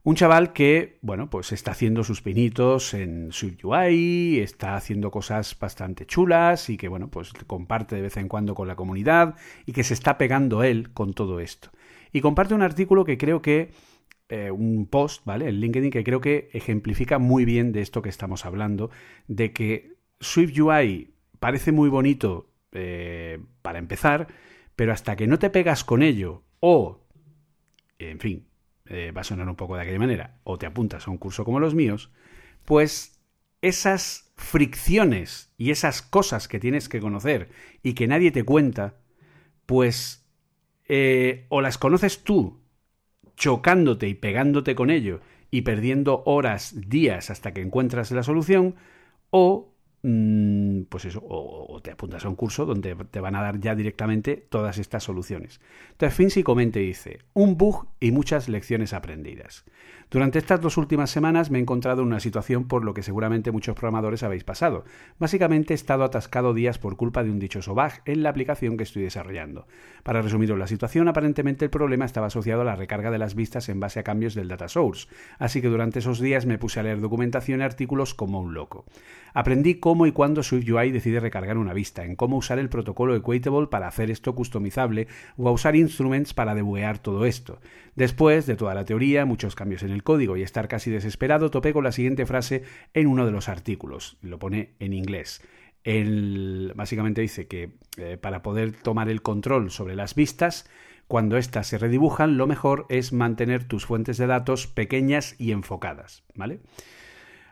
Un chaval que, bueno, pues está haciendo sus pinitos en su UI, está haciendo cosas bastante chulas y que, bueno, pues comparte de vez en cuando con la comunidad y que se está pegando él con todo esto. Y comparte un artículo que creo que eh, un post, ¿vale? En LinkedIn que creo que ejemplifica muy bien de esto que estamos hablando, de que Swift UI parece muy bonito eh, para empezar, pero hasta que no te pegas con ello o, en fin, eh, va a sonar un poco de aquella manera, o te apuntas a un curso como los míos, pues esas fricciones y esas cosas que tienes que conocer y que nadie te cuenta, pues o las conoces tú chocándote y pegándote con ello y perdiendo horas, días hasta que encuentras la solución, o pues eso, o, te apuntas a un curso donde te van a dar ya directamente todas estas soluciones. Entonces Finzi comenta y dice, un bug y muchas lecciones aprendidas. Durante estas dos últimas semanas me he encontrado en una situación por lo que seguramente muchos programadores habéis pasado. Básicamente he estado atascado días por culpa de un dichoso bug en la aplicación que estoy desarrollando. Para resumiros la situación, aparentemente el problema estaba asociado a la recarga de las vistas en base a cambios del data source, así que durante esos días me puse a leer documentación y artículos como un loco. Aprendí cómo y cuándo SwiftUI decide recargar una vista, en cómo usar el protocolo Equatable para hacer esto customizable o a usar instruments para debuguear todo esto. Después de toda la teoría, muchos cambios en el código y estar casi desesperado, topé con la siguiente frase en uno de los artículos. Lo pone en inglés. básicamente dice que eh, para poder tomar el control sobre las vistas, Cuando éstas se redibujan, lo mejor es mantener tus fuentes de datos pequeñas y enfocadas, ¿vale?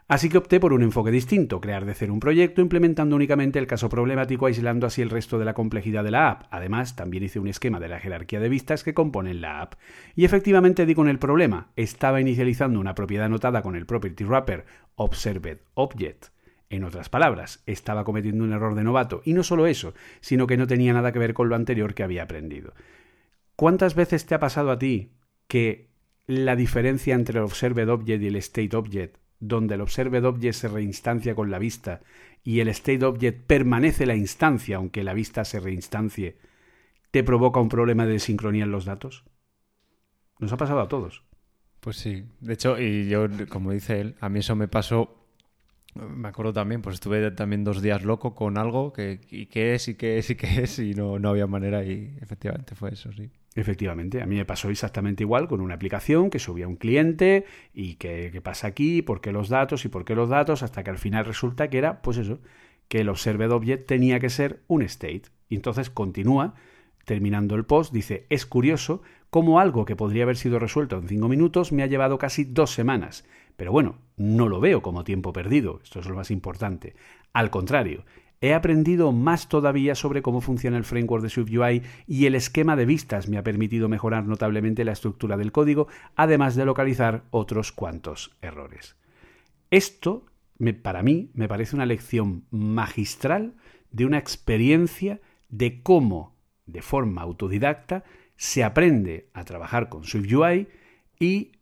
Así que opté por un enfoque distinto, crear de cero un proyecto implementando únicamente el caso problemático, aislando así el resto de la complejidad de la app. Además, también hice un esquema de la jerarquía de vistas que componen la app. Y efectivamente di con el problema. Estaba inicializando una propiedad anotada con el property wrapper observed object. En otras palabras, estaba cometiendo un error de novato. Y no solo eso, sino que no tenía nada que ver con lo anterior que había aprendido. ¿Cuántas veces te ha pasado a ti que la diferencia entre el observed object y el state object donde el observed object se reinstancia con la vista y el state object permanece la instancia aunque la vista se reinstancie, te provoca un problema de sincronía en los datos? Nos ha pasado a todos. Pues sí, de hecho, y yo, como dice él, a mí eso me pasó, me acuerdo también, pues estuve también dos días loco con algo, que, y qué es, y qué es, y qué es, y no, no había manera, y efectivamente fue eso, sí. Efectivamente, a mí me pasó exactamente igual con una aplicación que subía un cliente y qué pasa aquí, por qué los datos y por qué los datos, hasta que al final resulta que era, pues eso, que el observed object tenía que ser un state. Y entonces continúa, terminando el post, dice, es curioso cómo algo que podría haber sido resuelto en cinco minutos me ha llevado casi dos semanas. Pero bueno, no lo veo como tiempo perdido, esto es lo más importante. Al contrario, He aprendido más todavía sobre cómo funciona el framework de SwiftUI y el esquema de vistas me ha permitido mejorar notablemente la estructura del código, además de localizar otros cuantos errores. Esto, para mí, me parece una lección magistral de una experiencia de cómo, de forma autodidacta, se aprende a trabajar con SwiftUI y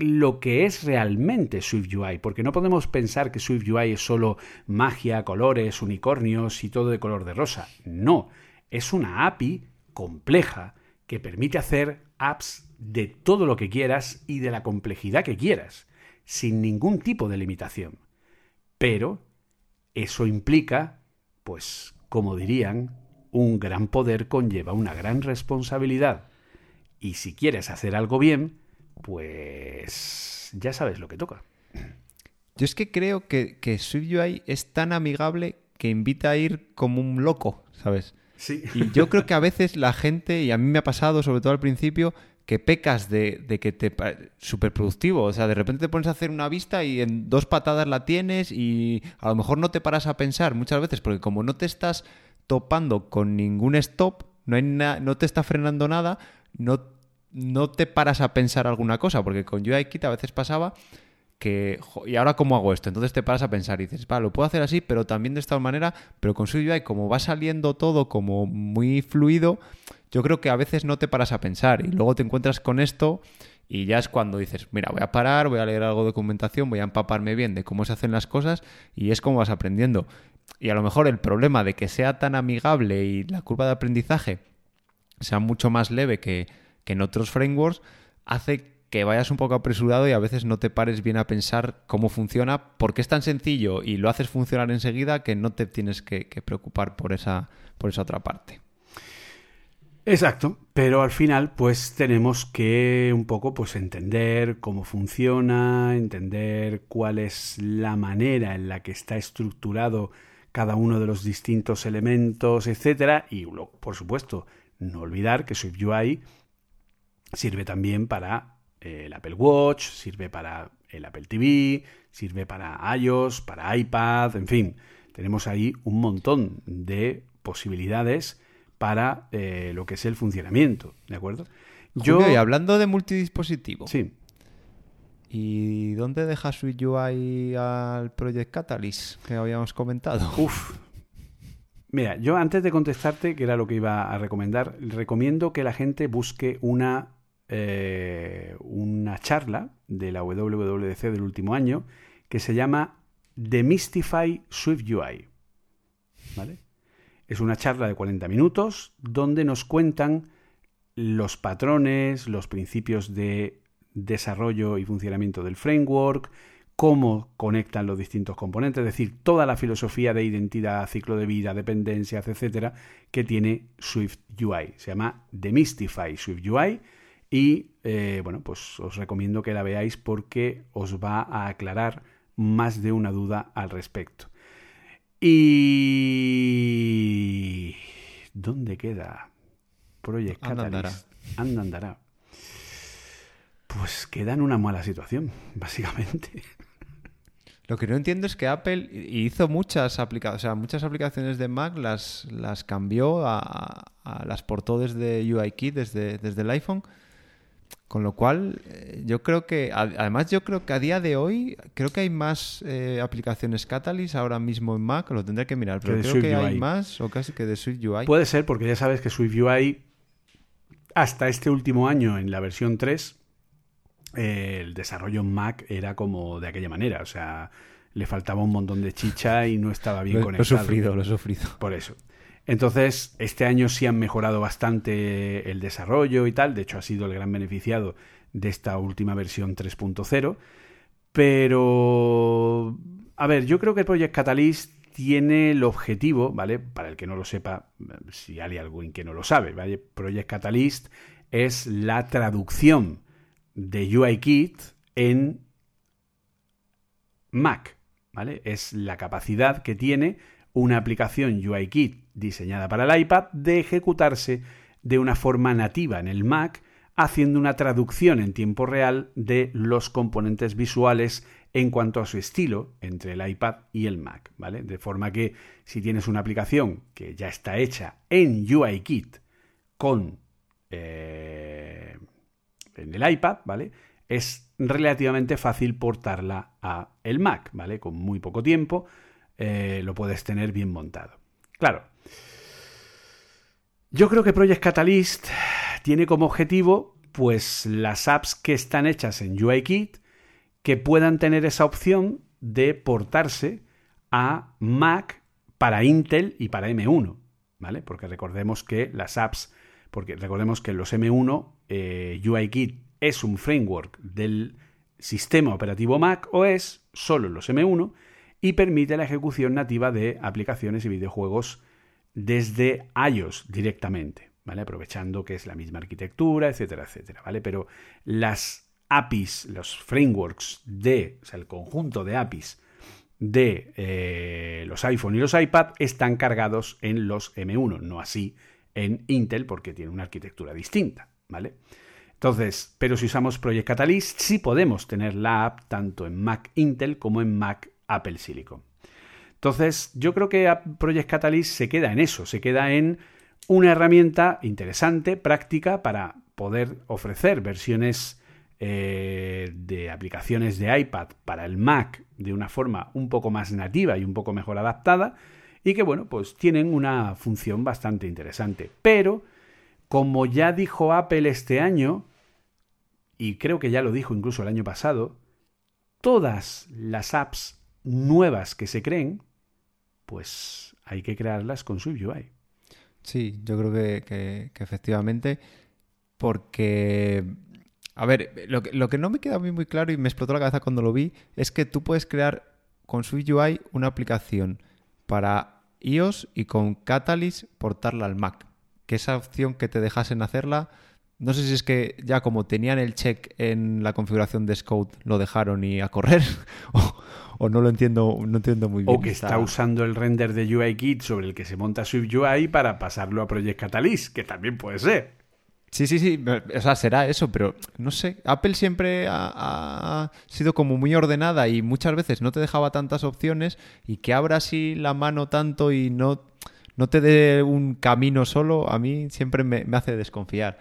lo que es realmente SwiftUI, porque no podemos pensar que SwiftUI es solo magia, colores, unicornios y todo de color de rosa. No, es una API compleja que permite hacer apps de todo lo que quieras y de la complejidad que quieras, sin ningún tipo de limitación. Pero eso implica, pues, como dirían, un gran poder conlleva una gran responsabilidad. Y si quieres hacer algo bien, pues ya sabes lo que toca. Yo es que creo que, que SwiftUI es tan amigable que invita a ir como un loco, ¿sabes? Sí. Y yo creo que a veces la gente, y a mí me ha pasado, sobre todo al principio, que pecas de, de que te... súper productivo, o sea, de repente te pones a hacer una vista y en dos patadas la tienes y a lo mejor no te paras a pensar muchas veces, porque como no te estás topando con ningún stop, no, hay no te está frenando nada, no no te paras a pensar alguna cosa, porque con UIKit a veces pasaba que, ¿y ahora cómo hago esto? Entonces te paras a pensar y dices, vale, lo puedo hacer así, pero también de esta manera, pero con SwiftUI como va saliendo todo como muy fluido, yo creo que a veces no te paras a pensar y luego te encuentras con esto y ya es cuando dices, mira, voy a parar, voy a leer algo de documentación, voy a empaparme bien de cómo se hacen las cosas y es como vas aprendiendo. Y a lo mejor el problema de que sea tan amigable y la curva de aprendizaje sea mucho más leve que, que en otros frameworks, hace que vayas un poco apresurado y a veces no te pares bien a pensar cómo funciona, porque es tan sencillo y lo haces funcionar enseguida que no te tienes que, preocupar por esa, por esa otra parte. Exacto, pero al final pues tenemos que un poco pues entender cómo funciona, entender cuál es la manera en la que está estructurado cada uno de los distintos elementos, etcétera, y por supuesto, no olvidar que SwiftUI Sirve también para eh, el Apple Watch, sirve para el Apple TV, sirve para iOS, para iPad, en fin, tenemos ahí un montón de posibilidades para eh, lo que es el funcionamiento, ¿de acuerdo? Yo, y hablando de multidispositivo. Sí. ¿Y dónde deja SwiftUI al Project Catalyst que habíamos comentado? Uf. Mira, yo antes de contestarte, que era lo que iba a recomendar, recomiendo que la gente busque una eh, una charla de la WWDC del último año que se llama Demystify Swift UI. ¿Vale? Es una charla de 40 minutos donde nos cuentan los patrones, los principios de desarrollo y funcionamiento del framework, cómo conectan los distintos componentes, es decir, toda la filosofía de identidad, ciclo de vida, dependencias, etcétera, que tiene Swift UI. Se llama Demystify Swift UI y eh, bueno, pues os recomiendo que la veáis porque os va a aclarar más de una duda al respecto. Y... ¿Dónde queda? Project Catalyst. Anda, andará. Pues queda en una mala situación, básicamente. Lo que no entiendo es que Apple hizo muchas aplicaciones, o sea, muchas aplicaciones de Mac las, las cambió, a, a- las portó desde UIKit, desde, desde el iPhone. Con lo cual, eh, yo creo que, además yo creo que a día de hoy, creo que hay más eh, aplicaciones Catalyst ahora mismo en Mac, lo tendré que mirar, pero creo que hay más, o casi que de Swift UI. Puede ser, porque ya sabes que Swift UI, hasta este último año, en la versión 3, eh, el desarrollo en Mac era como de aquella manera. O sea, le faltaba un montón de chicha y no estaba bien lo, lo he conectado. sufrido, lo he sufrido. Por eso. Entonces, este año sí han mejorado bastante el desarrollo y tal. De hecho, ha sido el gran beneficiado de esta última versión 3.0. Pero, a ver, yo creo que el Project Catalyst tiene el objetivo, ¿vale? Para el que no lo sepa, si hay alguien que no lo sabe, ¿vale? Project Catalyst es la traducción de UIKit en Mac, ¿vale? Es la capacidad que tiene una aplicación UIKit diseñada para el iPad de ejecutarse de una forma nativa en el Mac, haciendo una traducción en tiempo real de los componentes visuales en cuanto a su estilo entre el iPad y el Mac, ¿vale? De forma que si tienes una aplicación que ya está hecha en UIKit con eh, en el iPad, ¿vale? Es relativamente fácil portarla a el Mac, ¿vale? Con muy poco tiempo eh, lo puedes tener bien montado. Claro. Yo creo que Project Catalyst tiene como objetivo, pues, las apps que están hechas en UIKit que puedan tener esa opción de portarse a Mac para Intel y para M1, ¿vale? Porque recordemos que las apps, porque recordemos que los M1 eh, UIKit es un framework del sistema operativo Mac OS, solo los M1, y permite la ejecución nativa de aplicaciones y videojuegos desde iOS directamente, ¿vale? Aprovechando que es la misma arquitectura, etcétera, etcétera, ¿vale? Pero las APIs, los frameworks de, o sea, el conjunto de APIs de eh, los iPhone y los iPad están cargados en los M1, no así en Intel porque tiene una arquitectura distinta, ¿vale? Entonces, pero si usamos Project Catalyst, sí podemos tener la app tanto en Mac Intel como en Mac Apple Silicon. Entonces, yo creo que Project Catalyst se queda en eso, se queda en una herramienta interesante, práctica, para poder ofrecer versiones eh, de aplicaciones de iPad para el Mac de una forma un poco más nativa y un poco mejor adaptada, y que, bueno, pues tienen una función bastante interesante. Pero, como ya dijo Apple este año, y creo que ya lo dijo incluso el año pasado, todas las apps nuevas que se creen, pues hay que crearlas con SwiftUI. Sí, yo creo que, que- efectivamente, porque, a ver, lo que, lo que no me queda a mí muy claro y me explotó la cabeza cuando lo vi, es que tú puedes crear con SwiftUI una aplicación para iOS y con Catalyst portarla al Mac. Que esa opción que te dejasen hacerla, no sé si es que ya como tenían el check en la configuración de Scout lo dejaron y a correr, o, o no lo entiendo, no entiendo muy bien. O que está usando el render de UIKit sobre el que se monta SwiftUI para pasarlo a Project Catalyst, que también puede ser. Sí, sí, sí, o sea, será eso, pero no sé, Apple siempre ha, ha sido como muy ordenada y muchas veces no te dejaba tantas opciones y que abra así la mano tanto y no, no te dé un camino solo, a mí siempre me, me hace desconfiar.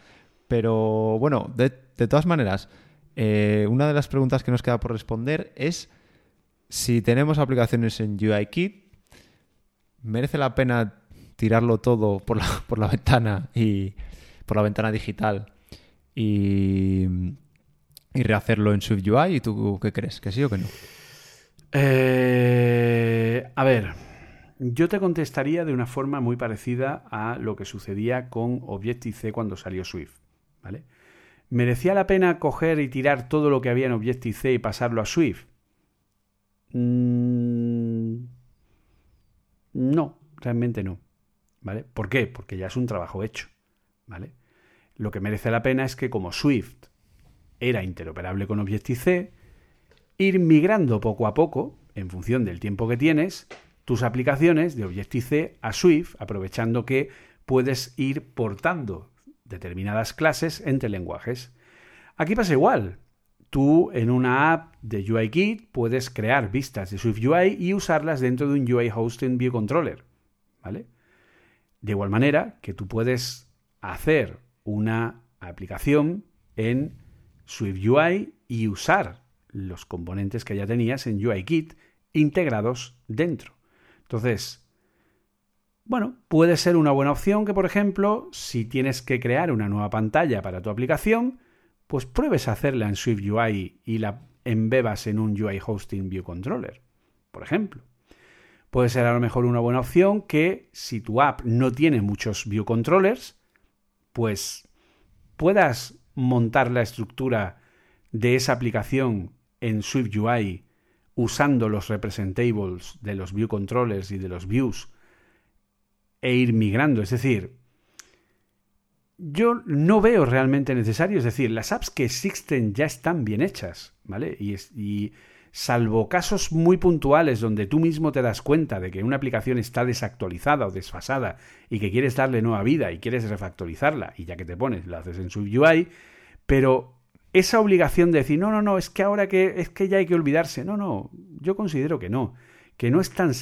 Pero bueno, de, todas maneras, eh, una de las preguntas que nos queda por responder es si tenemos aplicaciones en UIKit, ¿merece la pena tirarlo todo por la, por la ventana y por la ventana digital y, y rehacerlo en SwiftUI? ¿Y tú qué crees? ¿Que sí o que no? Eh, a ver, yo te contestaría de una forma muy parecida a lo que sucedía con Objective-C cuando salió Swift, ¿vale? ¿Merecía la pena coger y tirar todo lo que había en Objective-C y pasarlo a Swift? Mm, no, realmente no, ¿vale? ¿Por qué? Porque ya es un trabajo hecho, ¿vale? Lo que merece la pena es que como Swift era interoperable con Objective-C, ir migrando poco a poco, en función del tiempo que tienes, tus aplicaciones de Objective-C a Swift, aprovechando que puedes ir portando determinadas clases entre lenguajes. Aquí pasa igual. Tú en una app de UIKit puedes crear vistas de SwiftUI y usarlas dentro de un UI Hosting View Controller. ¿Vale? De igual manera que tú puedes hacer una aplicación en SwiftUI y usar los componentes que ya tenías en UIKit integrados dentro. Entonces, bueno, puede ser una buena opción que, por ejemplo, si tienes que crear una nueva pantalla para tu aplicación, pues pruebes a hacerla en SwiftUI y la embebas en un UI Hosting View Controller, por ejemplo. Puede ser a lo mejor una buena opción que si tu app no tiene muchos view controllers, pues puedas montar la estructura de esa aplicación en SwiftUI usando los representables de los view controllers y de los views e ir migrando. Es decir, yo no veo realmente necesario, es decir, las apps que existen ya están bien hechas, ¿vale? Y, y, salvo casos muy puntuales donde tú mismo te das cuenta de que una aplicación está desactualizada o desfasada y que quieres darle nueva vida y quieres refactorizarla y ya que te pones, la haces en SwiftUI, pero esa obligación de decir, no, no, no, es que ahora que es que ya hay que olvidarse, no, no, yo considero que no, que no es tan,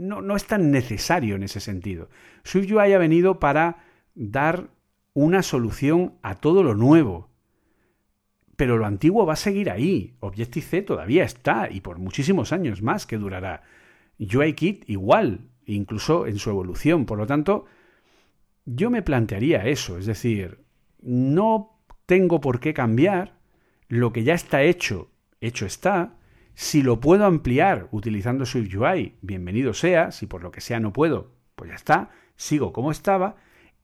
no, no es tan necesario en ese sentido. SwiftUI ha venido para dar una solución a todo lo nuevo. Pero lo antiguo va a seguir ahí. Objective-C todavía está y por muchísimos años más que durará. UIKit igual, incluso en su evolución. Por lo tanto, yo me plantearía eso. Es decir, no tengo por qué cambiar. Lo que ya está hecho, hecho está. Si lo puedo ampliar utilizando SwiftUI, bienvenido sea. Si por lo que sea no puedo, pues ya está. Sigo como estaba.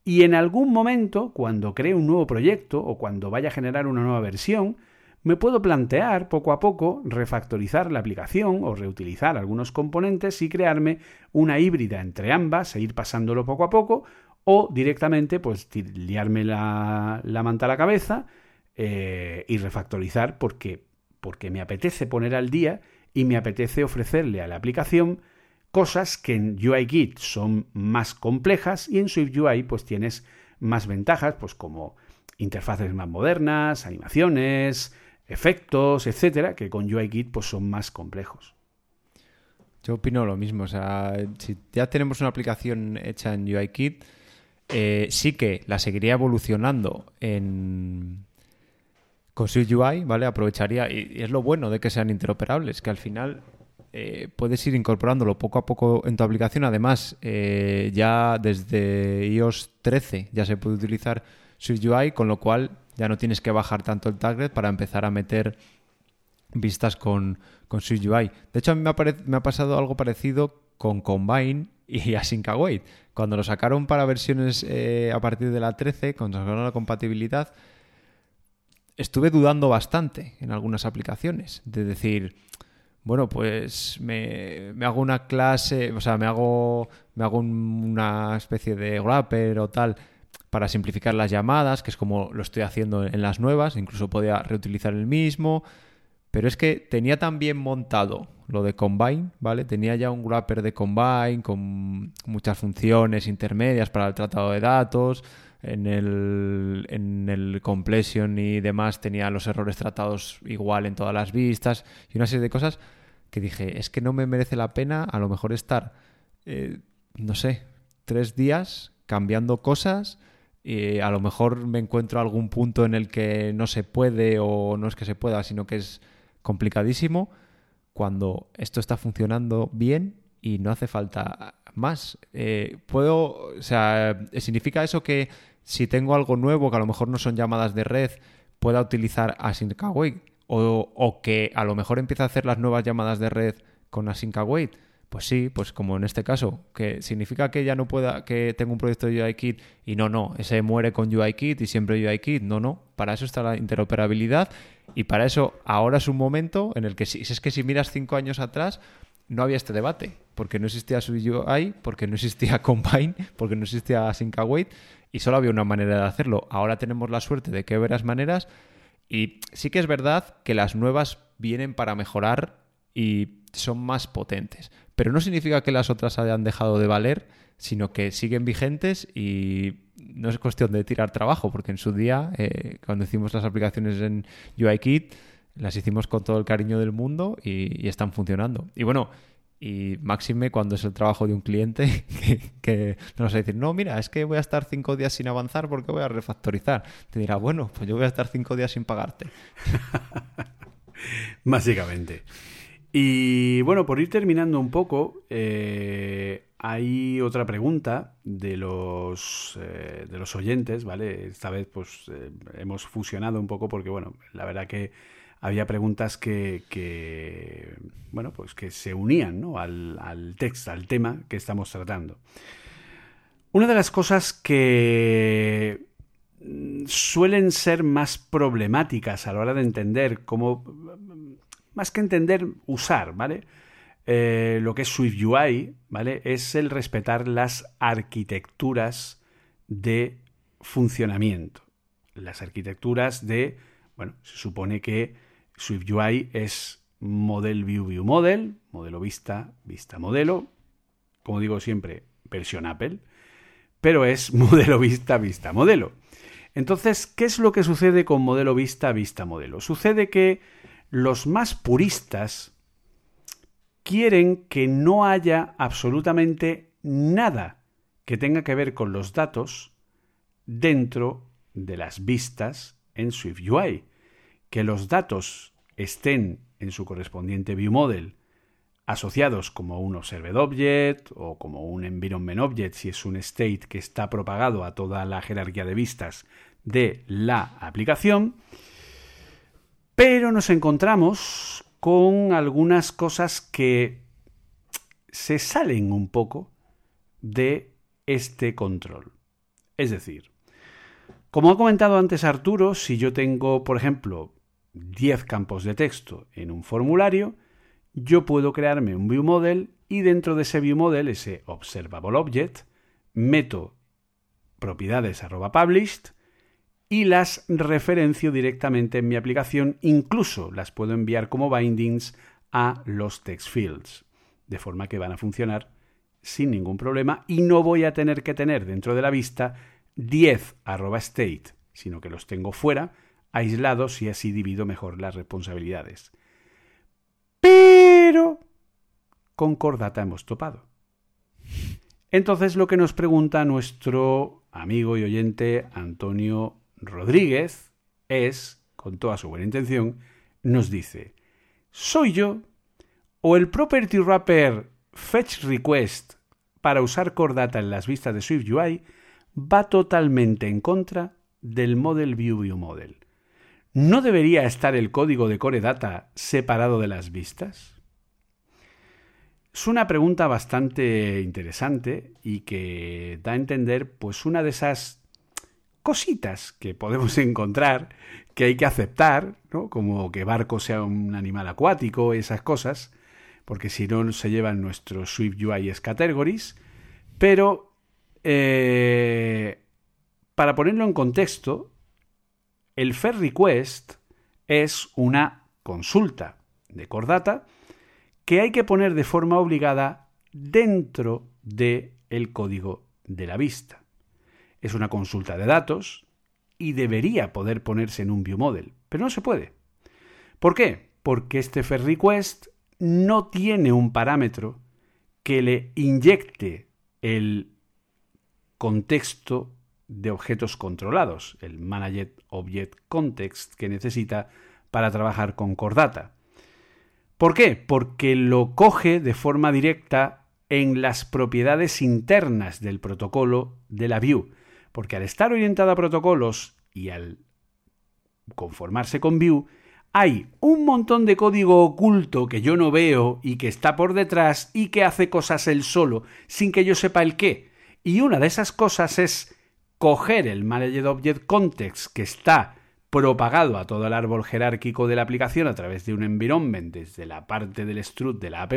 Y en algún momento, cuando cree un nuevo proyecto o cuando vaya a generar una nueva versión, me puedo plantear poco a poco refactorizar la aplicación o reutilizar algunos componentes y crearme una híbrida entre ambas e ir pasándolo poco a poco o directamente pues liarme la, manta a la cabeza eh, y refactorizar porque, porque me apetece poner al día y me apetece ofrecerle a la aplicación cosas que en UIKit son más complejas y en SwiftUI pues tienes más ventajas, pues como interfaces más modernas, animaciones, efectos, etcétera, que con UIKit pues son más complejos. Yo opino lo mismo, o sea, si ya tenemos una aplicación hecha en UIKit, eh, sí que la seguiría evolucionando en con SwiftUI, ¿vale? Aprovecharía, y es lo bueno de que sean interoperables, que al final eh, puedes ir incorporándolo poco a poco en tu aplicación. Además, eh, ya desde iOS 13 ya se puede utilizar SwiftUI, con lo cual ya no tienes que bajar tanto el target para empezar a meter vistas con, con SwiftUI. De hecho, a mí me ha, pasado algo parecido con Combine y Async Await. Cuando lo sacaron para versiones eh, a partir de la 13, cuando sacaron la compatibilidad, estuve dudando bastante en algunas aplicaciones. De decir, bueno, pues me, hago una clase, o sea, me hago, me hago una especie de wrapper o tal para simplificar las llamadas, que es como lo estoy haciendo en las nuevas, incluso podía reutilizar el mismo, pero es que tenía tan bien montado lo de Combine, ¿vale? Tenía ya un wrapper de Combine con muchas funciones intermedias para el tratado de datos, en el, en el completion y demás tenía los errores tratados igual en todas las vistas y una serie de cosas que dije, es que no me merece la pena a lo mejor estar, eh, no sé, tres días cambiando cosas a lo mejor me encuentro algún punto en el que no se puede o no es que se pueda, sino que es complicadísimo cuando esto está funcionando bien y no hace falta más. Eh, puedo, o sea, significa eso que si tengo algo nuevo, que a lo mejor no son llamadas de red, pueda utilizar Async Await o, que a lo mejor empieza a hacer las nuevas llamadas de red con Async Await. Pues sí, pues como en este caso, que significa que ya no pueda, que tengo un proyecto de UIKit y no, no, ese muere con UIKit y siempre UIKit, no, no, para eso está la interoperabilidad y para eso ahora es un momento en el que si, es que si miras cinco años atrás no había este debate, porque no existía UI, porque no existía Combine, porque no existía Async Await y solo había una manera de hacerlo. Ahora tenemos la suerte de que varias maneras y sí que es verdad que las nuevas vienen para mejorar y son más potentes. Pero no significa que las otras hayan dejado de valer, sino que siguen vigentes y no es cuestión de tirar trabajo, porque en su día, eh, cuando hicimos las aplicaciones en UIKit, las hicimos con todo el cariño del mundo y, están funcionando. Y bueno, y máxime cuando es el trabajo de un cliente que, no nos va a decir, no, mira, es que voy a estar cinco días sin avanzar porque voy a refactorizar. Te dirá, bueno, pues yo voy a estar cinco días sin pagarte. Básicamente. Y bueno, por ir terminando un poco, eh, hay otra pregunta de los, eh, de los oyentes, ¿vale? Esta vez pues eh, hemos fusionado un poco porque, bueno, la verdad que había preguntas que, bueno, pues que se unían ¿no? al, al texto, al tema que estamos tratando. Una de las cosas que suelen ser más problemáticas a la hora de entender cómo más que entender, usar, ¿vale? Eh, lo que es Swift UI, ¿vale? Es el respetar las arquitecturas de funcionamiento. Las arquitecturas de, bueno, se supone que Swift UI es Model View View Model, modelo vista, vista modelo, como digo siempre, versión Apple, pero es modelo vista, vista modelo. Entonces, ¿qué es lo que sucede con modelo vista, vista modelo? Sucede que los más puristas quieren que no haya absolutamente nada que tenga que ver con los datos dentro de las vistas en SwiftUI. Que los datos estén en su correspondiente ViewModel asociados como un Observed Object o como un Environment Object si es un state que está propagado a toda la jerarquía de vistas de la aplicación pero nos encontramos con algunas cosas que se salen un poco de este control. Es decir, como ha comentado antes Arturo, si yo tengo, por ejemplo, 10 campos de texto en un formulario, yo puedo crearme un ViewModel y dentro de ese ViewModel, ese Observable Object, meto propiedades published y las referencio directamente en mi aplicación, incluso las puedo enviar como bindings a los text fields, de forma que van a funcionar sin ningún problema y no voy a tener que tener dentro de la vista 10 state, sino que los tengo fuera, aislados y así divido mejor las responsabilidades. Pero con Cordata hemos topado. Entonces lo que nos pregunta nuestro amigo y oyente Antonio Rodríguez es, con toda su buena intención, nos dice, ¿soy yo o el property wrapper fetch request para usar Core Data en las vistas de Swift UI va totalmente en contra del Model View View Model? ¿No debería estar el código de Core Data separado de las vistas? Es una pregunta bastante interesante y que da a entender pues una de esas cositas que podemos encontrar que hay que aceptar, ¿no? como que barco sea un animal acuático, esas cosas, porque si no se llevan nuestros Swift UI categories, pero eh, para ponerlo en contexto, el FAIR request es una consulta de Cordata que hay que poner de forma obligada dentro del el código de la vista es una consulta de datos y debería poder ponerse en un ViewModel, pero no se puede. ¿Por qué? Porque este FetchRequest no tiene un parámetro que le inyecte el contexto de objetos controlados, el Managed Object Context que necesita para trabajar con Cordata. ¿Por qué? Porque lo coge de forma directa en las propiedades internas del protocolo de la view porque al estar orientada a protocolos y al conformarse con Vue, hay un montón de código oculto que yo no veo y que está por detrás y que hace cosas él solo, sin que yo sepa el qué. Y una de esas cosas es coger el Managed Object Context que está propagado a todo el árbol jerárquico de la aplicación a través de un environment desde la parte del strut de la app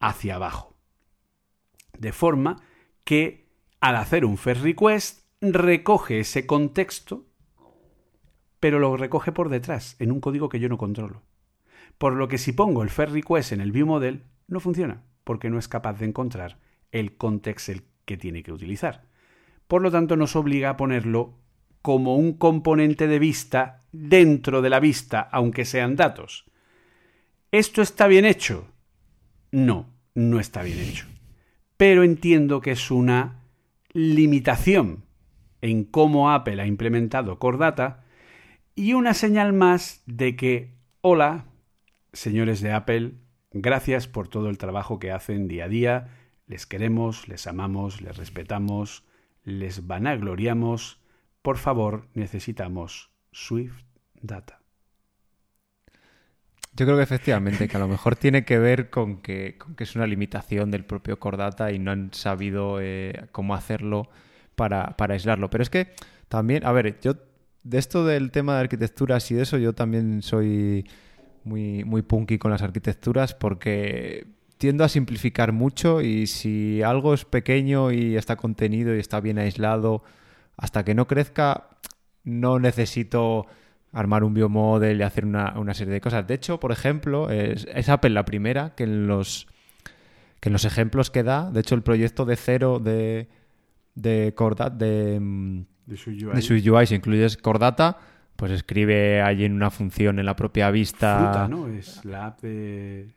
hacia abajo. De forma que al hacer un FER request, recoge ese contexto, pero lo recoge por detrás, en un código que yo no controlo. Por lo que si pongo el Fair Request en el ViewModel, no funciona, porque no es capaz de encontrar el context el que tiene que utilizar. Por lo tanto, nos obliga a ponerlo como un componente de vista dentro de la vista, aunque sean datos. ¿Esto está bien hecho? No, no está bien hecho. Pero entiendo que es una limitación en cómo Apple ha implementado Core Data y una señal más de que, hola, señores de Apple, gracias por todo el trabajo que hacen día a día, les queremos, les amamos, les respetamos, les vanagloriamos, por favor necesitamos Swift Data. Yo creo que efectivamente, que a lo mejor tiene que ver con que, es una limitación del propio Core Data y no han sabido eh, cómo hacerlo para, aislarlo. Pero es que también, a ver, yo de esto del tema de arquitecturas y de eso, yo también soy muy, muy punky con las arquitecturas porque tiendo a simplificar mucho y si algo es pequeño y está contenido y está bien aislado, hasta que no crezca, no necesito armar un biomodel y hacer una, serie de cosas. De hecho, por ejemplo, es, Apple la primera que en los que en los ejemplos que da, de hecho el proyecto de cero de de Cordata de, mm, de su UI, si incluyes Cordata, pues escribe allí en una función en la propia vista. Fruta, ¿no? Es la app de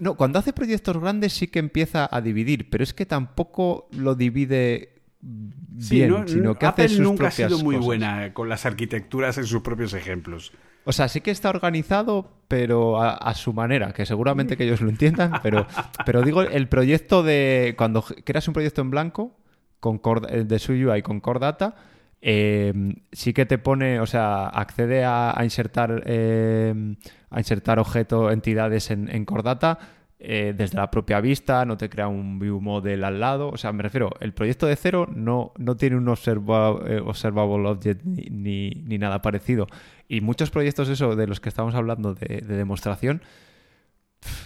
no, cuando hace proyectos grandes sí que empieza a dividir, pero es que tampoco lo divide bien, sino que hace sus nunca ha sido muy buena con las arquitecturas en sus propios ejemplos. O sea, sí que está organizado, pero a, su manera, que seguramente que ellos lo entiendan, pero, pero digo, el proyecto de... Cuando creas un proyecto en blanco, con eh, de su UI con Core Data, eh, sí que te pone, o sea, accede a, insertar eh, a insertar objetos, entidades en, en Core Data eh, desde la propia vista, no te crea un view model al lado. O sea, me refiero, el proyecto de cero no, no tiene un observable, observable object ni, ni, nada parecido. Y muchos proyectos, eso, de los que estamos hablando de, demostración,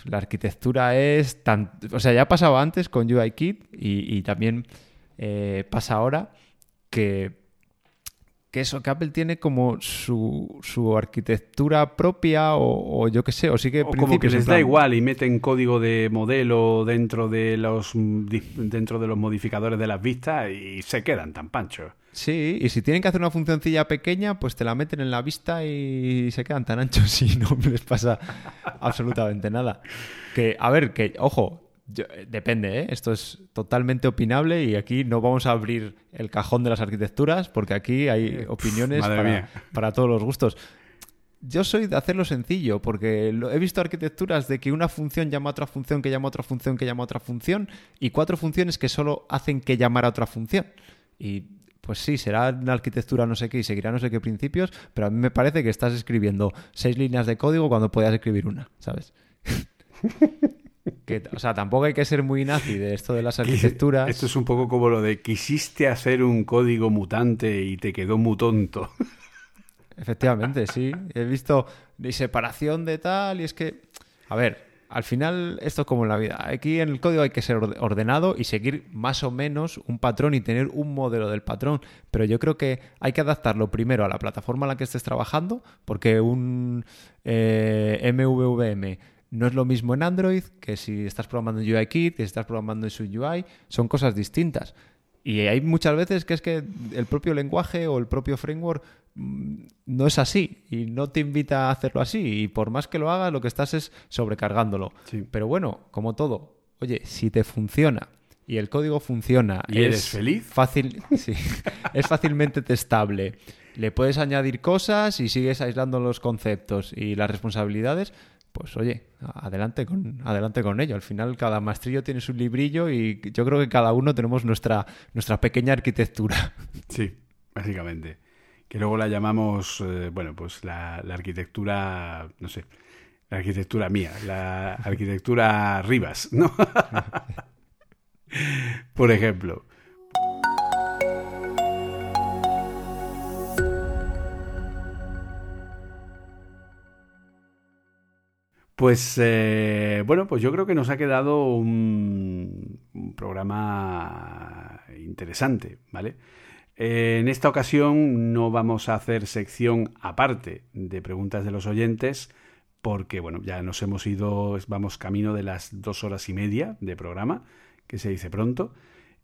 la arquitectura es tan. O sea, ya ha pasado antes con UIKit y, y también eh, pasa ahora que que eso, que Apple tiene como su, su arquitectura propia o, yo qué sé, o sí que... O como que les da igual y meten código de modelo dentro de los dentro de los modificadores de las vistas y se quedan tan panchos. Sí, y si tienen que hacer una funcioncilla pequeña, pues te la meten en la vista y se quedan tan anchos y no les pasa absolutamente nada. Que, a ver, que, ojo, eh, depende, ¿eh? esto es totalmente opinable y aquí no vamos a abrir el cajón de las arquitecturas porque aquí hay opiniones para, todos los gustos. Yo soy de hacerlo sencillo porque he visto arquitecturas de que una función llama a otra función, que llama a otra función, que llama a otra función y cuatro funciones que solo hacen que llamar a otra función. Y pues sí, será una arquitectura no sé qué y seguirá no sé qué principios, pero a mí me parece que estás escribiendo seis líneas de código cuando podías escribir una, ¿sabes? o sea, tampoco hay que ser muy nazi de esto de las arquitecturas. Esto es un poco como lo de quisiste hacer un código mutante y te quedó muy tonto. Efectivamente, sí. He visto separación de tal y es que, a ver, al final esto es como en la vida. Aquí en el código hay que ser ordenado y seguir más o menos un patrón y tener un modelo del patrón. Pero yo creo que hay que adaptarlo primero a la plataforma en la que estés trabajando, porque un eh, MVVM no es lo mismo en Android que si estás programando en UIKit, que si estás programando en su UI, son cosas distintas. Y hay muchas veces que es que el propio lenguaje o el propio framework mm, no es así y no te invita a hacerlo así. Y por más que lo hagas, lo que estás es sobrecargándolo. Pero bueno, como todo, oye, si te funciona y el código funciona. ¿Y eres feliz? Fácil, sí, es fácilmente testable. Le puedes añadir cosas y sigues aislando los conceptos y las responsabilidades pues oye, adelante con, adelante con ello. Al final cada maestrillo tiene su librillo y yo creo que cada uno tenemos nuestra, nuestra pequeña arquitectura. Sí, básicamente. Que luego la llamamos, eh, bueno, pues la, la, arquitectura, no sé, la arquitectura mía, la arquitectura Rivas, ¿no? Por ejemplo. Pues eh, bueno, pues yo creo que nos ha quedado un, programa interesante, ¿vale? en esta ocasión no vamos a hacer sección aparte de preguntas de los oyentes, porque bueno, ya nos hemos ido, vamos camino de las dos horas y media de programa, que se dice pronto.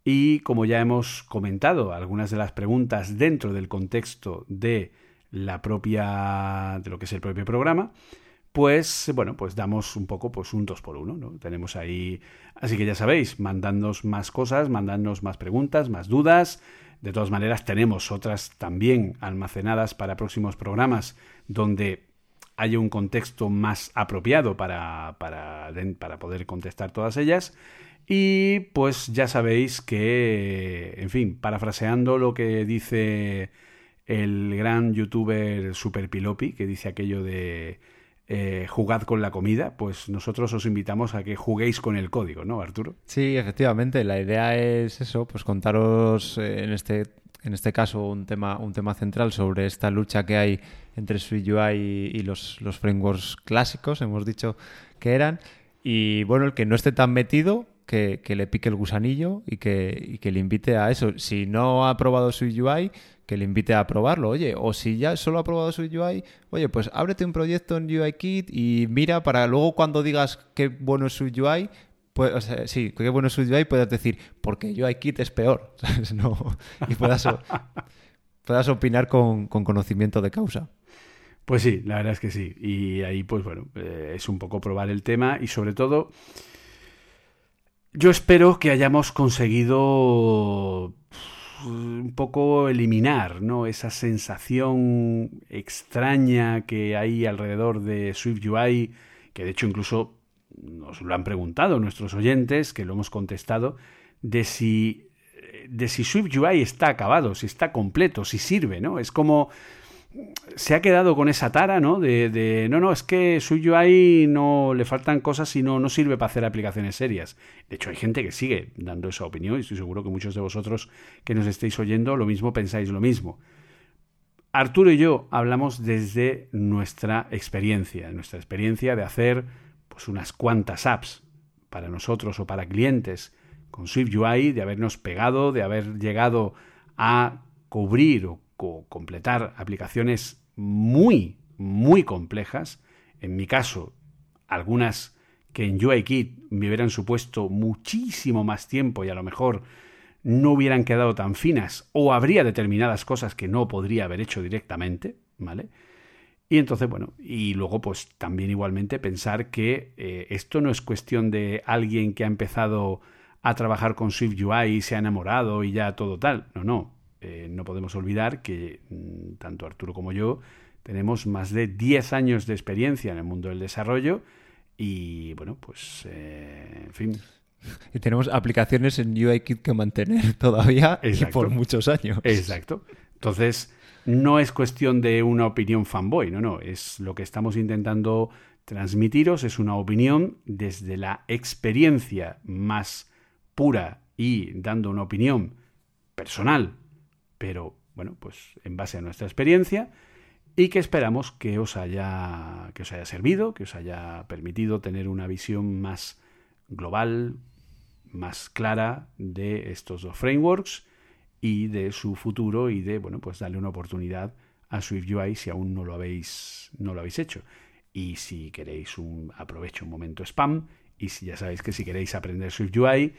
Y como ya hemos comentado algunas de las preguntas dentro del contexto de la propia de lo que es el propio programa, pues bueno, pues damos un poco pues un 2 por 1 ¿no? Tenemos ahí, así que ya sabéis, mandadnos más cosas, mandadnos más preguntas, más dudas. De todas maneras, tenemos otras también almacenadas para próximos programas donde haya un contexto más apropiado para, para, para poder contestar todas ellas. Y pues ya sabéis que, en fin, parafraseando lo que dice el gran youtuber Super Pilopi, que dice aquello de eh, jugad con la comida, pues nosotros os invitamos a que juguéis con el código, ¿no, Arturo? Sí, efectivamente. La idea es eso, pues contaros eh, en este en este caso un tema, un tema central sobre esta lucha que hay entre SwiftUI y, y los, los frameworks clásicos, hemos dicho que eran. Y bueno, el que no esté tan metido, que, le pique el gusanillo y que, que, le invite a eso. Si no ha probado SwiftUI, que le invite a probarlo, oye, o si ya solo ha probado SwiftUI, oye, pues ábrete un proyecto en UIKit y mira para luego cuando digas qué bueno es SwiftUI, pues, o sea, sí, qué bueno es SwiftUI, puedes decir, porque UIKit es peor, ¿sabes? No, y puedas, puedas opinar con, con conocimiento de causa. Pues sí, la verdad es que sí. Y ahí, pues bueno, eh, es un poco probar el tema y sobre todo yo espero que hayamos conseguido un poco eliminar ¿no? esa sensación extraña que hay alrededor de SwiftUI, que de hecho incluso nos lo han preguntado nuestros oyentes, que lo hemos contestado, de si, de si SwiftUI está acabado, si está completo, si sirve, ¿no? Es como se ha quedado con esa tara, ¿no? De, no, no, es que SwiftUI no le faltan cosas y no, no sirve para hacer aplicaciones serias. De hecho, hay gente que sigue dando esa opinión y estoy seguro que muchos de vosotros que nos estéis oyendo lo mismo pensáis lo mismo. Arturo y yo hablamos desde nuestra experiencia, nuestra experiencia de hacer pues unas cuantas apps para nosotros o para clientes con SwiftUI, de habernos pegado, de haber llegado a cubrir o completar aplicaciones muy, muy complejas. En mi caso, algunas que en UIKit me hubieran supuesto muchísimo más tiempo y a lo mejor no hubieran quedado tan finas o habría determinadas cosas que no podría haber hecho directamente, ¿vale? Y entonces, bueno, y luego pues también igualmente pensar que eh, esto no es cuestión de alguien que ha empezado a trabajar con SwiftUI y se ha enamorado y ya todo tal. No, no. Eh, no podemos olvidar que mm, tanto Arturo como yo tenemos más de 10 años de experiencia en el mundo del desarrollo y bueno, pues eh, en fin. Y tenemos aplicaciones en UIKit que mantener todavía y por muchos años. Exacto. Entonces, no es cuestión de una opinión fanboy, no, no, es lo que estamos intentando transmitiros, es una opinión desde la experiencia más pura y dando una opinión personal pero bueno, pues en base a nuestra experiencia y que esperamos que os haya que os haya servido, que os haya permitido tener una visión más global, más clara de estos dos frameworks y de su futuro y de bueno, pues darle una oportunidad a SwiftUI si aún no lo habéis no lo habéis hecho. Y si queréis un aprovecho un momento spam y si ya sabéis que si queréis aprender SwiftUI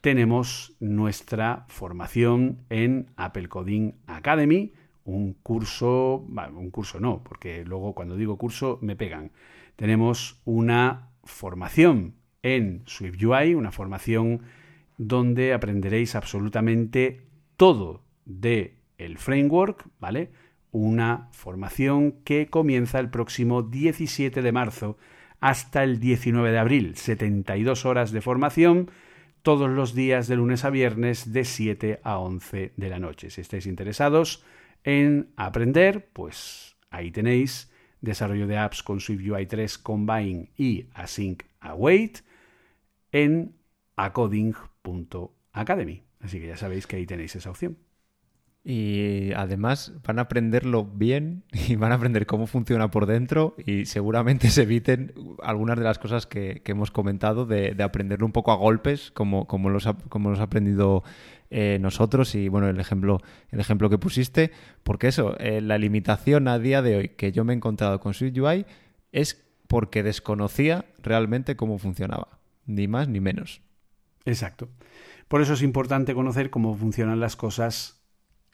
tenemos nuestra formación en Apple Coding Academy, un curso, un curso no, porque luego cuando digo curso me pegan. Tenemos una formación en SwiftUI, una formación donde aprenderéis absolutamente todo de el framework, ¿vale? Una formación que comienza el próximo 17 de marzo hasta el 19 de abril, 72 horas de formación todos los días de lunes a viernes de 7 a 11 de la noche. Si estáis interesados en aprender, pues ahí tenéis desarrollo de apps con SwiftUI 3 Combine y Async Await en acoding.academy. Así que ya sabéis que ahí tenéis esa opción. Y además van a aprenderlo bien y van a aprender cómo funciona por dentro y seguramente se eviten algunas de las cosas que, hemos comentado de, aprenderlo un poco a golpes, como, como, los, como los ha aprendido eh, nosotros y bueno, el ejemplo, el ejemplo que pusiste, porque eso, eh, la limitación a día de hoy que yo me he encontrado con SwiftUI es porque desconocía realmente cómo funcionaba, ni más ni menos. Exacto. Por eso es importante conocer cómo funcionan las cosas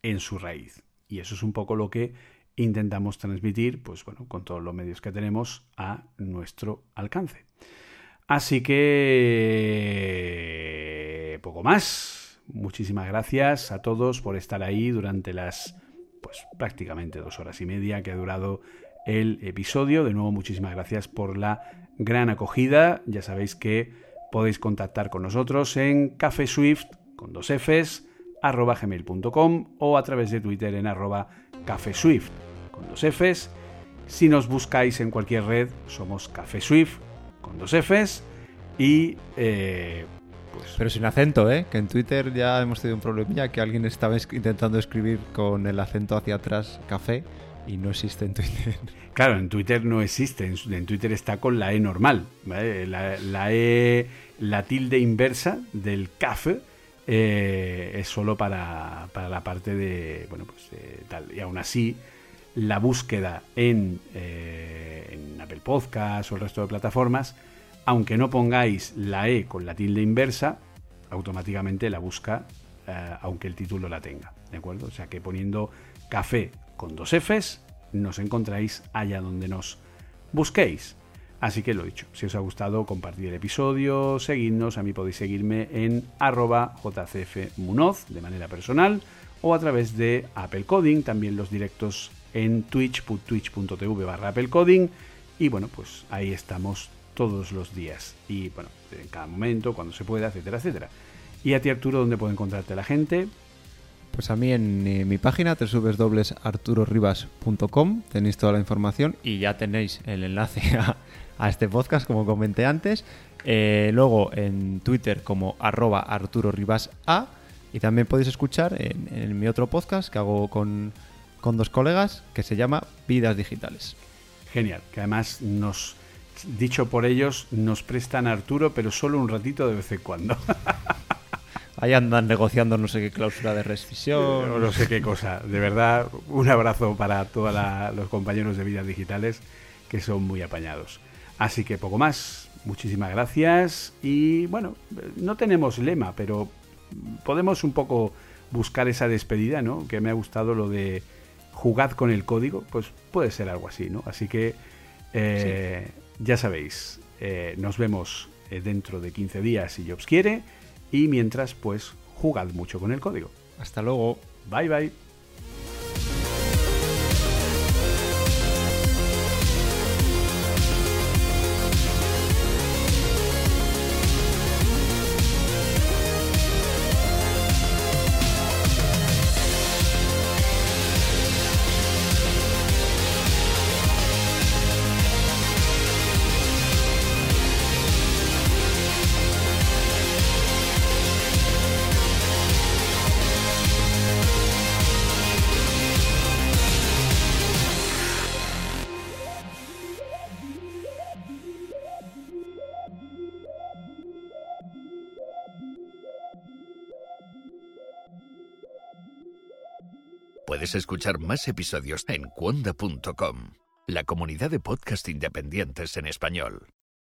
en su raíz. Y eso es un poco lo que intentamos transmitir, pues bueno, con todos los medios que tenemos a nuestro alcance. Así que poco más. Muchísimas gracias a todos por estar ahí durante las pues prácticamente dos horas y media que ha durado el episodio. De nuevo, muchísimas gracias por la gran acogida. Ya sabéis que podéis contactar con nosotros en cafeswift con dos Fs gmail.com o a través de Twitter en arroba cafeswift con dos Fs. Si nos buscáis en cualquier red, somos cafeswift con dos Fs y eh, pues... Pero sin acento, ¿eh? Que en Twitter ya hemos tenido un problemilla que alguien estaba intentando escribir con el acento hacia atrás café y no existe en Twitter. Claro, en Twitter no existe, en, Twitter está con la E normal, la, E, la tilde inversa del café eh, es solo para, la parte de, bueno, pues tal. Y aún así, la búsqueda en, eh, en Apple Podcast o el resto de plataformas, aunque no pongáis la E con la tilde inversa, automáticamente la busca, eh, aunque el título la tenga, ¿de acuerdo? O sea que poniendo café con dos Fs, nos encontráis allá donde nos busquéis. Así que lo dicho, si os ha gustado, compartir el episodio, seguidnos, a mí podéis seguirme en arroba jcfmunoz de manera personal o a través de Apple Coding, también los directos en twitch, twitch.tv barra Apple y bueno, pues ahí estamos todos los días y bueno, en cada momento, cuando se pueda, etcétera, etcétera. Y a ti Arturo, ¿dónde puede encontrarte la gente? Pues a mí en eh, mi página www.arturoribas.com tenéis toda la información y ya tenéis el enlace a, este podcast como comenté antes. Eh, luego en Twitter como arroba Arturo A y también podéis escuchar en, mi otro podcast que hago con, con dos colegas que se llama Vidas Digitales. Genial, que además nos, dicho por ellos, nos prestan a Arturo, pero solo un ratito de vez en cuando. Ahí andan negociando no sé qué cláusula de rescisión. No, no sé qué cosa. De verdad, un abrazo para todos los compañeros de Vidas Digitales que son muy apañados. Así que poco más. Muchísimas gracias. Y bueno, no tenemos lema, pero podemos un poco buscar esa despedida, ¿no? Que me ha gustado lo de jugad con el código. Pues puede ser algo así, ¿no? Así que eh, ya sabéis, eh, nos vemos eh, dentro de 15 días si Jobs quiere y mientras, pues, jugad mucho con el código. Hasta luego. Bye bye. Puedes escuchar más episodios en cuonda.com, la comunidad de podcast independientes en español.